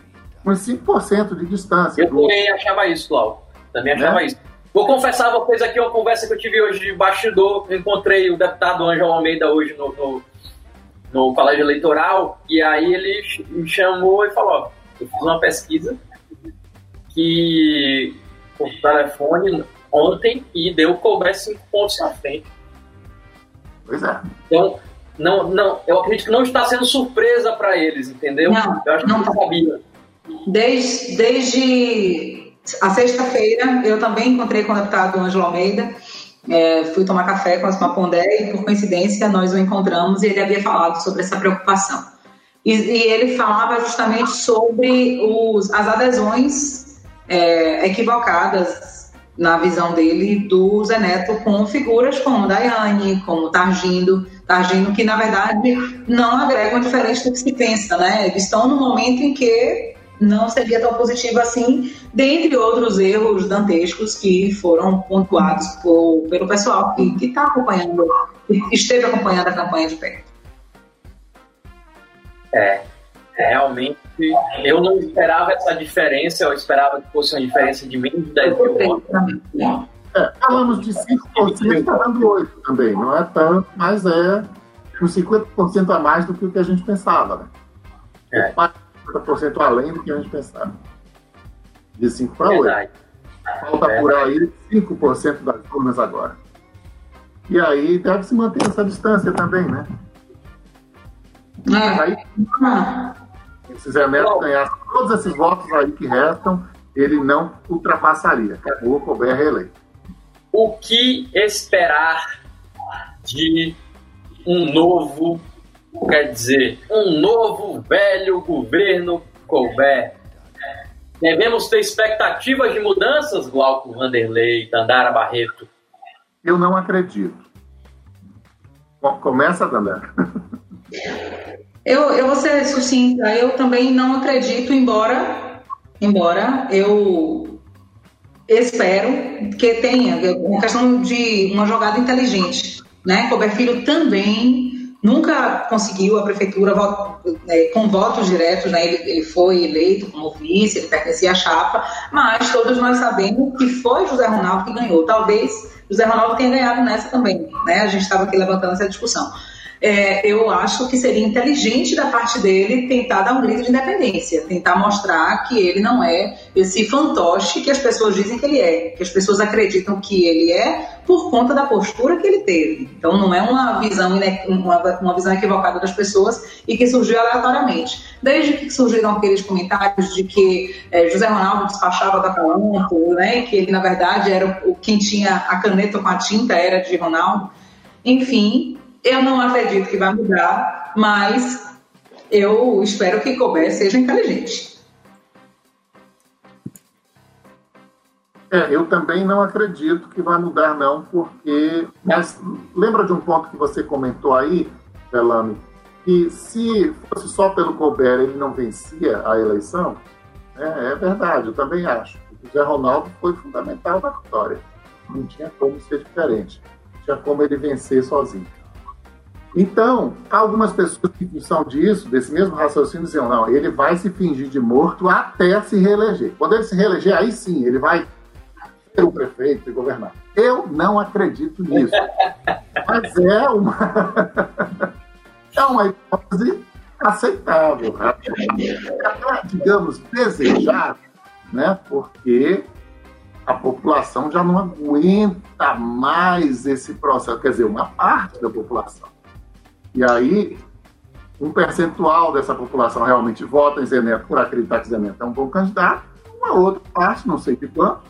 uns 5 de distância. Eu também achava isso, Cláudio. Também achava né? isso. Vou confessar a vocês aqui uma conversa que eu tive hoje de bastidor. Eu encontrei o deputado Ângelo Almeida hoje no, no, no, colégio eleitoral. E aí ele me chamou e falou: Eu fiz uma pesquisa que por telefone ontem e deu cobrar 5 pontos na frente. Pois é. Então, não, não, eu acredito que não está sendo surpresa para eles, entendeu? Não, eu acho não que não sabia. Desde, desde a sexta-feira, eu também encontrei com o deputado Ângelo Almeida. É, fui tomar café com a Pondé e, por coincidência, nós o encontramos e ele havia falado sobre essa preocupação. E, e ele falava justamente sobre os, as adesões é, equivocadas na visão dele, do Zé Neto com figuras como Daiane, como Targindo, Targindo que na verdade não agregam diferente do que se pensa, né? Eles estão no momento em que não seria tão positivo assim, dentre outros erros dantescos que foram pontuados por, pelo pessoal que está acompanhando, que esteve acompanhando a campanha de perto. É, realmente, eu não esperava essa diferença, eu esperava que fosse uma diferença de menos de 10 mil votos. É, falamos de 5%, está dando 8% também. Não é tanto, mas é uns 50% a mais do que o que a gente pensava. Né? É. 50% além do que a gente pensava. De 5 para 8. Falta é. por aí 5% das urnas agora. E aí deve se manter essa distância também, né? É. Aí, se Zé Neto ganhasse todos esses votos aí que restam, ele não ultrapassaria. Acabou com o BR eleito o que esperar de um novo, quer dizer, um novo velho governo Colbert. Devemos ter expectativas de mudanças, Glauco Vanderlei, Dandara Barreto? Eu não acredito. Começa, Dandara. Eu, eu vou ser sucinta, eu também não acredito, embora, embora eu espero que tenha uma questão de uma jogada inteligente. Né? Colbert Filho também nunca conseguiu a prefeitura né, com votos diretos, né? ele, ele foi eleito como vice, ele pertencia à chapa, mas todos nós sabemos que foi José Ronaldo que ganhou. Talvez José Ronaldo tenha ganhado nessa também. Né? A gente estava aqui levantando essa discussão é, eu acho que seria inteligente da parte dele tentar dar um grito de independência, tentar mostrar que ele não é esse fantoche que as pessoas dizem que ele é, que as pessoas acreditam que ele é por conta da postura que ele teve. Então não é uma visão, uma, uma visão equivocada das pessoas e que surgiu aleatoriamente. Desde que surgiram aqueles comentários de que é, José Ronaldo despachava da Calanco, né, que ele na verdade era o quem tinha a caneta com a tinta era de Ronaldo. Enfim, eu não acredito que vai mudar, mas eu espero que Colbert seja inteligente. É, eu também não acredito que vai mudar, não, porque. Mas lembra de um ponto que você comentou aí, Belame, que se fosse só pelo Colbert ele não vencia a eleição? É, é verdade, eu também acho. O José Ronaldo foi fundamental na vitória. Não tinha como ser diferente. Não tinha como ele vencer sozinho. Então, algumas pessoas que função disso, desse mesmo raciocínio, diziam, não, ele vai se fingir de morto até se reeleger. Quando ele se reeleger, aí sim, ele vai ser o prefeito e governar. Eu não acredito nisso. [LAUGHS] Mas é uma, [LAUGHS] é uma hipótese aceitável, até, digamos, desejável, né? porque a população já não aguenta mais esse processo, quer dizer, uma parte da população. E aí, um percentual dessa população realmente vota em Zé Neto por acreditar que Zé Neto é um bom candidato, uma outra parte, não sei de quanto,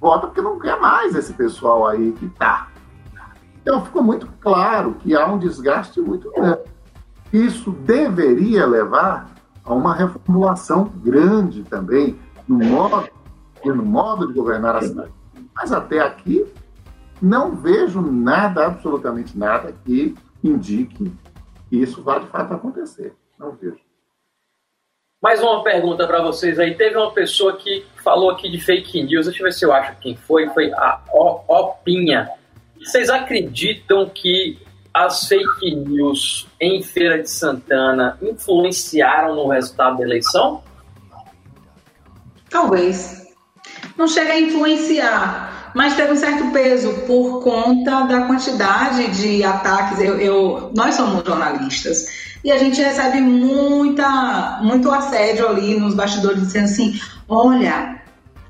vota porque não quer mais esse pessoal aí que está. Então ficou muito claro que há um desgaste muito grande. Isso deveria levar a uma reformulação grande também no modo, no modo de governar a cidade. Mas até aqui não vejo nada, absolutamente nada, que indique que isso vai de fato acontecer. Não vejo. Mais uma pergunta para vocês aí. Teve uma pessoa que falou aqui de fake news. Deixa eu ver se eu acho quem foi. Foi a Opinha. Vocês acreditam que as fake news em Feira de Santana influenciaram no resultado da eleição? Talvez. Não chega a influenciar, mas teve um certo peso por conta da quantidade de ataques. Eu, eu, nós somos jornalistas e a gente recebe muita, muito assédio ali nos bastidores dizendo assim: olha.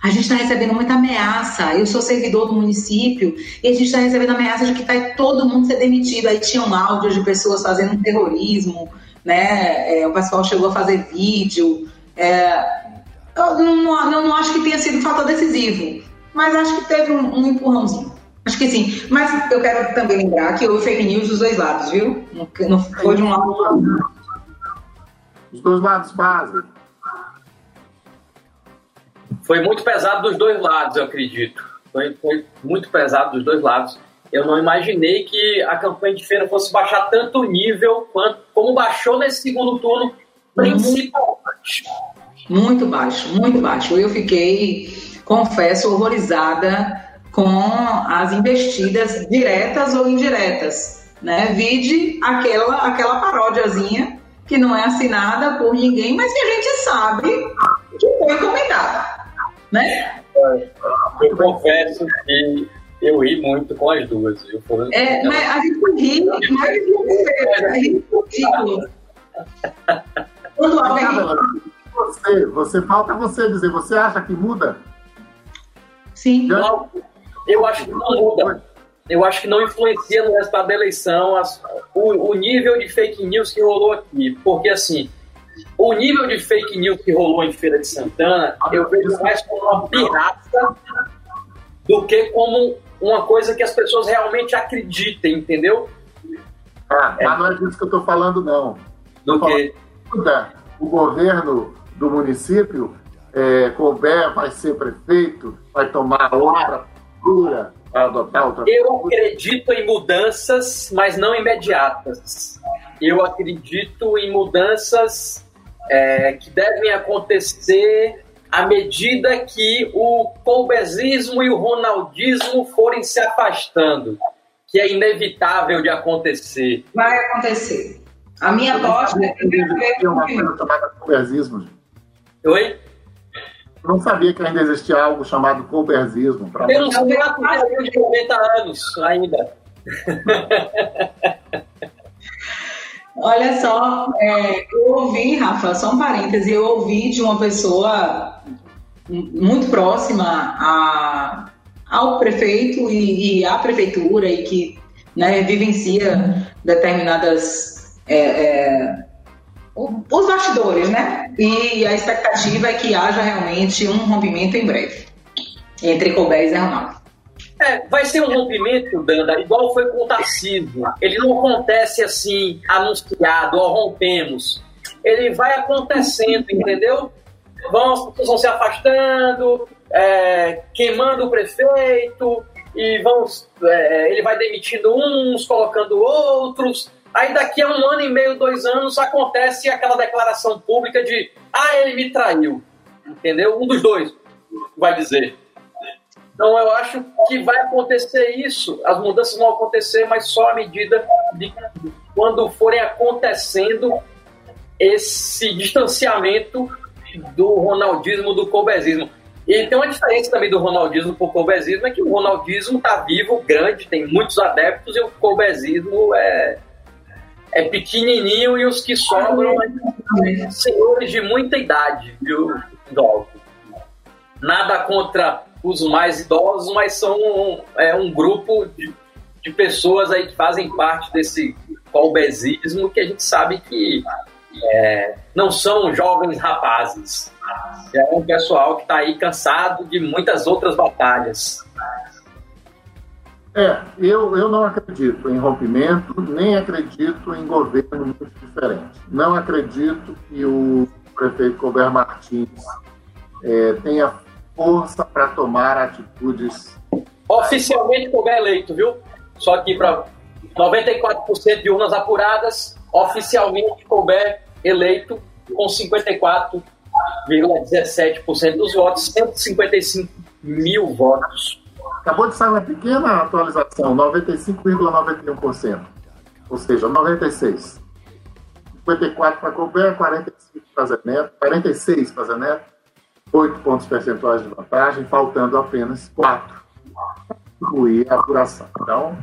A gente está recebendo muita ameaça. Eu sou servidor do município e a gente está recebendo ameaça de que vai todo mundo ser demitido. Aí tinham áudios de pessoas fazendo terrorismo, né? É, o pessoal chegou a fazer vídeo. É, eu não, não, não acho que tenha sido um fator decisivo mas acho que teve um, um, empurrãozinho. Acho que sim. Mas eu quero também lembrar que houve fake news dos dois lados, viu? Não, não foi de um lado para outro. Os dois lados fazem. Foi muito pesado dos dois lados, eu acredito. Foi, foi muito pesado dos dois lados. Eu não imaginei que a campanha de feira fosse baixar tanto o nível quanto, como baixou nesse segundo turno, principalmente. Muito baixo, muito baixo. Eu fiquei confesso, horrorizada com as investidas diretas ou indiretas. Né? Vide aquela, aquela paródiazinha que não é assinada por ninguém, mas que a gente sabe que foi encomendada, né? Eu confesso que eu ri muito com as duas. Eu. É, mas a gente ri, mas a gente ridículo. [LAUGHS] Quando alguém... Você, você falta você dizer, você acha que muda? Sim. Não, eu acho que não muda. Eu acho que não influencia no resultado da eleição as, o, o nível de fake news que rolou aqui. Porque, assim, o nível de fake news que rolou em Feira de Santana, eu vejo mais como uma pirata do que como uma coisa que as pessoas realmente acreditem, entendeu? Ah, mas não é disso que eu estou falando, não. Do que? O governo do município, é, Colbert vai ser prefeito, vai tomar outra postura, vai adotar outra Eu acredito em mudanças, mas não imediatas. Eu acredito em mudanças é, que devem acontecer à medida que o colbezismo e o ronaldismo forem se afastando, que é inevitável de acontecer. Vai acontecer. A minha aposta é que uma coisa chamada colbezismo. Oi? Eu não sabia que ainda existia algo chamado colbezismo. Temos quatro de 90 anos ainda. [LAUGHS] Olha só, é, eu ouvi, Rafa, só um parêntese, eu ouvi de uma pessoa muito próxima a, ao prefeito e, e à prefeitura e que né, vivencia determinadas. É, é, os bastidores, né? E a expectativa é que haja realmente um rompimento em breve entre Colbert e Ronaldo. É, vai ser um rompimento, Danda, igual foi com o Tarcísio. Ele não acontece assim, anunciado, ó, rompemos. Ele vai acontecendo, entendeu? Vão, as pessoas vão se afastando, é, queimando o prefeito, e vão, é, ele vai demitindo uns, colocando outros. Aí daqui a um ano e meio, dois anos, acontece aquela declaração pública de ah, ele me traiu. Entendeu? Um dos dois vai dizer. Então eu acho que vai acontecer isso, as mudanças vão acontecer, mas só à medida de quando forem acontecendo esse distanciamento do ronaldismo do colbezismo. E tem uma diferença também do ronaldismo para o colbezismo, é que o ronaldismo está vivo, grande, tem muitos adeptos, e o colbezismo é, é pequenininho e os que sobram são senhores de muita idade, viu, Dolph? Nada contra os mais idosos, mas são um, é, um grupo de, de pessoas aí que fazem parte desse colbezismo que a gente sabe que é, não são jovens rapazes. É um pessoal que está aí cansado de muitas outras batalhas. É, eu, eu não acredito em rompimento, nem acredito em governo muito diferente. Não acredito que o prefeito Colbert Martins é, tenha força para tomar atitudes. Oficialmente Colbert eleito, viu? Só que para 94% de urnas apuradas, oficialmente Colbert eleito com 54,17% dos votos, 155 mil votos. Acabou de sair uma pequena atualização, 95,91%. Ou seja, 96. 54 para Colbert, 45 para Zé Neto, 46 para Zé Neto, 8 pontos percentuais de vantagem, faltando apenas 4 para concluir a apuração. Então,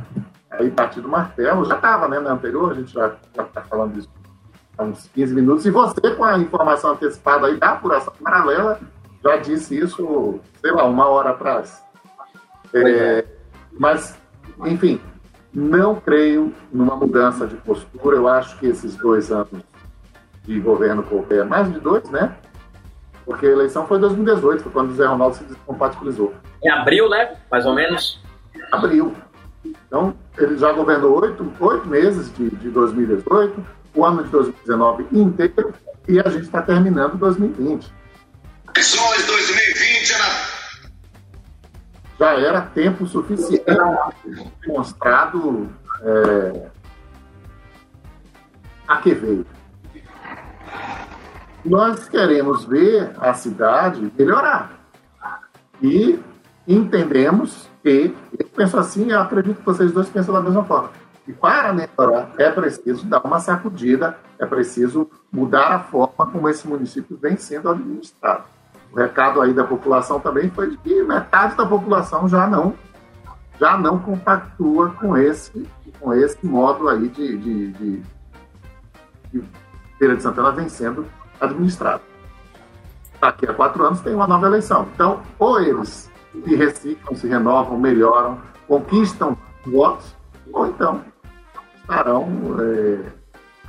aí partido martelo, já estava né, na anterior, a gente já está falando disso há uns 15 minutos, e você, com a informação antecipada aí da apuração paralela, já disse isso, sei lá, uma hora atrás. É, mas, enfim, não creio numa mudança de postura. Eu acho que esses dois anos de governo Colbert, mais de dois, né? Porque a eleição foi em 2018, foi quando o Zé Ronaldo se descompatibilizou. Em abril, né? Mais ou menos. Abril. Então, ele já governou oito, oito meses de, de 2018 o ano de 2019 inteiro e a gente está terminando 2020. Eleições 2020 era... Já era tempo suficiente demonstrado é, a que veio. Nós queremos ver a cidade melhorar. E entendemos que, eu penso assim, eu acredito que vocês dois pensam da mesma forma E para melhorar, é preciso dar uma sacudida, é preciso mudar a forma como esse município vem sendo administrado. O recado aí da população também foi de que metade da população já não já não compactua com esse com esse modo aí de, de, de, de Feira de Santana vem sendo administrado. Daqui a quatro anos tem uma nova eleição. Então, ou eles se reciclam, se renovam, melhoram, conquistam votos, ou então estarão é,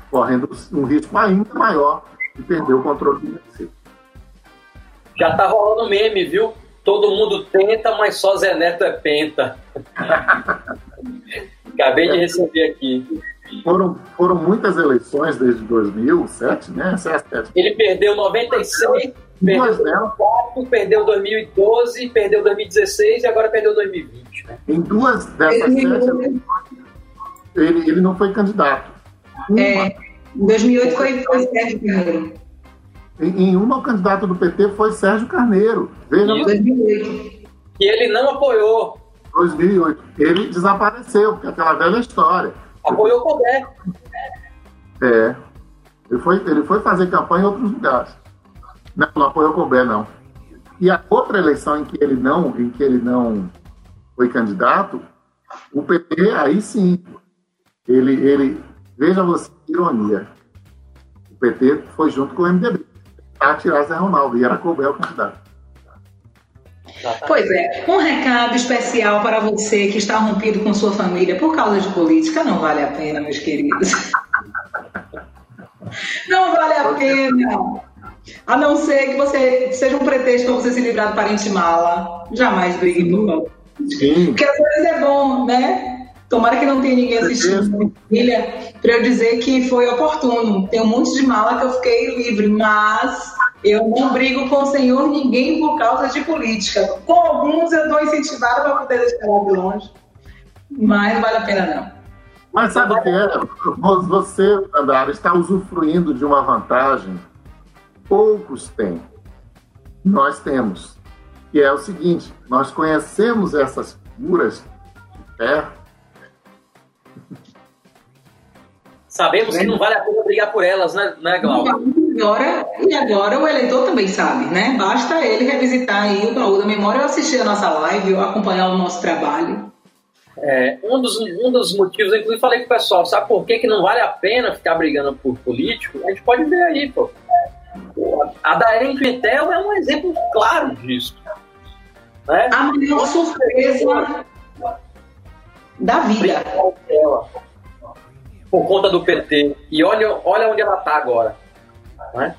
correndo um risco ainda maior de perder o controle do município. Já tá rolando meme, viu? Todo mundo tenta, mas só Zé Neto é penta. [LAUGHS] Acabei de receber aqui. Foram, foram muitas eleições desde 2007, né? Ele perdeu 96, perdeu 2004, perdeu 2012, perdeu 2016 e agora perdeu 2020. Né? Em duas dessas ele, sete ele, ele não foi candidato. Uma, é, em 2008 foi, foi Sérgio Carneiro. Em, em, uma, o candidato do PT foi Sérgio Carneiro. Veja Isso. 2008. E ele não apoiou. 2008. Ele desapareceu, porque aquela velha história. Apoiou o Colbert. É. Ele foi, ele foi fazer campanha em outros lugares. Não, não apoiou o Colbert, não. E a outra eleição em que ele não, em que ele não foi candidato, o PT, aí sim, ele, ele veja você, ironia. O PT foi junto com o MDB para tirar Zé Ronaldo, e era Colbert o candidato. Pois é, um recado especial para você que está rompido com sua família por causa de política não vale a pena, meus queridos. Não vale a pena. A não ser que você seja um pretexto para você se livrar do parente mala. Jamais brigue por causa. Porque às vezes é bom, né? Tomara que não tenha ninguém assistindo na família para eu dizer que foi oportuno. Tem um monte de mala que eu fiquei livre, mas eu não brigo com o senhor ninguém por causa de política. Com alguns eu dou incentivada para poder deixar lá de longe. Mas não vale a pena não. Mas sabe o que é? Você, Andara, está usufruindo de uma vantagem poucos têm. Nós temos. E é o seguinte, nós conhecemos essas figuras de perto. Sabemos que não vale a pena brigar por elas, né, né Glauco? Agora, e agora o eleitor também sabe, né? Basta ele revisitar aí o baú da memória, ou assistir a nossa live, ou acompanhar o nosso trabalho. É, um, dos, um dos motivos, inclusive falei com o pessoal, sabe por que, que não vale a pena ficar brigando por político? A gente pode ver aí, pô. A da Erin Pimentel é um exemplo claro disso. Né? A maior surpresa da vida. Por conta do PT. E olha, olha onde ela está agora. Né?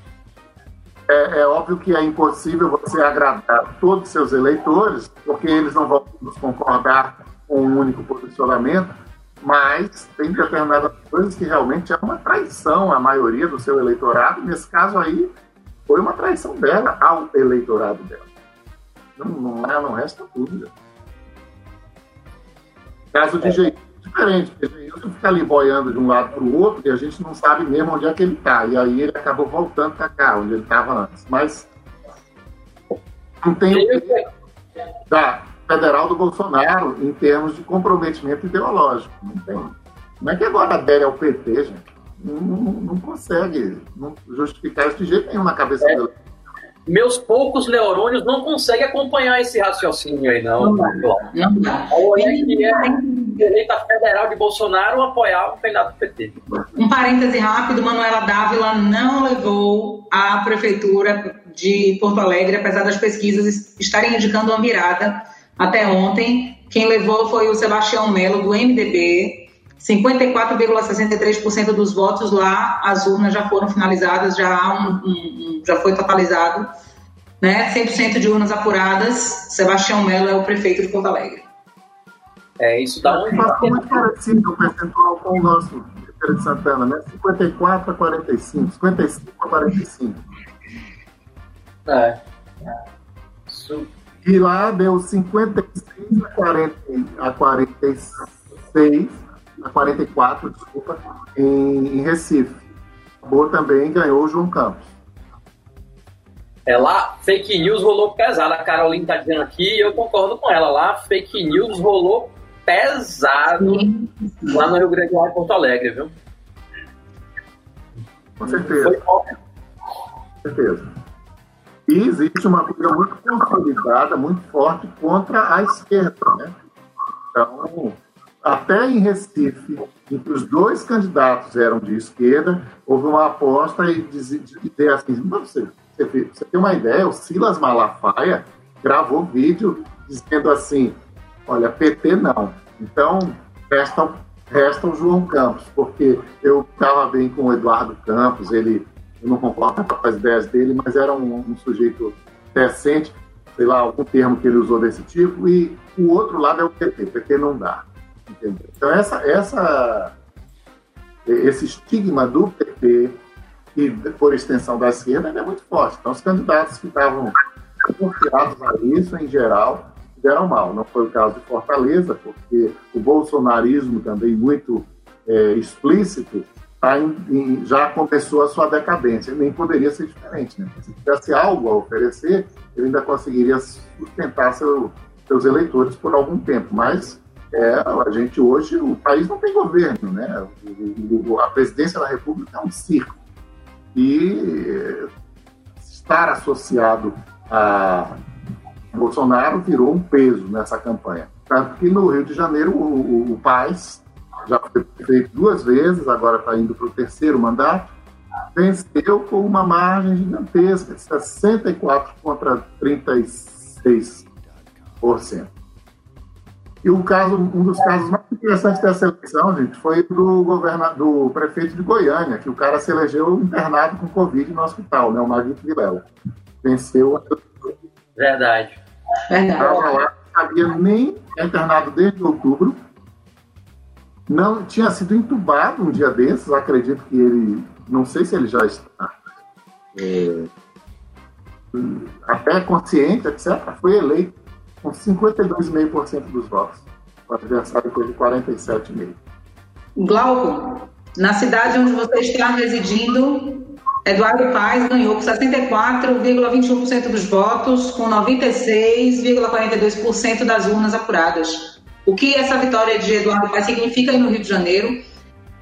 É, é, óbvio que é impossível você agradar todos os seus eleitores, porque eles não vão concordar com um único posicionamento, mas tem determinadas coisas que realmente é uma traição à maioria do seu eleitorado. Nesse caso aí, foi uma traição dela ao eleitorado dela. Não, não, é, não resta dúvida. Caso de é. jeito diferente, porque Geilson fica ali boiando de um lado para o outro e a gente não sabe mesmo onde é que ele está. E aí ele acabou voltando para cá, onde ele estava antes. Mas não tem o da federal do Bolsonaro em termos de comprometimento ideológico. Não tem. Como é que agora adere ao PT, gente? Não, não, não consegue não justificar isso de jeito nenhum na cabeça é. dele meus poucos neurônios não conseguem acompanhar esse raciocínio aí, não. Não dá. Não dá. que é direita federal de Bolsonaro apoiar o candidato do PT. Um parêntese rápido, Manuela Dávila não levou a prefeitura de Porto Alegre, apesar das pesquisas estarem indicando uma virada até ontem. Quem levou foi o Sebastião Melo, do MDB, 54,63% dos votos lá, as urnas já foram finalizadas, já, um, um, já foi totalizado, né? 100% de urnas apuradas. Sebastião Mello é o prefeito de Porto Alegre. É, isso dá um impacto muito parecido o percentual com o nosso Feira de Santana, né? 54 a 45, 55 a 45. É. Isso. E lá deu 56 a, 40, a 46 a 44, desculpa, em, em Recife. Boa também ganhou o João Campos. É, lá, fake news rolou pesado. A Carolina tá dizendo aqui e eu concordo com ela. Lá, fake news rolou pesado Sim. lá no Rio Grande do Sul, em Porto Alegre, viu? Com certeza. Foi. Com certeza. E existe uma coisa muito consolidada, muito forte contra a esquerda. Né? Então, até em Recife, em que os dois candidatos eram de esquerda, houve uma aposta e dizer assim: "Mas você, você, você tem uma ideia? O Silas Malafaia gravou vídeo dizendo assim: olha, PT não. Então, resta, resta o João Campos, porque eu estava bem com o Eduardo Campos, ele eu não concordo com as ideias dele, mas era um, um sujeito decente, sei lá, algum termo que ele usou desse tipo, e o outro lado é o PT, PT não dá. Entendeu? Então, essa, essa, esse estigma do PT e, por extensão da esquerda, é muito forte. Então, os candidatos que estavam confiados a isso, em geral, deram mal. Não foi o caso de Fortaleza, porque o bolsonarismo também muito é, explícito tá em- em- já começou a sua decadência. Nem poderia ser diferente. Né? Se tivesse algo a oferecer, ele ainda conseguiria sustentar seu- seus eleitores por algum tempo. Mas é, a gente hoje, o país não tem governo. Né? O- o- a presidência da República é um circo. E eh, estar associado a Bolsonaro virou um peso nessa campanha. Tanto que no Rio de Janeiro, o, o, o Paz já foi feito duas vezes, agora está indo para o terceiro mandato, venceu com uma margem gigantesca, 64 contra 36%. E o caso, um dos casos mais interessantes dessa eleição, gente, foi o do, governa, do prefeito de Goiânia, que o cara se elegeu internado com Covid no hospital, né, o Maguito Vilela. Venceu a Verdade. Verdade. estava lá, não sabia nem é internado desde outubro. Não tinha sido entubado um dia desses, acredito que ele, não sei se ele já está é, até consciente, etc. Foi eleito com 52,5% dos votos. O adversário de 47,5%. Glauco, na cidade onde você está residindo, Eduardo Paes ganhou com 64,21% dos votos, com 96,42% das urnas apuradas. O que essa vitória de Eduardo Paes significa aí no Rio de Janeiro?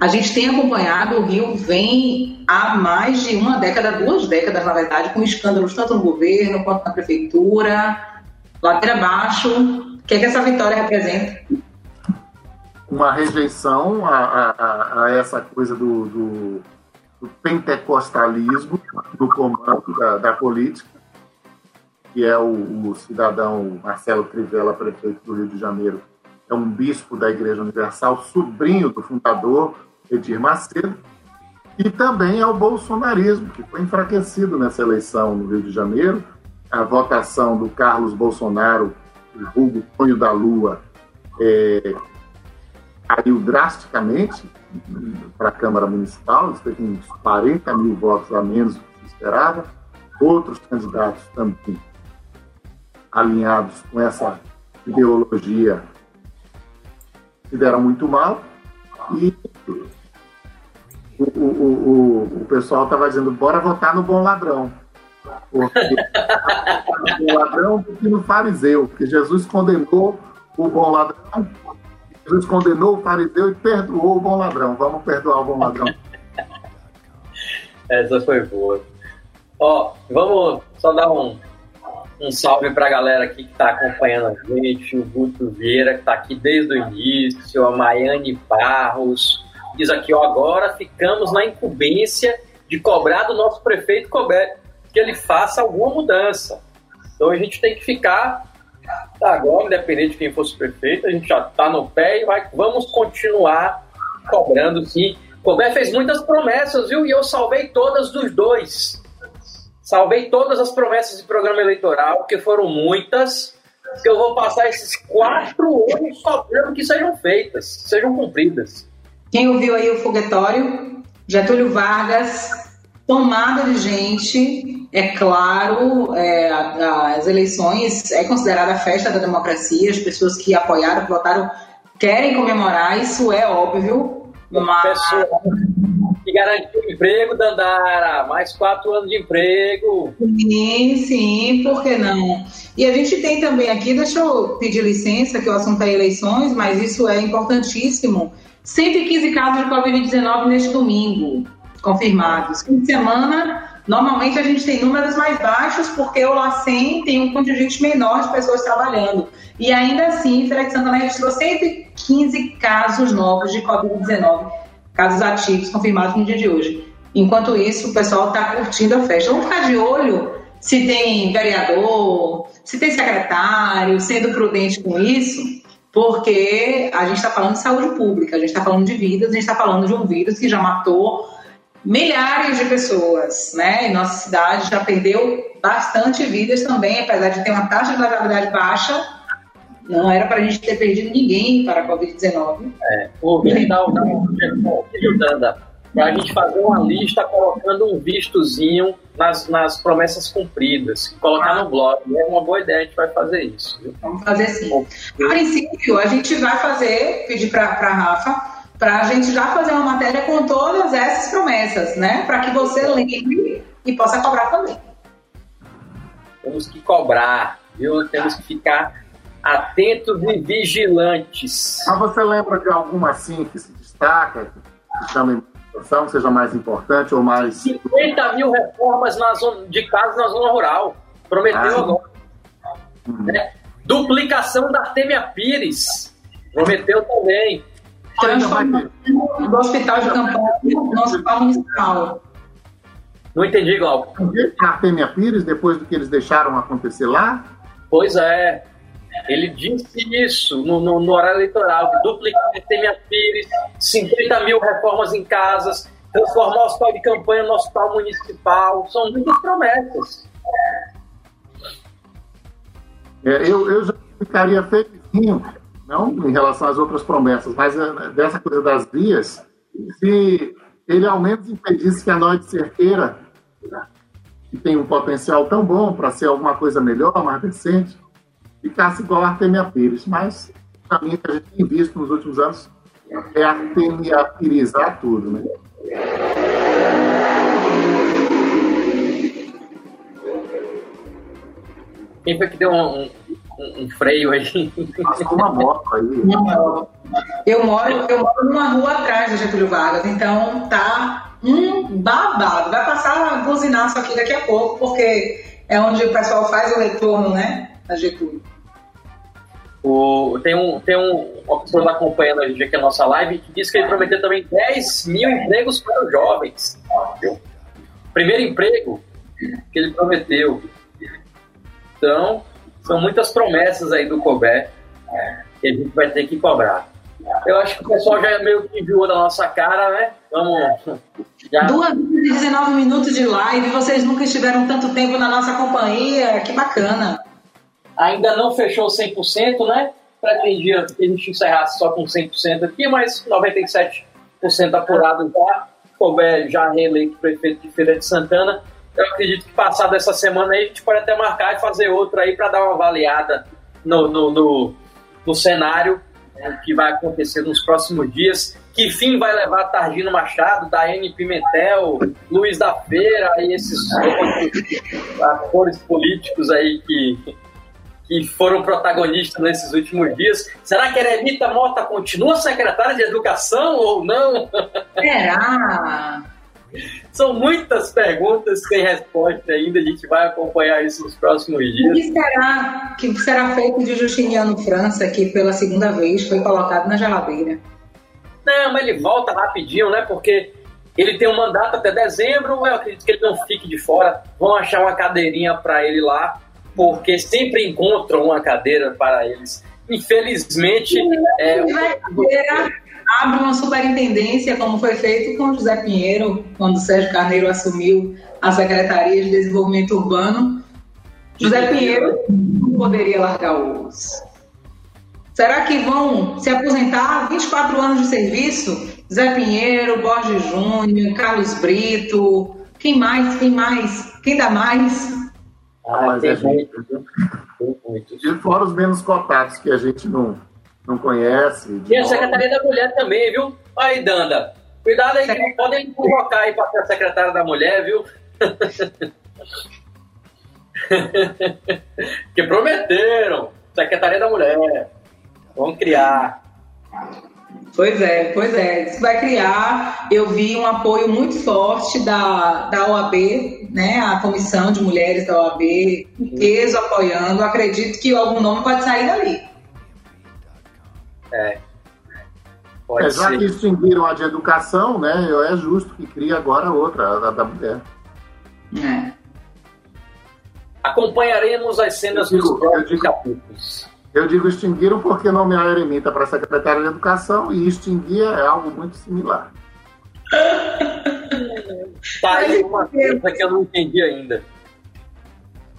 A gente tem acompanhado, o Rio vem há mais de uma década, duas décadas, na verdade, com escândalos tanto no governo quanto na prefeitura, ladeira abaixo. O que, é que essa vitória representa? uma rejeição a, a- a- essa coisa do, do- do pentecostalismo do comando da, da política, que é o, o cidadão Marcelo Crivella, prefeito do Rio de Janeiro, é um bispo da Igreja Universal, sobrinho do fundador Edir Macedo, e também é o bolsonarismo, que foi enfraquecido nessa eleição no Rio de Janeiro. A votação do Carlos Bolsonaro, o vulgo Tonho da Lua, é, caiu drasticamente para a Câmara Municipal, isso teve uns 40 mil votos a menos do que se esperava. Outros candidatos também alinhados com essa ideologia se deram muito mal. E o, o, o, o pessoal estava dizendo: bora votar no bom ladrão. Bom [LAUGHS] ladrão do que no fariseu, porque Jesus condenou o bom ladrão Jesus condenou o fariseu e perdoou o bom ladrão. Vamos perdoar o bom ladrão. [LAUGHS] Essa foi boa. Ó, vamos só dar um, um salve pra galera aqui que tá acompanhando a gente, o Guto Vieira, que tá aqui desde o início, a Maiane Barros. Diz aqui, ó, agora ficamos na incumbência de cobrar do nosso prefeito Colbert que ele faça alguma mudança. Então a gente tem que ficar agora, independente de quem fosse o prefeito, a gente já tá no pé e vai, vamos continuar cobrando sim. Colbert fez muitas promessas, viu? E eu salvei todas dos dois. Salvei todas as promessas de programa eleitoral, porque foram muitas. Que eu vou passar esses quatro anos cobrando que sejam feitas, sejam cumpridas. Quem ouviu aí o foguetório? Getúlio Vargas, tomada de gente, é claro, é, as eleições é considerada a festa da democracia, as pessoas que apoiaram, que votaram, querem comemorar, isso é óbvio, mas pessoal que garantiu emprego, Dandara. Mais quatro anos de emprego. Sim, sim, por que não? E a gente tem também aqui, deixa eu pedir licença, que o assunto é eleições, mas isso é importantíssimo. 115 casos de Covid-19 neste domingo, confirmados. Fim de semana, normalmente a gente tem números mais baixos, porque o LACEN tem um contingente menor de pessoas trabalhando. E ainda assim, Feira Santana registrou 115 casos novos de Covid-19 casos ativos confirmados no dia de hoje. Enquanto isso, o pessoal está curtindo a festa. Vamos ficar de olho se tem vereador, se tem secretário, sendo prudente com isso, porque a gente está falando de saúde pública, a gente está falando de vidas, a gente está falando de um vírus que já matou milhares de pessoas, né? Em nossa cidade já perdeu bastante vidas também, apesar de ter uma taxa de letalidade baixa, não era para a gente ter perdido ninguém para a Covid-19. É, o Vidal Danda, para a gente fazer uma lista colocando um vistozinho nas, nas promessas cumpridas, colocar no blog. É uma boa ideia, a gente vai fazer isso. Viu? Vamos fazer sim. A princípio, a gente vai fazer, pedir para a Rafa, para a gente já fazer uma matéria com todas essas promessas, né? Para que você lembre e possa cobrar também. Temos que cobrar, viu? Temos que ficar atentos e vigilantes. Mas você lembra de alguma assim que se destaca, que chama atenção, seja mais importante ou mais. 50 mil reformas na zona, de casa na zona rural. Prometeu ah, agora. Uhum. É, duplicação da Artemia Pires. Prometeu também. Transformação do hospital de campanha no hospital municipal. Não entendi, Glauco. Artemia Pires, depois do que eles deixaram acontecer lá? Pois é. Ele disse isso no, no, no horário eleitoral, duplicar a minha Pires, 50 mil reformas em casas, transformar o hospital de campanha no hospital municipal. São muitas promessas. É, eu, eu já ficaria felizinho, não em relação às outras promessas, mas é, dessa coisa das vias, se ele ao menos impedisse que a Noite Cerqueira, que tem um potencial tão bom para ser alguma coisa melhor, mais decente, ficasse igual a Artemia Pires. Mas, para mim, que a gente tem visto nos últimos anos, é Artemia Pirizar tudo, né? Quem foi que deu um, um, um freio aí? Passou uma moto aí. Eu moro, eu moro numa rua atrás do Getúlio Vargas, então tá um babado. Vai passar buzinaço aqui daqui a pouco, porque é onde o pessoal faz o retorno, né? A Getúlio. O, tem um, tem um, uma pessoa que está acompanhando a gente aqui a nossa live que disse que ele prometeu também 10 mil empregos para os jovens. Primeiro emprego que ele prometeu. Então, são muitas promessas aí do Colbert que a gente vai ter que cobrar. Eu acho que o pessoal já é meio que enviou da nossa cara, né? Vamos. Já... Duas e 19 minutos de live, vocês nunca estiveram tanto tempo na nossa companhia, que bacana ainda não fechou 100%, né? Pretendia que a gente encerrasse só com 100% aqui, mas 97% apurado já. Couber já reeleito prefeito de Feira de Santana. Eu acredito que passado essa semana aí, a gente pode até marcar e fazer outra aí para dar uma avaliada no, no, no, no cenário né, que vai acontecer nos próximos dias. Que fim vai levar Targino Machado, Daiane Pimentel, Luiz da Feira e esses atores políticos aí que que foram protagonistas nesses últimos dias. Será que a Eremita Mota continua secretária de Educação ou não? Será? [LAUGHS] São muitas perguntas sem resposta ainda. A gente vai acompanhar isso nos próximos dias. O que será que será feito de Justiniano França, que pela segunda vez foi colocado na geladeira? Não, mas ele volta rapidinho, né? Porque ele tem um mandato até dezembro. Eu acredito que ele não fique de fora. Vão achar uma cadeirinha para ele lá porque sempre encontram uma cadeira para eles. Infelizmente. É, abre uma superintendência, como foi feito com José Pinheiro, quando Sérgio Carneiro assumiu a Secretaria de Desenvolvimento Urbano. José Pinheiro não poderia largar o osso. Será que vão se aposentar 24 anos de serviço? Zé Pinheiro, Borges Júnior, Carlos Brito, quem mais? Quem mais? Quem dá mais? Ah, mas é muito, muito. E fora os menos cotados que a gente não, não conhece. E a Secretaria da Mulher também, viu? Aí, Danda. Cuidado aí, que não podem convocar aí para ser a secretária da mulher, viu? [LAUGHS] que prometeram. Secretaria da Mulher. Vamos criar. Pois é, pois é. Isso vai criar. Eu vi um apoio muito forte da, da OAB, né? A Comissão de Mulheres da OAB, peso apoiando. Acredito que algum nome pode sair dali. É. Pode é, já ser. que extinguiram a de educação, né? É justo que crie agora outra, a da mulher. É. Acompanharemos as cenas dos próximos capítulos. Eu digo extinguiram porque nomearam Eremita para secretária de Educação e extinguir é algo muito similar. [LAUGHS] tá aí uma coisa que eu não entendi ainda.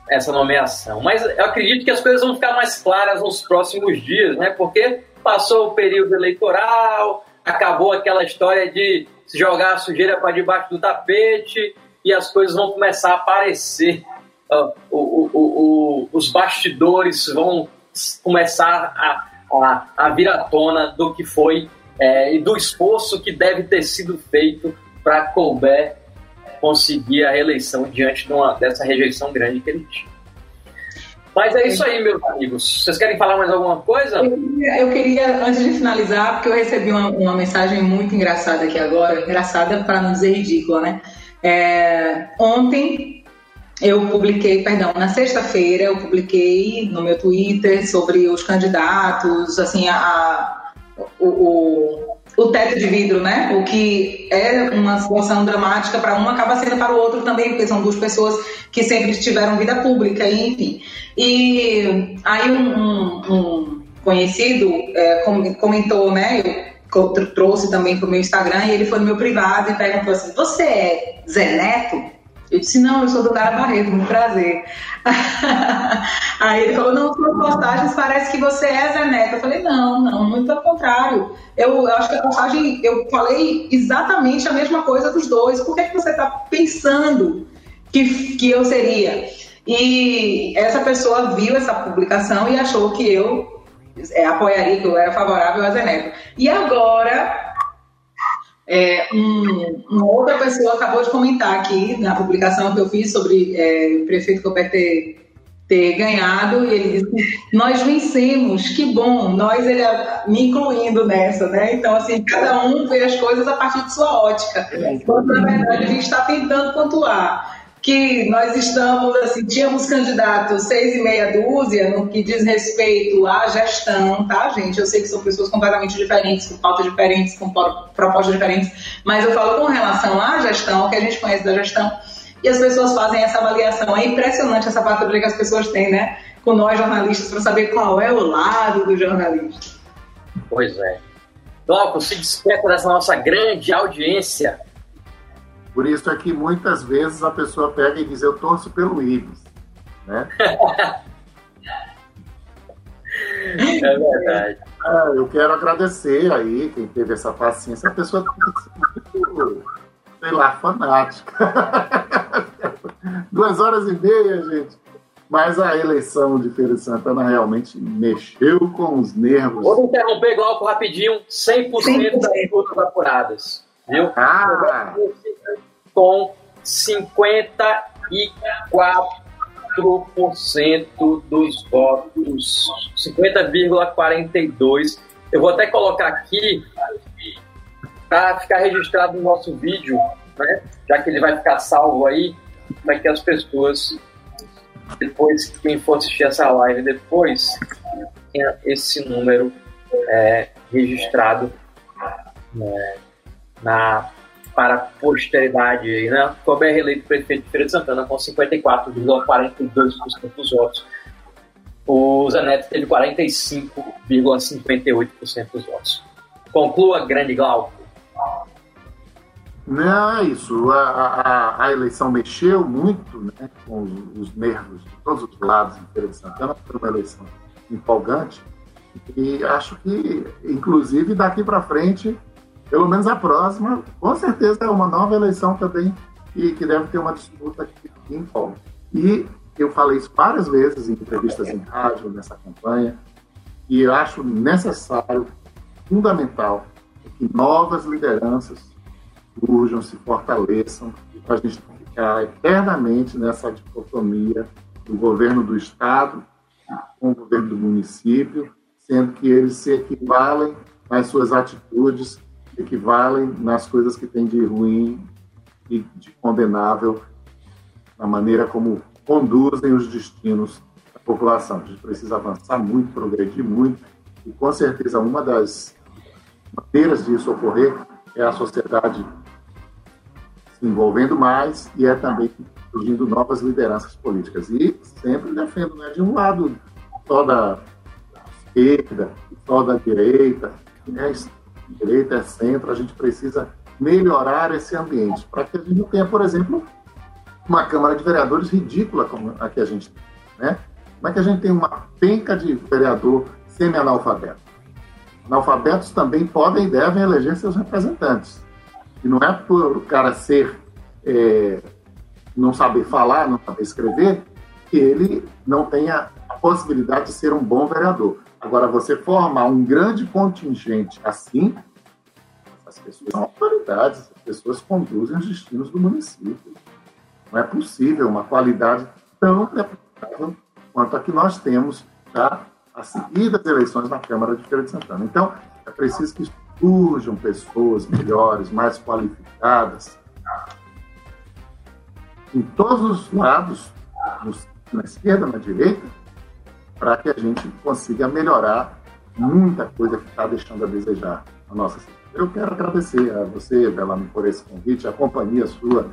Essa nomeação. Mas eu acredito que as coisas vão ficar mais claras nos próximos dias, né? Porque passou o período eleitoral, acabou aquela história de jogar a sujeira para debaixo do tapete e as coisas vão começar a aparecer. Uh, o, o, o, os bastidores vão começar a, a, a vir à tona do que foi é, e do esforço que deve ter sido feito para Colbert conseguir a reeleição diante de uma, dessa rejeição grande que ele tinha. Mas é isso aí, meus amigos. Vocês querem falar mais alguma coisa? Eu queria, eu queria antes de finalizar, porque eu recebi uma, uma, mensagem muito engraçada aqui agora, engraçada para não dizer ridícula, né? É, ontem eu publiquei, perdão, na sexta-feira eu publiquei no meu Twitter sobre os candidatos, assim, a, a o, o, o, teto de vidro, né? O que é uma situação dramática para um acaba sendo para o outro também, porque são duas pessoas que sempre tiveram vida pública, enfim. E aí um, um, um conhecido é, comentou, né? Eu trouxe também para o meu Instagram e ele foi no meu privado e perguntou assim: Você é Zé Neto? Eu disse, não, eu sou do Dara Barreto, muito prazer. [LAUGHS] Aí ele falou, não, suas postagens parece que você é Zé Neto. Eu falei, não, não, muito pelo contrário. Eu, eu acho que a postagem, eu falei exatamente a mesma coisa dos dois. Por que, que você está pensando que, que eu seria? E essa pessoa viu essa publicação e achou que eu é, apoiaria, que eu era favorável a Zé Neto. E agora é, um, uma outra pessoa acabou de comentar aqui na publicação que eu fiz sobre é, o prefeito Copé ter, ter ganhado, e ele disse: Nós vencemos, que bom, nós, ele, me incluindo nessa, né? Então, assim, cada um vê as coisas a partir de sua ótica. Quando, na verdade, a gente está tentando pontuar que nós estamos, assim, tínhamos candidatos seis e meia dúzia no que diz respeito à gestão, tá, gente? Eu sei que são pessoas completamente diferentes, com pautas diferentes, com propostas diferentes, mas eu falo com relação à gestão, que a gente conhece da gestão, e as pessoas fazem essa avaliação. É impressionante essa patrulha que as pessoas têm, né, com nós jornalistas, para saber qual é o lado do jornalista. Pois é. Glauco, se desperta dessa nossa grande audiência por isso é que muitas vezes a pessoa pega e diz, eu torço pelo Ibis. Né? [LAUGHS] é verdade. É, eu quero agradecer aí quem teve essa paciência. A pessoa muito, sei lá, fanática. [LAUGHS] Duas horas e meia, gente. Mas a eleição de Feira de Santana realmente mexeu com os nervos. Vou interromper, Glauco, rapidinho. 100%, 100%. das disputas apuradas. Viu? Ah. Com 54% dos votos, 50,42%. Eu vou até colocar aqui para ficar registrado no nosso vídeo, né? já que ele vai ficar salvo aí, para que as pessoas, depois, quem for assistir essa live depois, tenha esse número é, registrado né? Na, para a posteridade. Né? Colbert eleito prefeito de Feira de Santana com 54,42% dos votos. O Zanetti teve 45,58% dos votos. Conclua, grande Glauco. Não, é isso. A, a, a, eleição mexeu muito né, com os, os, nervos de todos os lados em Feira de Santana. Foi uma eleição empolgante. E acho que, inclusive, daqui para frente, pelo menos a próxima, com certeza é uma nova eleição também e que deve ter uma disputa que empolga. E eu falei isso várias vezes em entrevistas em rádio, nessa campanha, e eu acho necessário, fundamental, que novas lideranças surjam, se fortaleçam, para a gente ficar eternamente nessa dicotomia do governo do Estado com o governo do município, sendo que eles se equivalem nas suas atitudes, equivalem nas coisas que tem de ruim e de condenável na maneira como conduzem os destinos da população. A gente precisa avançar muito, progredir muito, e com certeza uma das maneiras disso ocorrer é a sociedade se envolvendo mais e é também surgindo novas lideranças políticas. E sempre defendo, né, de um lado só da esquerda, só da direita, é direita, é centro, a gente precisa melhorar esse ambiente, para que a gente não tenha, por exemplo, uma Câmara de Vereadores ridícula como a que a gente tem. Né? Como é que a gente tem uma penca de vereador semi-analfabeto? Analfabetos também podem e devem eleger seus representantes. E não é por o cara ser, é, não saber falar, não saber escrever, que ele não tenha a possibilidade de ser um bom vereador. Agora, você formar um grande contingente assim, as pessoas são autoridades, as pessoas conduzem os destinos do município. Não é possível uma qualidade tão deputável quanto a que nós temos tá, a seguir das eleições na Câmara de Feira de Santana. Então, é preciso que surjam pessoas melhores, mais qualificadas, em todos os lados, na esquerda, na direita, para que a gente consiga melhorar muita coisa que está deixando a desejar a nossa cidade. Eu quero agradecer a você, Belami, por esse convite, a companhia sua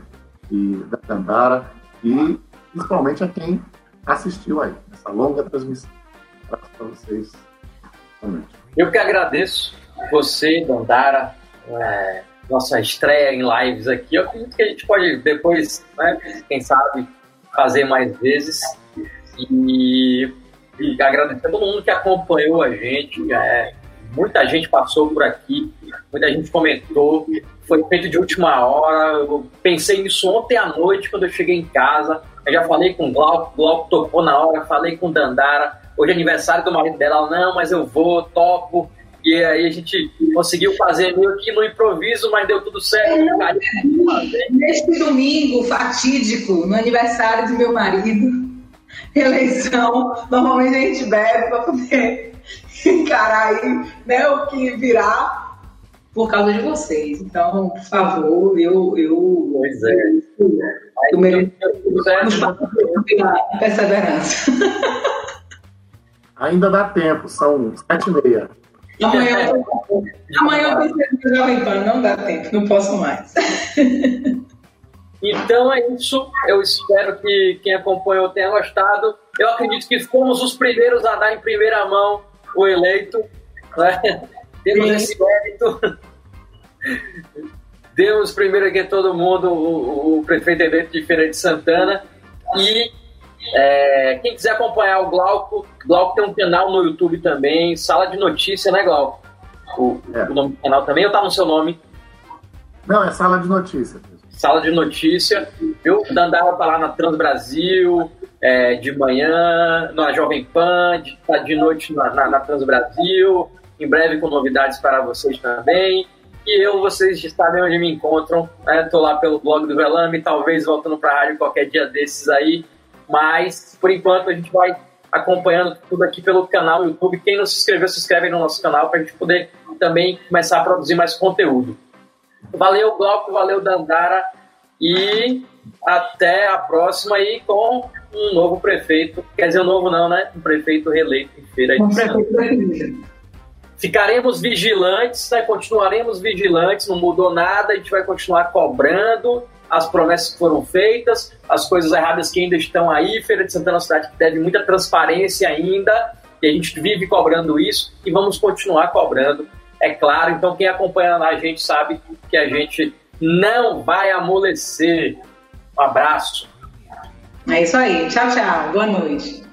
e da Tandara e principalmente a quem assistiu aí, essa longa transmissão. Para vocês. Eu que agradeço você, Dandara, é, nossa estreia em lives aqui. Eu acredito que a gente pode depois, né, quem sabe, fazer mais vezes. E e agradecer a todo mundo que acompanhou a gente. É, muita gente passou por aqui, muita gente comentou. Foi feito de última hora. Eu pensei nisso ontem à noite, quando eu cheguei em casa. Eu já falei com o Glauco, o Glauco tocou na hora, falei com Dandara. Hoje é aniversário do marido dela. Ela, não, mas eu vou, topo. E aí a gente conseguiu fazer meio que no improviso, mas deu tudo certo. É, neste domingo fatídico, no aniversário do meu marido, eleição, normalmente a gente bebe para poder [LAUGHS] encarar aí né, o que virá por causa de vocês. Então, por favor, eu. eu pois é. Eu, mereço perseverança. [LAUGHS] Ainda dá tempo, são sete e meia. Amanhã, [LAUGHS] amanhã eu preciso Jovem Pan, não dá tempo, não posso mais. Então é isso. Eu espero que quem acompanhou tenha gostado. Eu acredito que fomos os primeiros a dar em primeira mão o eleito. Né? [LAUGHS] Temos Sim. esse mérito. Demos primeiro aqui todo mundo o, o prefeito eleito de Feira de Santana. E é, quem quiser acompanhar o Glauco, Glauco tem um canal no YouTube também, Sala de Notícia, né, Glauco? O, é. o nome do canal também ou tá no seu nome? Não, é Sala de Notícia sala de notícia. Eu andava para lá na Trans Brasil, é, de manhã, na Jovem Pan, de, tá de noite na, na, na Trans Brasil, em breve com novidades para vocês também. E eu, vocês sabem onde me encontram. Estou né? lá pelo blog do Velame, talvez voltando para a rádio qualquer dia desses aí. Mas, por enquanto, a gente vai acompanhando tudo aqui pelo canal do YouTube. Quem não se inscreveu, se inscreve no nosso canal para a gente poder também começar a produzir mais conteúdo. Valeu, Glauco, valeu, Dandara. E até a próxima aí com um novo prefeito. Quer dizer, um novo não, né? Um prefeito reeleito em Feira de prefeito Ficaremos vigilantes, né? continuaremos vigilantes, não mudou nada, a gente vai continuar cobrando as promessas que foram feitas, as coisas erradas que ainda estão aí. Feira de Santana é uma cidade que deve muita transparência ainda, e a gente vive cobrando isso e vamos continuar cobrando é claro. Então, quem acompanha a gente sabe que a gente não vai amolecer. Um abraço. É isso aí. Tchau, tchau. Boa noite.